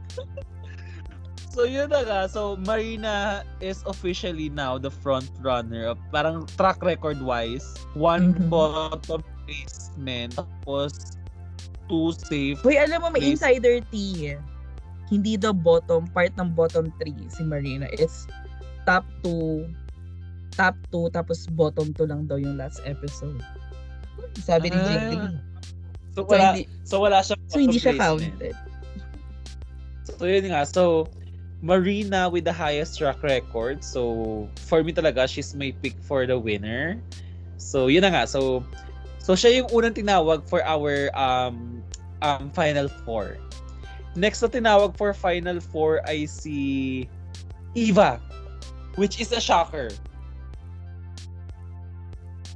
so yun na nga. So Marina is officially now the front runner of parang track record wise. One Mhm. bottom placement. Tapos two safe. Hoy, alam mo, may insider tea. Hindi the bottom, part ng bottom 3 si Marina. It's top 2, top 2, tapos bottom 2 lang daw yung last episode. Sabi ni Ah. So So, wala, hindi, so wala siyang so, hindi siya counted. So yun nga. So Marina with the highest track record. So for me talaga, she's my pick for the winner. So yun na nga. So so siya yung unang tinawag for our um um final four. Next na tinawag for final four ay si Eva, which is a shocker.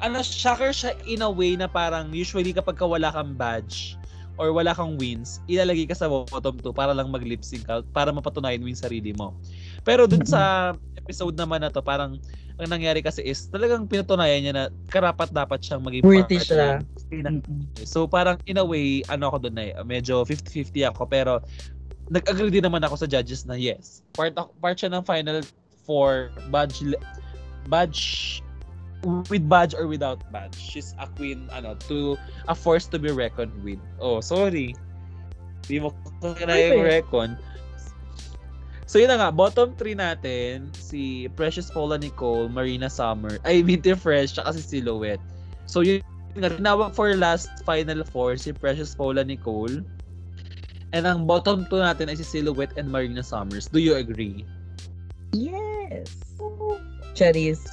Ano, shocker siya in a way na parang usually kapag ka wala kang badge, or wala kang wins, ilalagay ka sa bottom 2 para lang mag-lip sync out, para mapatunayan mo yung sarili mo. Pero dun sa *laughs* episode naman na to, parang ang nangyari kasi is talagang pinatunayan niya na karapat dapat siyang maging Worthy part siya. So parang in a way, ano ako dun eh, medyo 50-50 ako pero nag-agree din naman ako sa judges na yes, part part siya ng final four badge badge with badge or without badge. She's a queen ano to a force to be reckoned with. Oh, sorry. Di mo ko na yung recon. So yun na nga, bottom 3 natin, si Precious Paula Nicole, Marina Summer, ay *laughs* Minty Fresh, tsaka si Silhouette. So yun nga, tinawag for last final four, si Precious Paula Nicole. And ang bottom two natin ay si Silhouette and Marina Summers. Do you agree? Yes. Charis.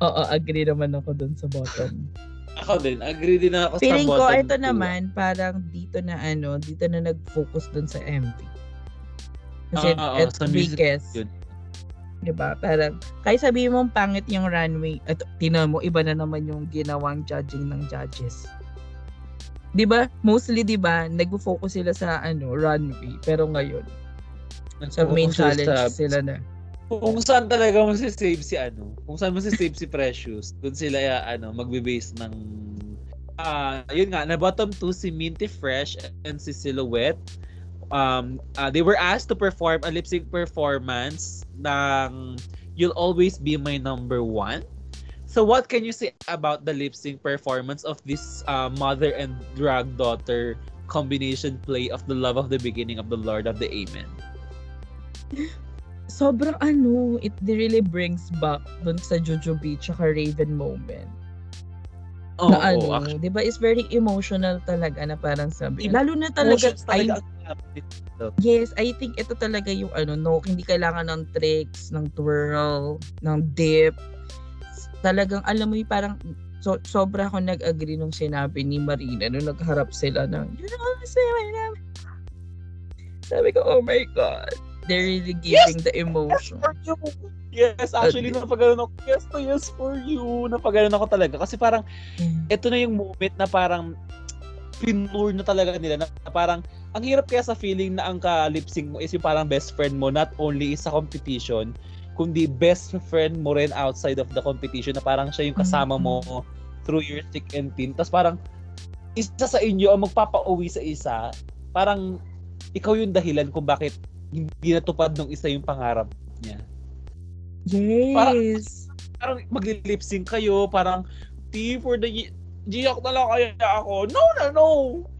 Oo, agree naman ako dun sa bottom. Ako din. Agree din ako Feeling sa ko, bottom ito two. naman, parang dito na ano, dito na nag-focus dun sa MV. Kasi Ah, oo, at sa music weakest, yun. Diba? Parang, kahit sabihin mong pangit yung runway, at tinan mo, iba na naman yung ginawang judging ng judges. 'Di ba? Mostly 'di ba, nagfo-focus sila sa ano, runway. Pero ngayon, sa main challenge sa- sila na. Kung saan talaga mo si save si ano, kung saan mo si save si Precious, doon sila ya, ano, magbe-base ng ah yun nga, na bottom two si Minty Fresh and si Silhouette. Um, ah, they were asked to perform a lip sync performance ng You'll Always Be My Number One. So what can you say about the lip sync performance of this uh, mother and drag daughter combination play of the love of the beginning of the Lord of the Amen? *laughs* Sobrang ano, it really brings back dun sa Jojo Beach tsaka Raven moment. Oh, na ano, actually, 'di ba? Is very emotional talaga na parang sabi. Em- Lalo na talaga, I, yes, I think ito talaga yung ano, no, hindi kailangan ng tricks, ng twirl, ng dip. Talagang alam mo yung parang so, sobra ako nag-agree nung sinabi ni Marina nung nagharap sila ng you know say my name. Sabi ko, oh my God. They're really giving the emotion. for you. Yes, actually, Okay. napagano'n ako. Yes to yes for you. Napagano'n ako talaga. Kasi parang, ito na yung moment na parang pinur na talaga nila na parang ang hirap kaya sa feeling na ang ka-lip sync mo is yung parang best friend mo not only sa competition kundi best friend mo rin outside of the competition na parang siya yung kasama mo through your thick and thin tapos parang isa sa inyo ang magpapauwi sa isa parang ikaw yung dahilan kung bakit hindi natupad ng isa yung pangarap niya Yes. parang magli-lip sync kayo, parang T for the G- Giyak na lang kaya ako. No, no, no.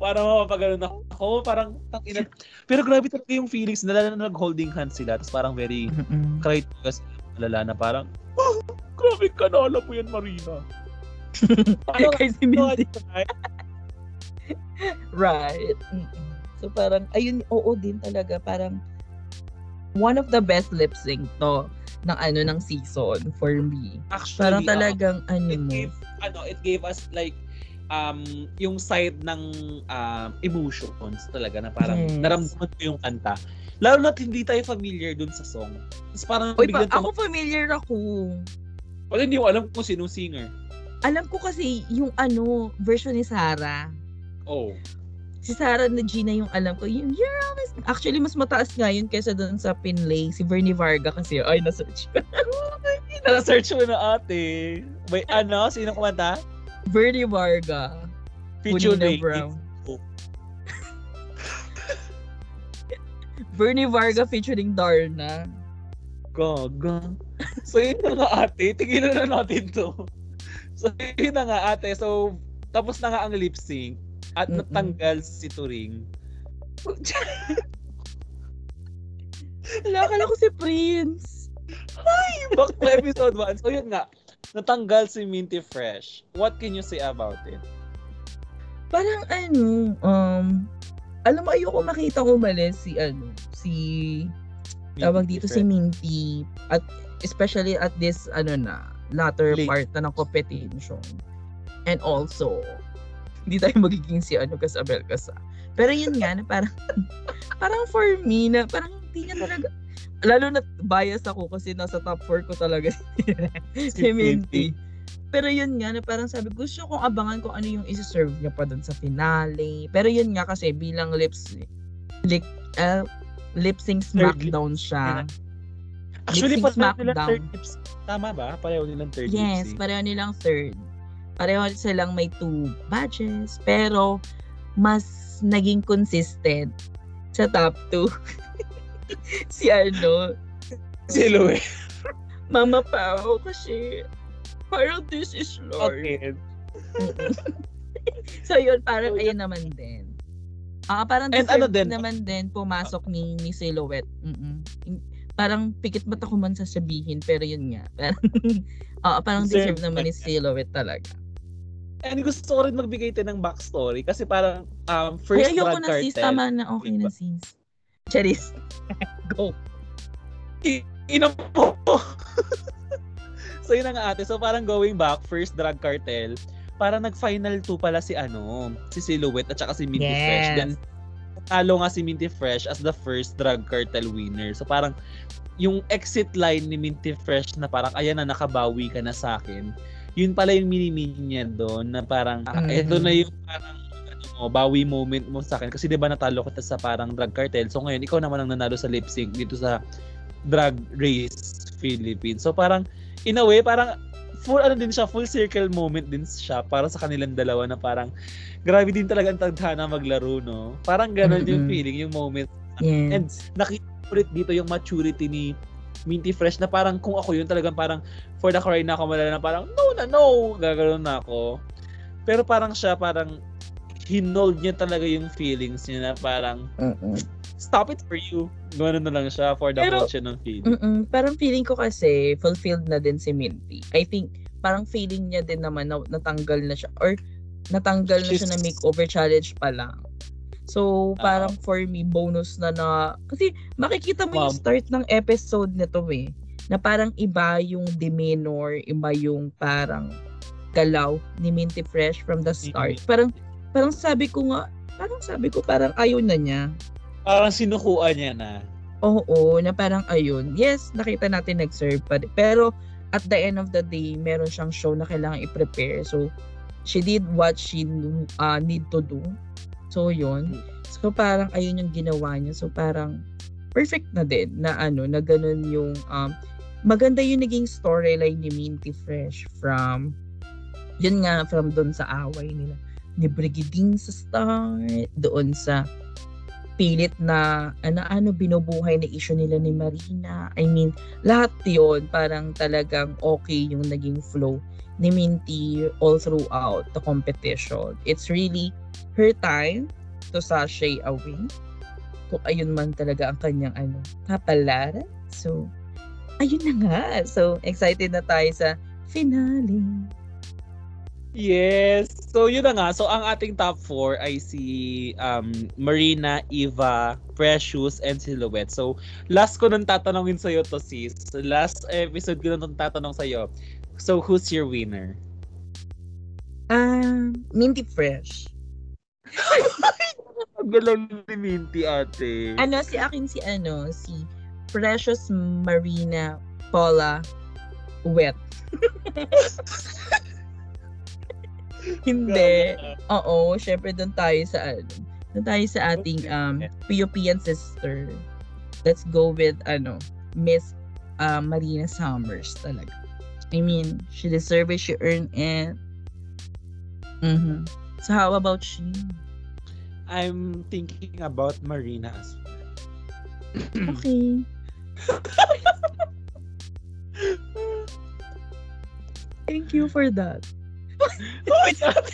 Parang mapapagano'n ako. Parang tangina. Pero grabe talaga yung feelings nila na nag-holding hands sila. Tapos parang very to us malala na parang "Ah, grabe ka na. Alam mo yan, Marina. Parang, Kasi no, minsan, right? So parang, ayun, oo din talaga. Parang, one of the best lip sync to ng ano ng season for me. Actually, Parang oo. talagang ano it mo. gave ano it gave us like um yung side ng um, emotions talaga na parang Yes. naramdaman ko yung kanta lalo na hindi tayo familiar dun sa song Tapos parang Uy, pa, ako familiar ako. wala hindi ko alam kung sino singer Alam ko kasi yung ano, version ni Sarah. oh Si Sarah na Gina yung alam ko. Yung, you're always... Actually, mas mataas nga yun kaysa doon sa Pinlay. Si Bernie Varga kasi. Ay, na-search ko. *laughs* na-search mo na ate may ano sino kumanta Bernie Varga. Featuring Brown. Oh. *laughs* Bernie Varga featuring Darna. Gaga. So yun na nga ate, tigilan na natin to. So yun na nga ate, so tapos na nga ang lip sync at Mm-mm. natanggal si Turing. Wala ko si Prince. Back to episode 1. So yun nga, natanggal si Minty Fresh. What can you say about it? Parang ano, um, alam mo, ayoko makita ko umalis si ano, si, tawag dito si Minty. At especially at this, ano na, latter Late. part na ng competition. And also, hindi tayo magiging si ano, Kasabel Kasa. Pero yun nga, na parang, *laughs* parang for me, na parang hindi niya talaga, lalo na bias ako kasi nasa top 4 ko talaga *laughs* si Minty. Pero yun nga, na parang sabi, gusto kong abangan kung ano yung isi-serve niya pa dun sa finale. Pero yun nga kasi bilang lips, lip, uh, lip sync smackdown siya. Actually, pareho nilang smackdown. third lips. Tama ba? Pareho nilang third Yes, lip sync. pareho nilang third. Pareho silang may two badges. Pero, mas naging consistent sa top two. *laughs* si ano, Silhouette. Mama Pao kasi parang this is Lord. Okay. *laughs* So yun, parang ayun naman din. Ah, parang And ano din? naman din pumasok ni ni Silhouette. Mm-mm. Parang pikit mata ko man sasabihin pero yun nga. *laughs* Parang ah, parang deserve Deserve naman ni. Silhouette talaga. And gusto ko rin magbigay din ng backstory kasi parang um, first Ay, ayoko drug na cartel. sis. Tama na. Okay na sis. Charis. *laughs* Go. Ina po. *laughs* so yun na nga ate. So parang going back, first drug cartel, parang nag-final two pala si ano, si Silhouette at saka si Minty Yes. Fresh. Then talo nga si Minty Fresh as the first drug cartel winner. So parang yung exit line ni Minty Fresh na parang ayan na nakabawi ka na sa akin. Yun pala yung mini niya doon na parang Mhm. eto na yung parang ano mo, bawi moment mo sa akin kasi 'di ba natalo kita sa parang drug cartel. So ngayon ikaw naman ang nanalo sa lip sync dito sa Drag Race Philippines. So parang in a way parang full ano din siya, full circle moment din siya para sa kanilang dalawa na parang grabe din talaga ang tadhana maglaro, no? Parang ganun yung Mm-mm. feeling, yung moment. Yes. And nakita ko ulit dito yung maturity ni Minty Fresh na parang kung ako yun talagang parang for the cry na ako malala na parang no na no, gagano'n na ako. Pero parang siya parang hinold niya talaga yung feelings niya na parang Mm-mm. stop it for you. Gano'n na lang siya for the Pero- whole siya ng feeling. Mm-mm. Parang feeling ko kasi fulfilled na din si Minty. I think parang feeling niya din naman na natanggal na siya or natanggal na siya na She's- makeover challenge pa lang. So, parang for me, bonus na na... Kasi makikita mo yung start ng episode nito eh. Na parang iba yung demeanor, iba yung parang galaw ni Minty Fresh from the start. Parang, parang sabi ko nga, parang sabi ko parang ayaw na niya. Parang sinukuan niya na. Oo, na parang ayun. Yes, nakita natin nag-serve pa. Pero at the end of the day, meron siyang show na kailangan i-prepare. So, she did what she uh, need to do. So, yun. So, parang ayun yung ginawa niya. So, parang perfect na din na ano, na ganun yung um, maganda yung naging storyline ni Minty Fresh from yun nga, from doon sa away nila ni Brigiding sa start, doon sa pilit na ano-ano binubuhay na issue nila ni Marina. I mean, lahat yon parang talagang okay yung naging flow ni Minty all throughout the competition. It's really her time to sashay away. Kung ayun man talaga ang kanyang ano, kapalaran. So, ayun na nga. So, excited na tayo sa finale. Yes. So yun na nga. So ang ating top 4 ay si um, Marina, Eva, Precious, and Silhouette. So last ko nang tatanungin sa'yo to sis. Last episode ko nang tatanong sa'yo. So who's your winner? Ah, Minty Fresh. *laughs* Ang galang ni Minty ate. Ano, si akin si ano, si Precious Marina Paula Wet. *laughs* Hindi. Oo, syempre doon tayo sa ano. Doon tayo sa ating um European sister. Let's go with ano, Miss uh, Marina Summers talaga. I mean, she deserves it, she earned it. Mhm. So how about she? I'm thinking about Marina as well. *clears throat* Okay. *laughs* Thank you for that. God!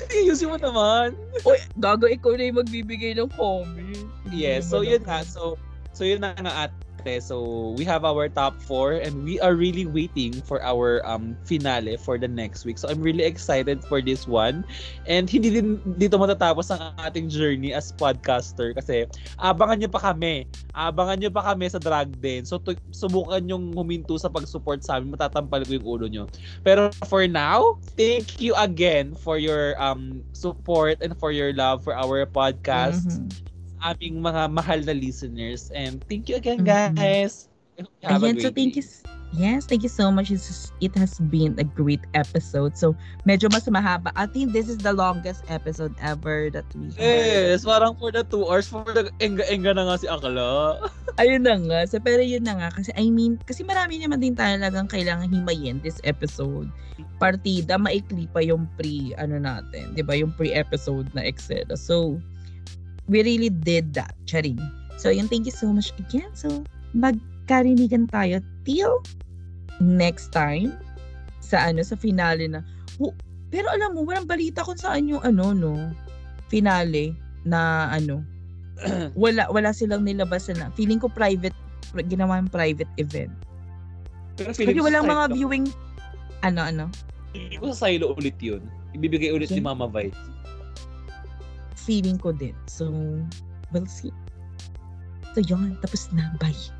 *laughs* Ayusin mo naman. Uy, gago ikaw na yung magbibigay ng comment. Yes, so yun nga. So, so yun na nga ate. So, we have our top four and we are really waiting for our um finale for the next week. So, I'm really excited for this one. And hindi din dito matatapos ang ating journey as podcaster kasi abangan nyo pa kami. Abangan nyo pa kami sa drag den. So, tu- subukan yung huminto sa pag-support sa amin. Matatampal ko yung ulo nyo. Pero for now, thank you again for your um support and for your love for our podcast Mhm. Aming mga mahal na listeners. And thank you again, Mhm. guys. You have a so thank you. day. Yes, thank you so much. It's, it has been a great episode. So, medyo mas mahaba. I think this is the longest episode ever that we have. Yes, parang for the two hours, for the enga-enga na nga si Akala. *laughs* Ayun na nga. So, pero yun na nga. Kasi, I mean, kasi marami naman din talagang kailangan himayin this episode. Partida, maikli pa yung pre, ano natin. di ba Yung pre-episode na Excel. So, we really did that. Charing. So, yun, thank you so much again. So, magkarinigan tayo till next time sa ano sa finale na Hu- pero alam mo walang balita kung saan yung ano no finale na ano *clears throat* wala wala silang nilabas na feeling ko private pri- ginawa yung private event Pero kasi feeling ko walang mga viewing ano ano Hindi ko sa silo ulit yun. Ibibigay ulit ni Okay. Mama Vice. Feeling ko din. So, we'll see. So, yun. Tapos na. Bye.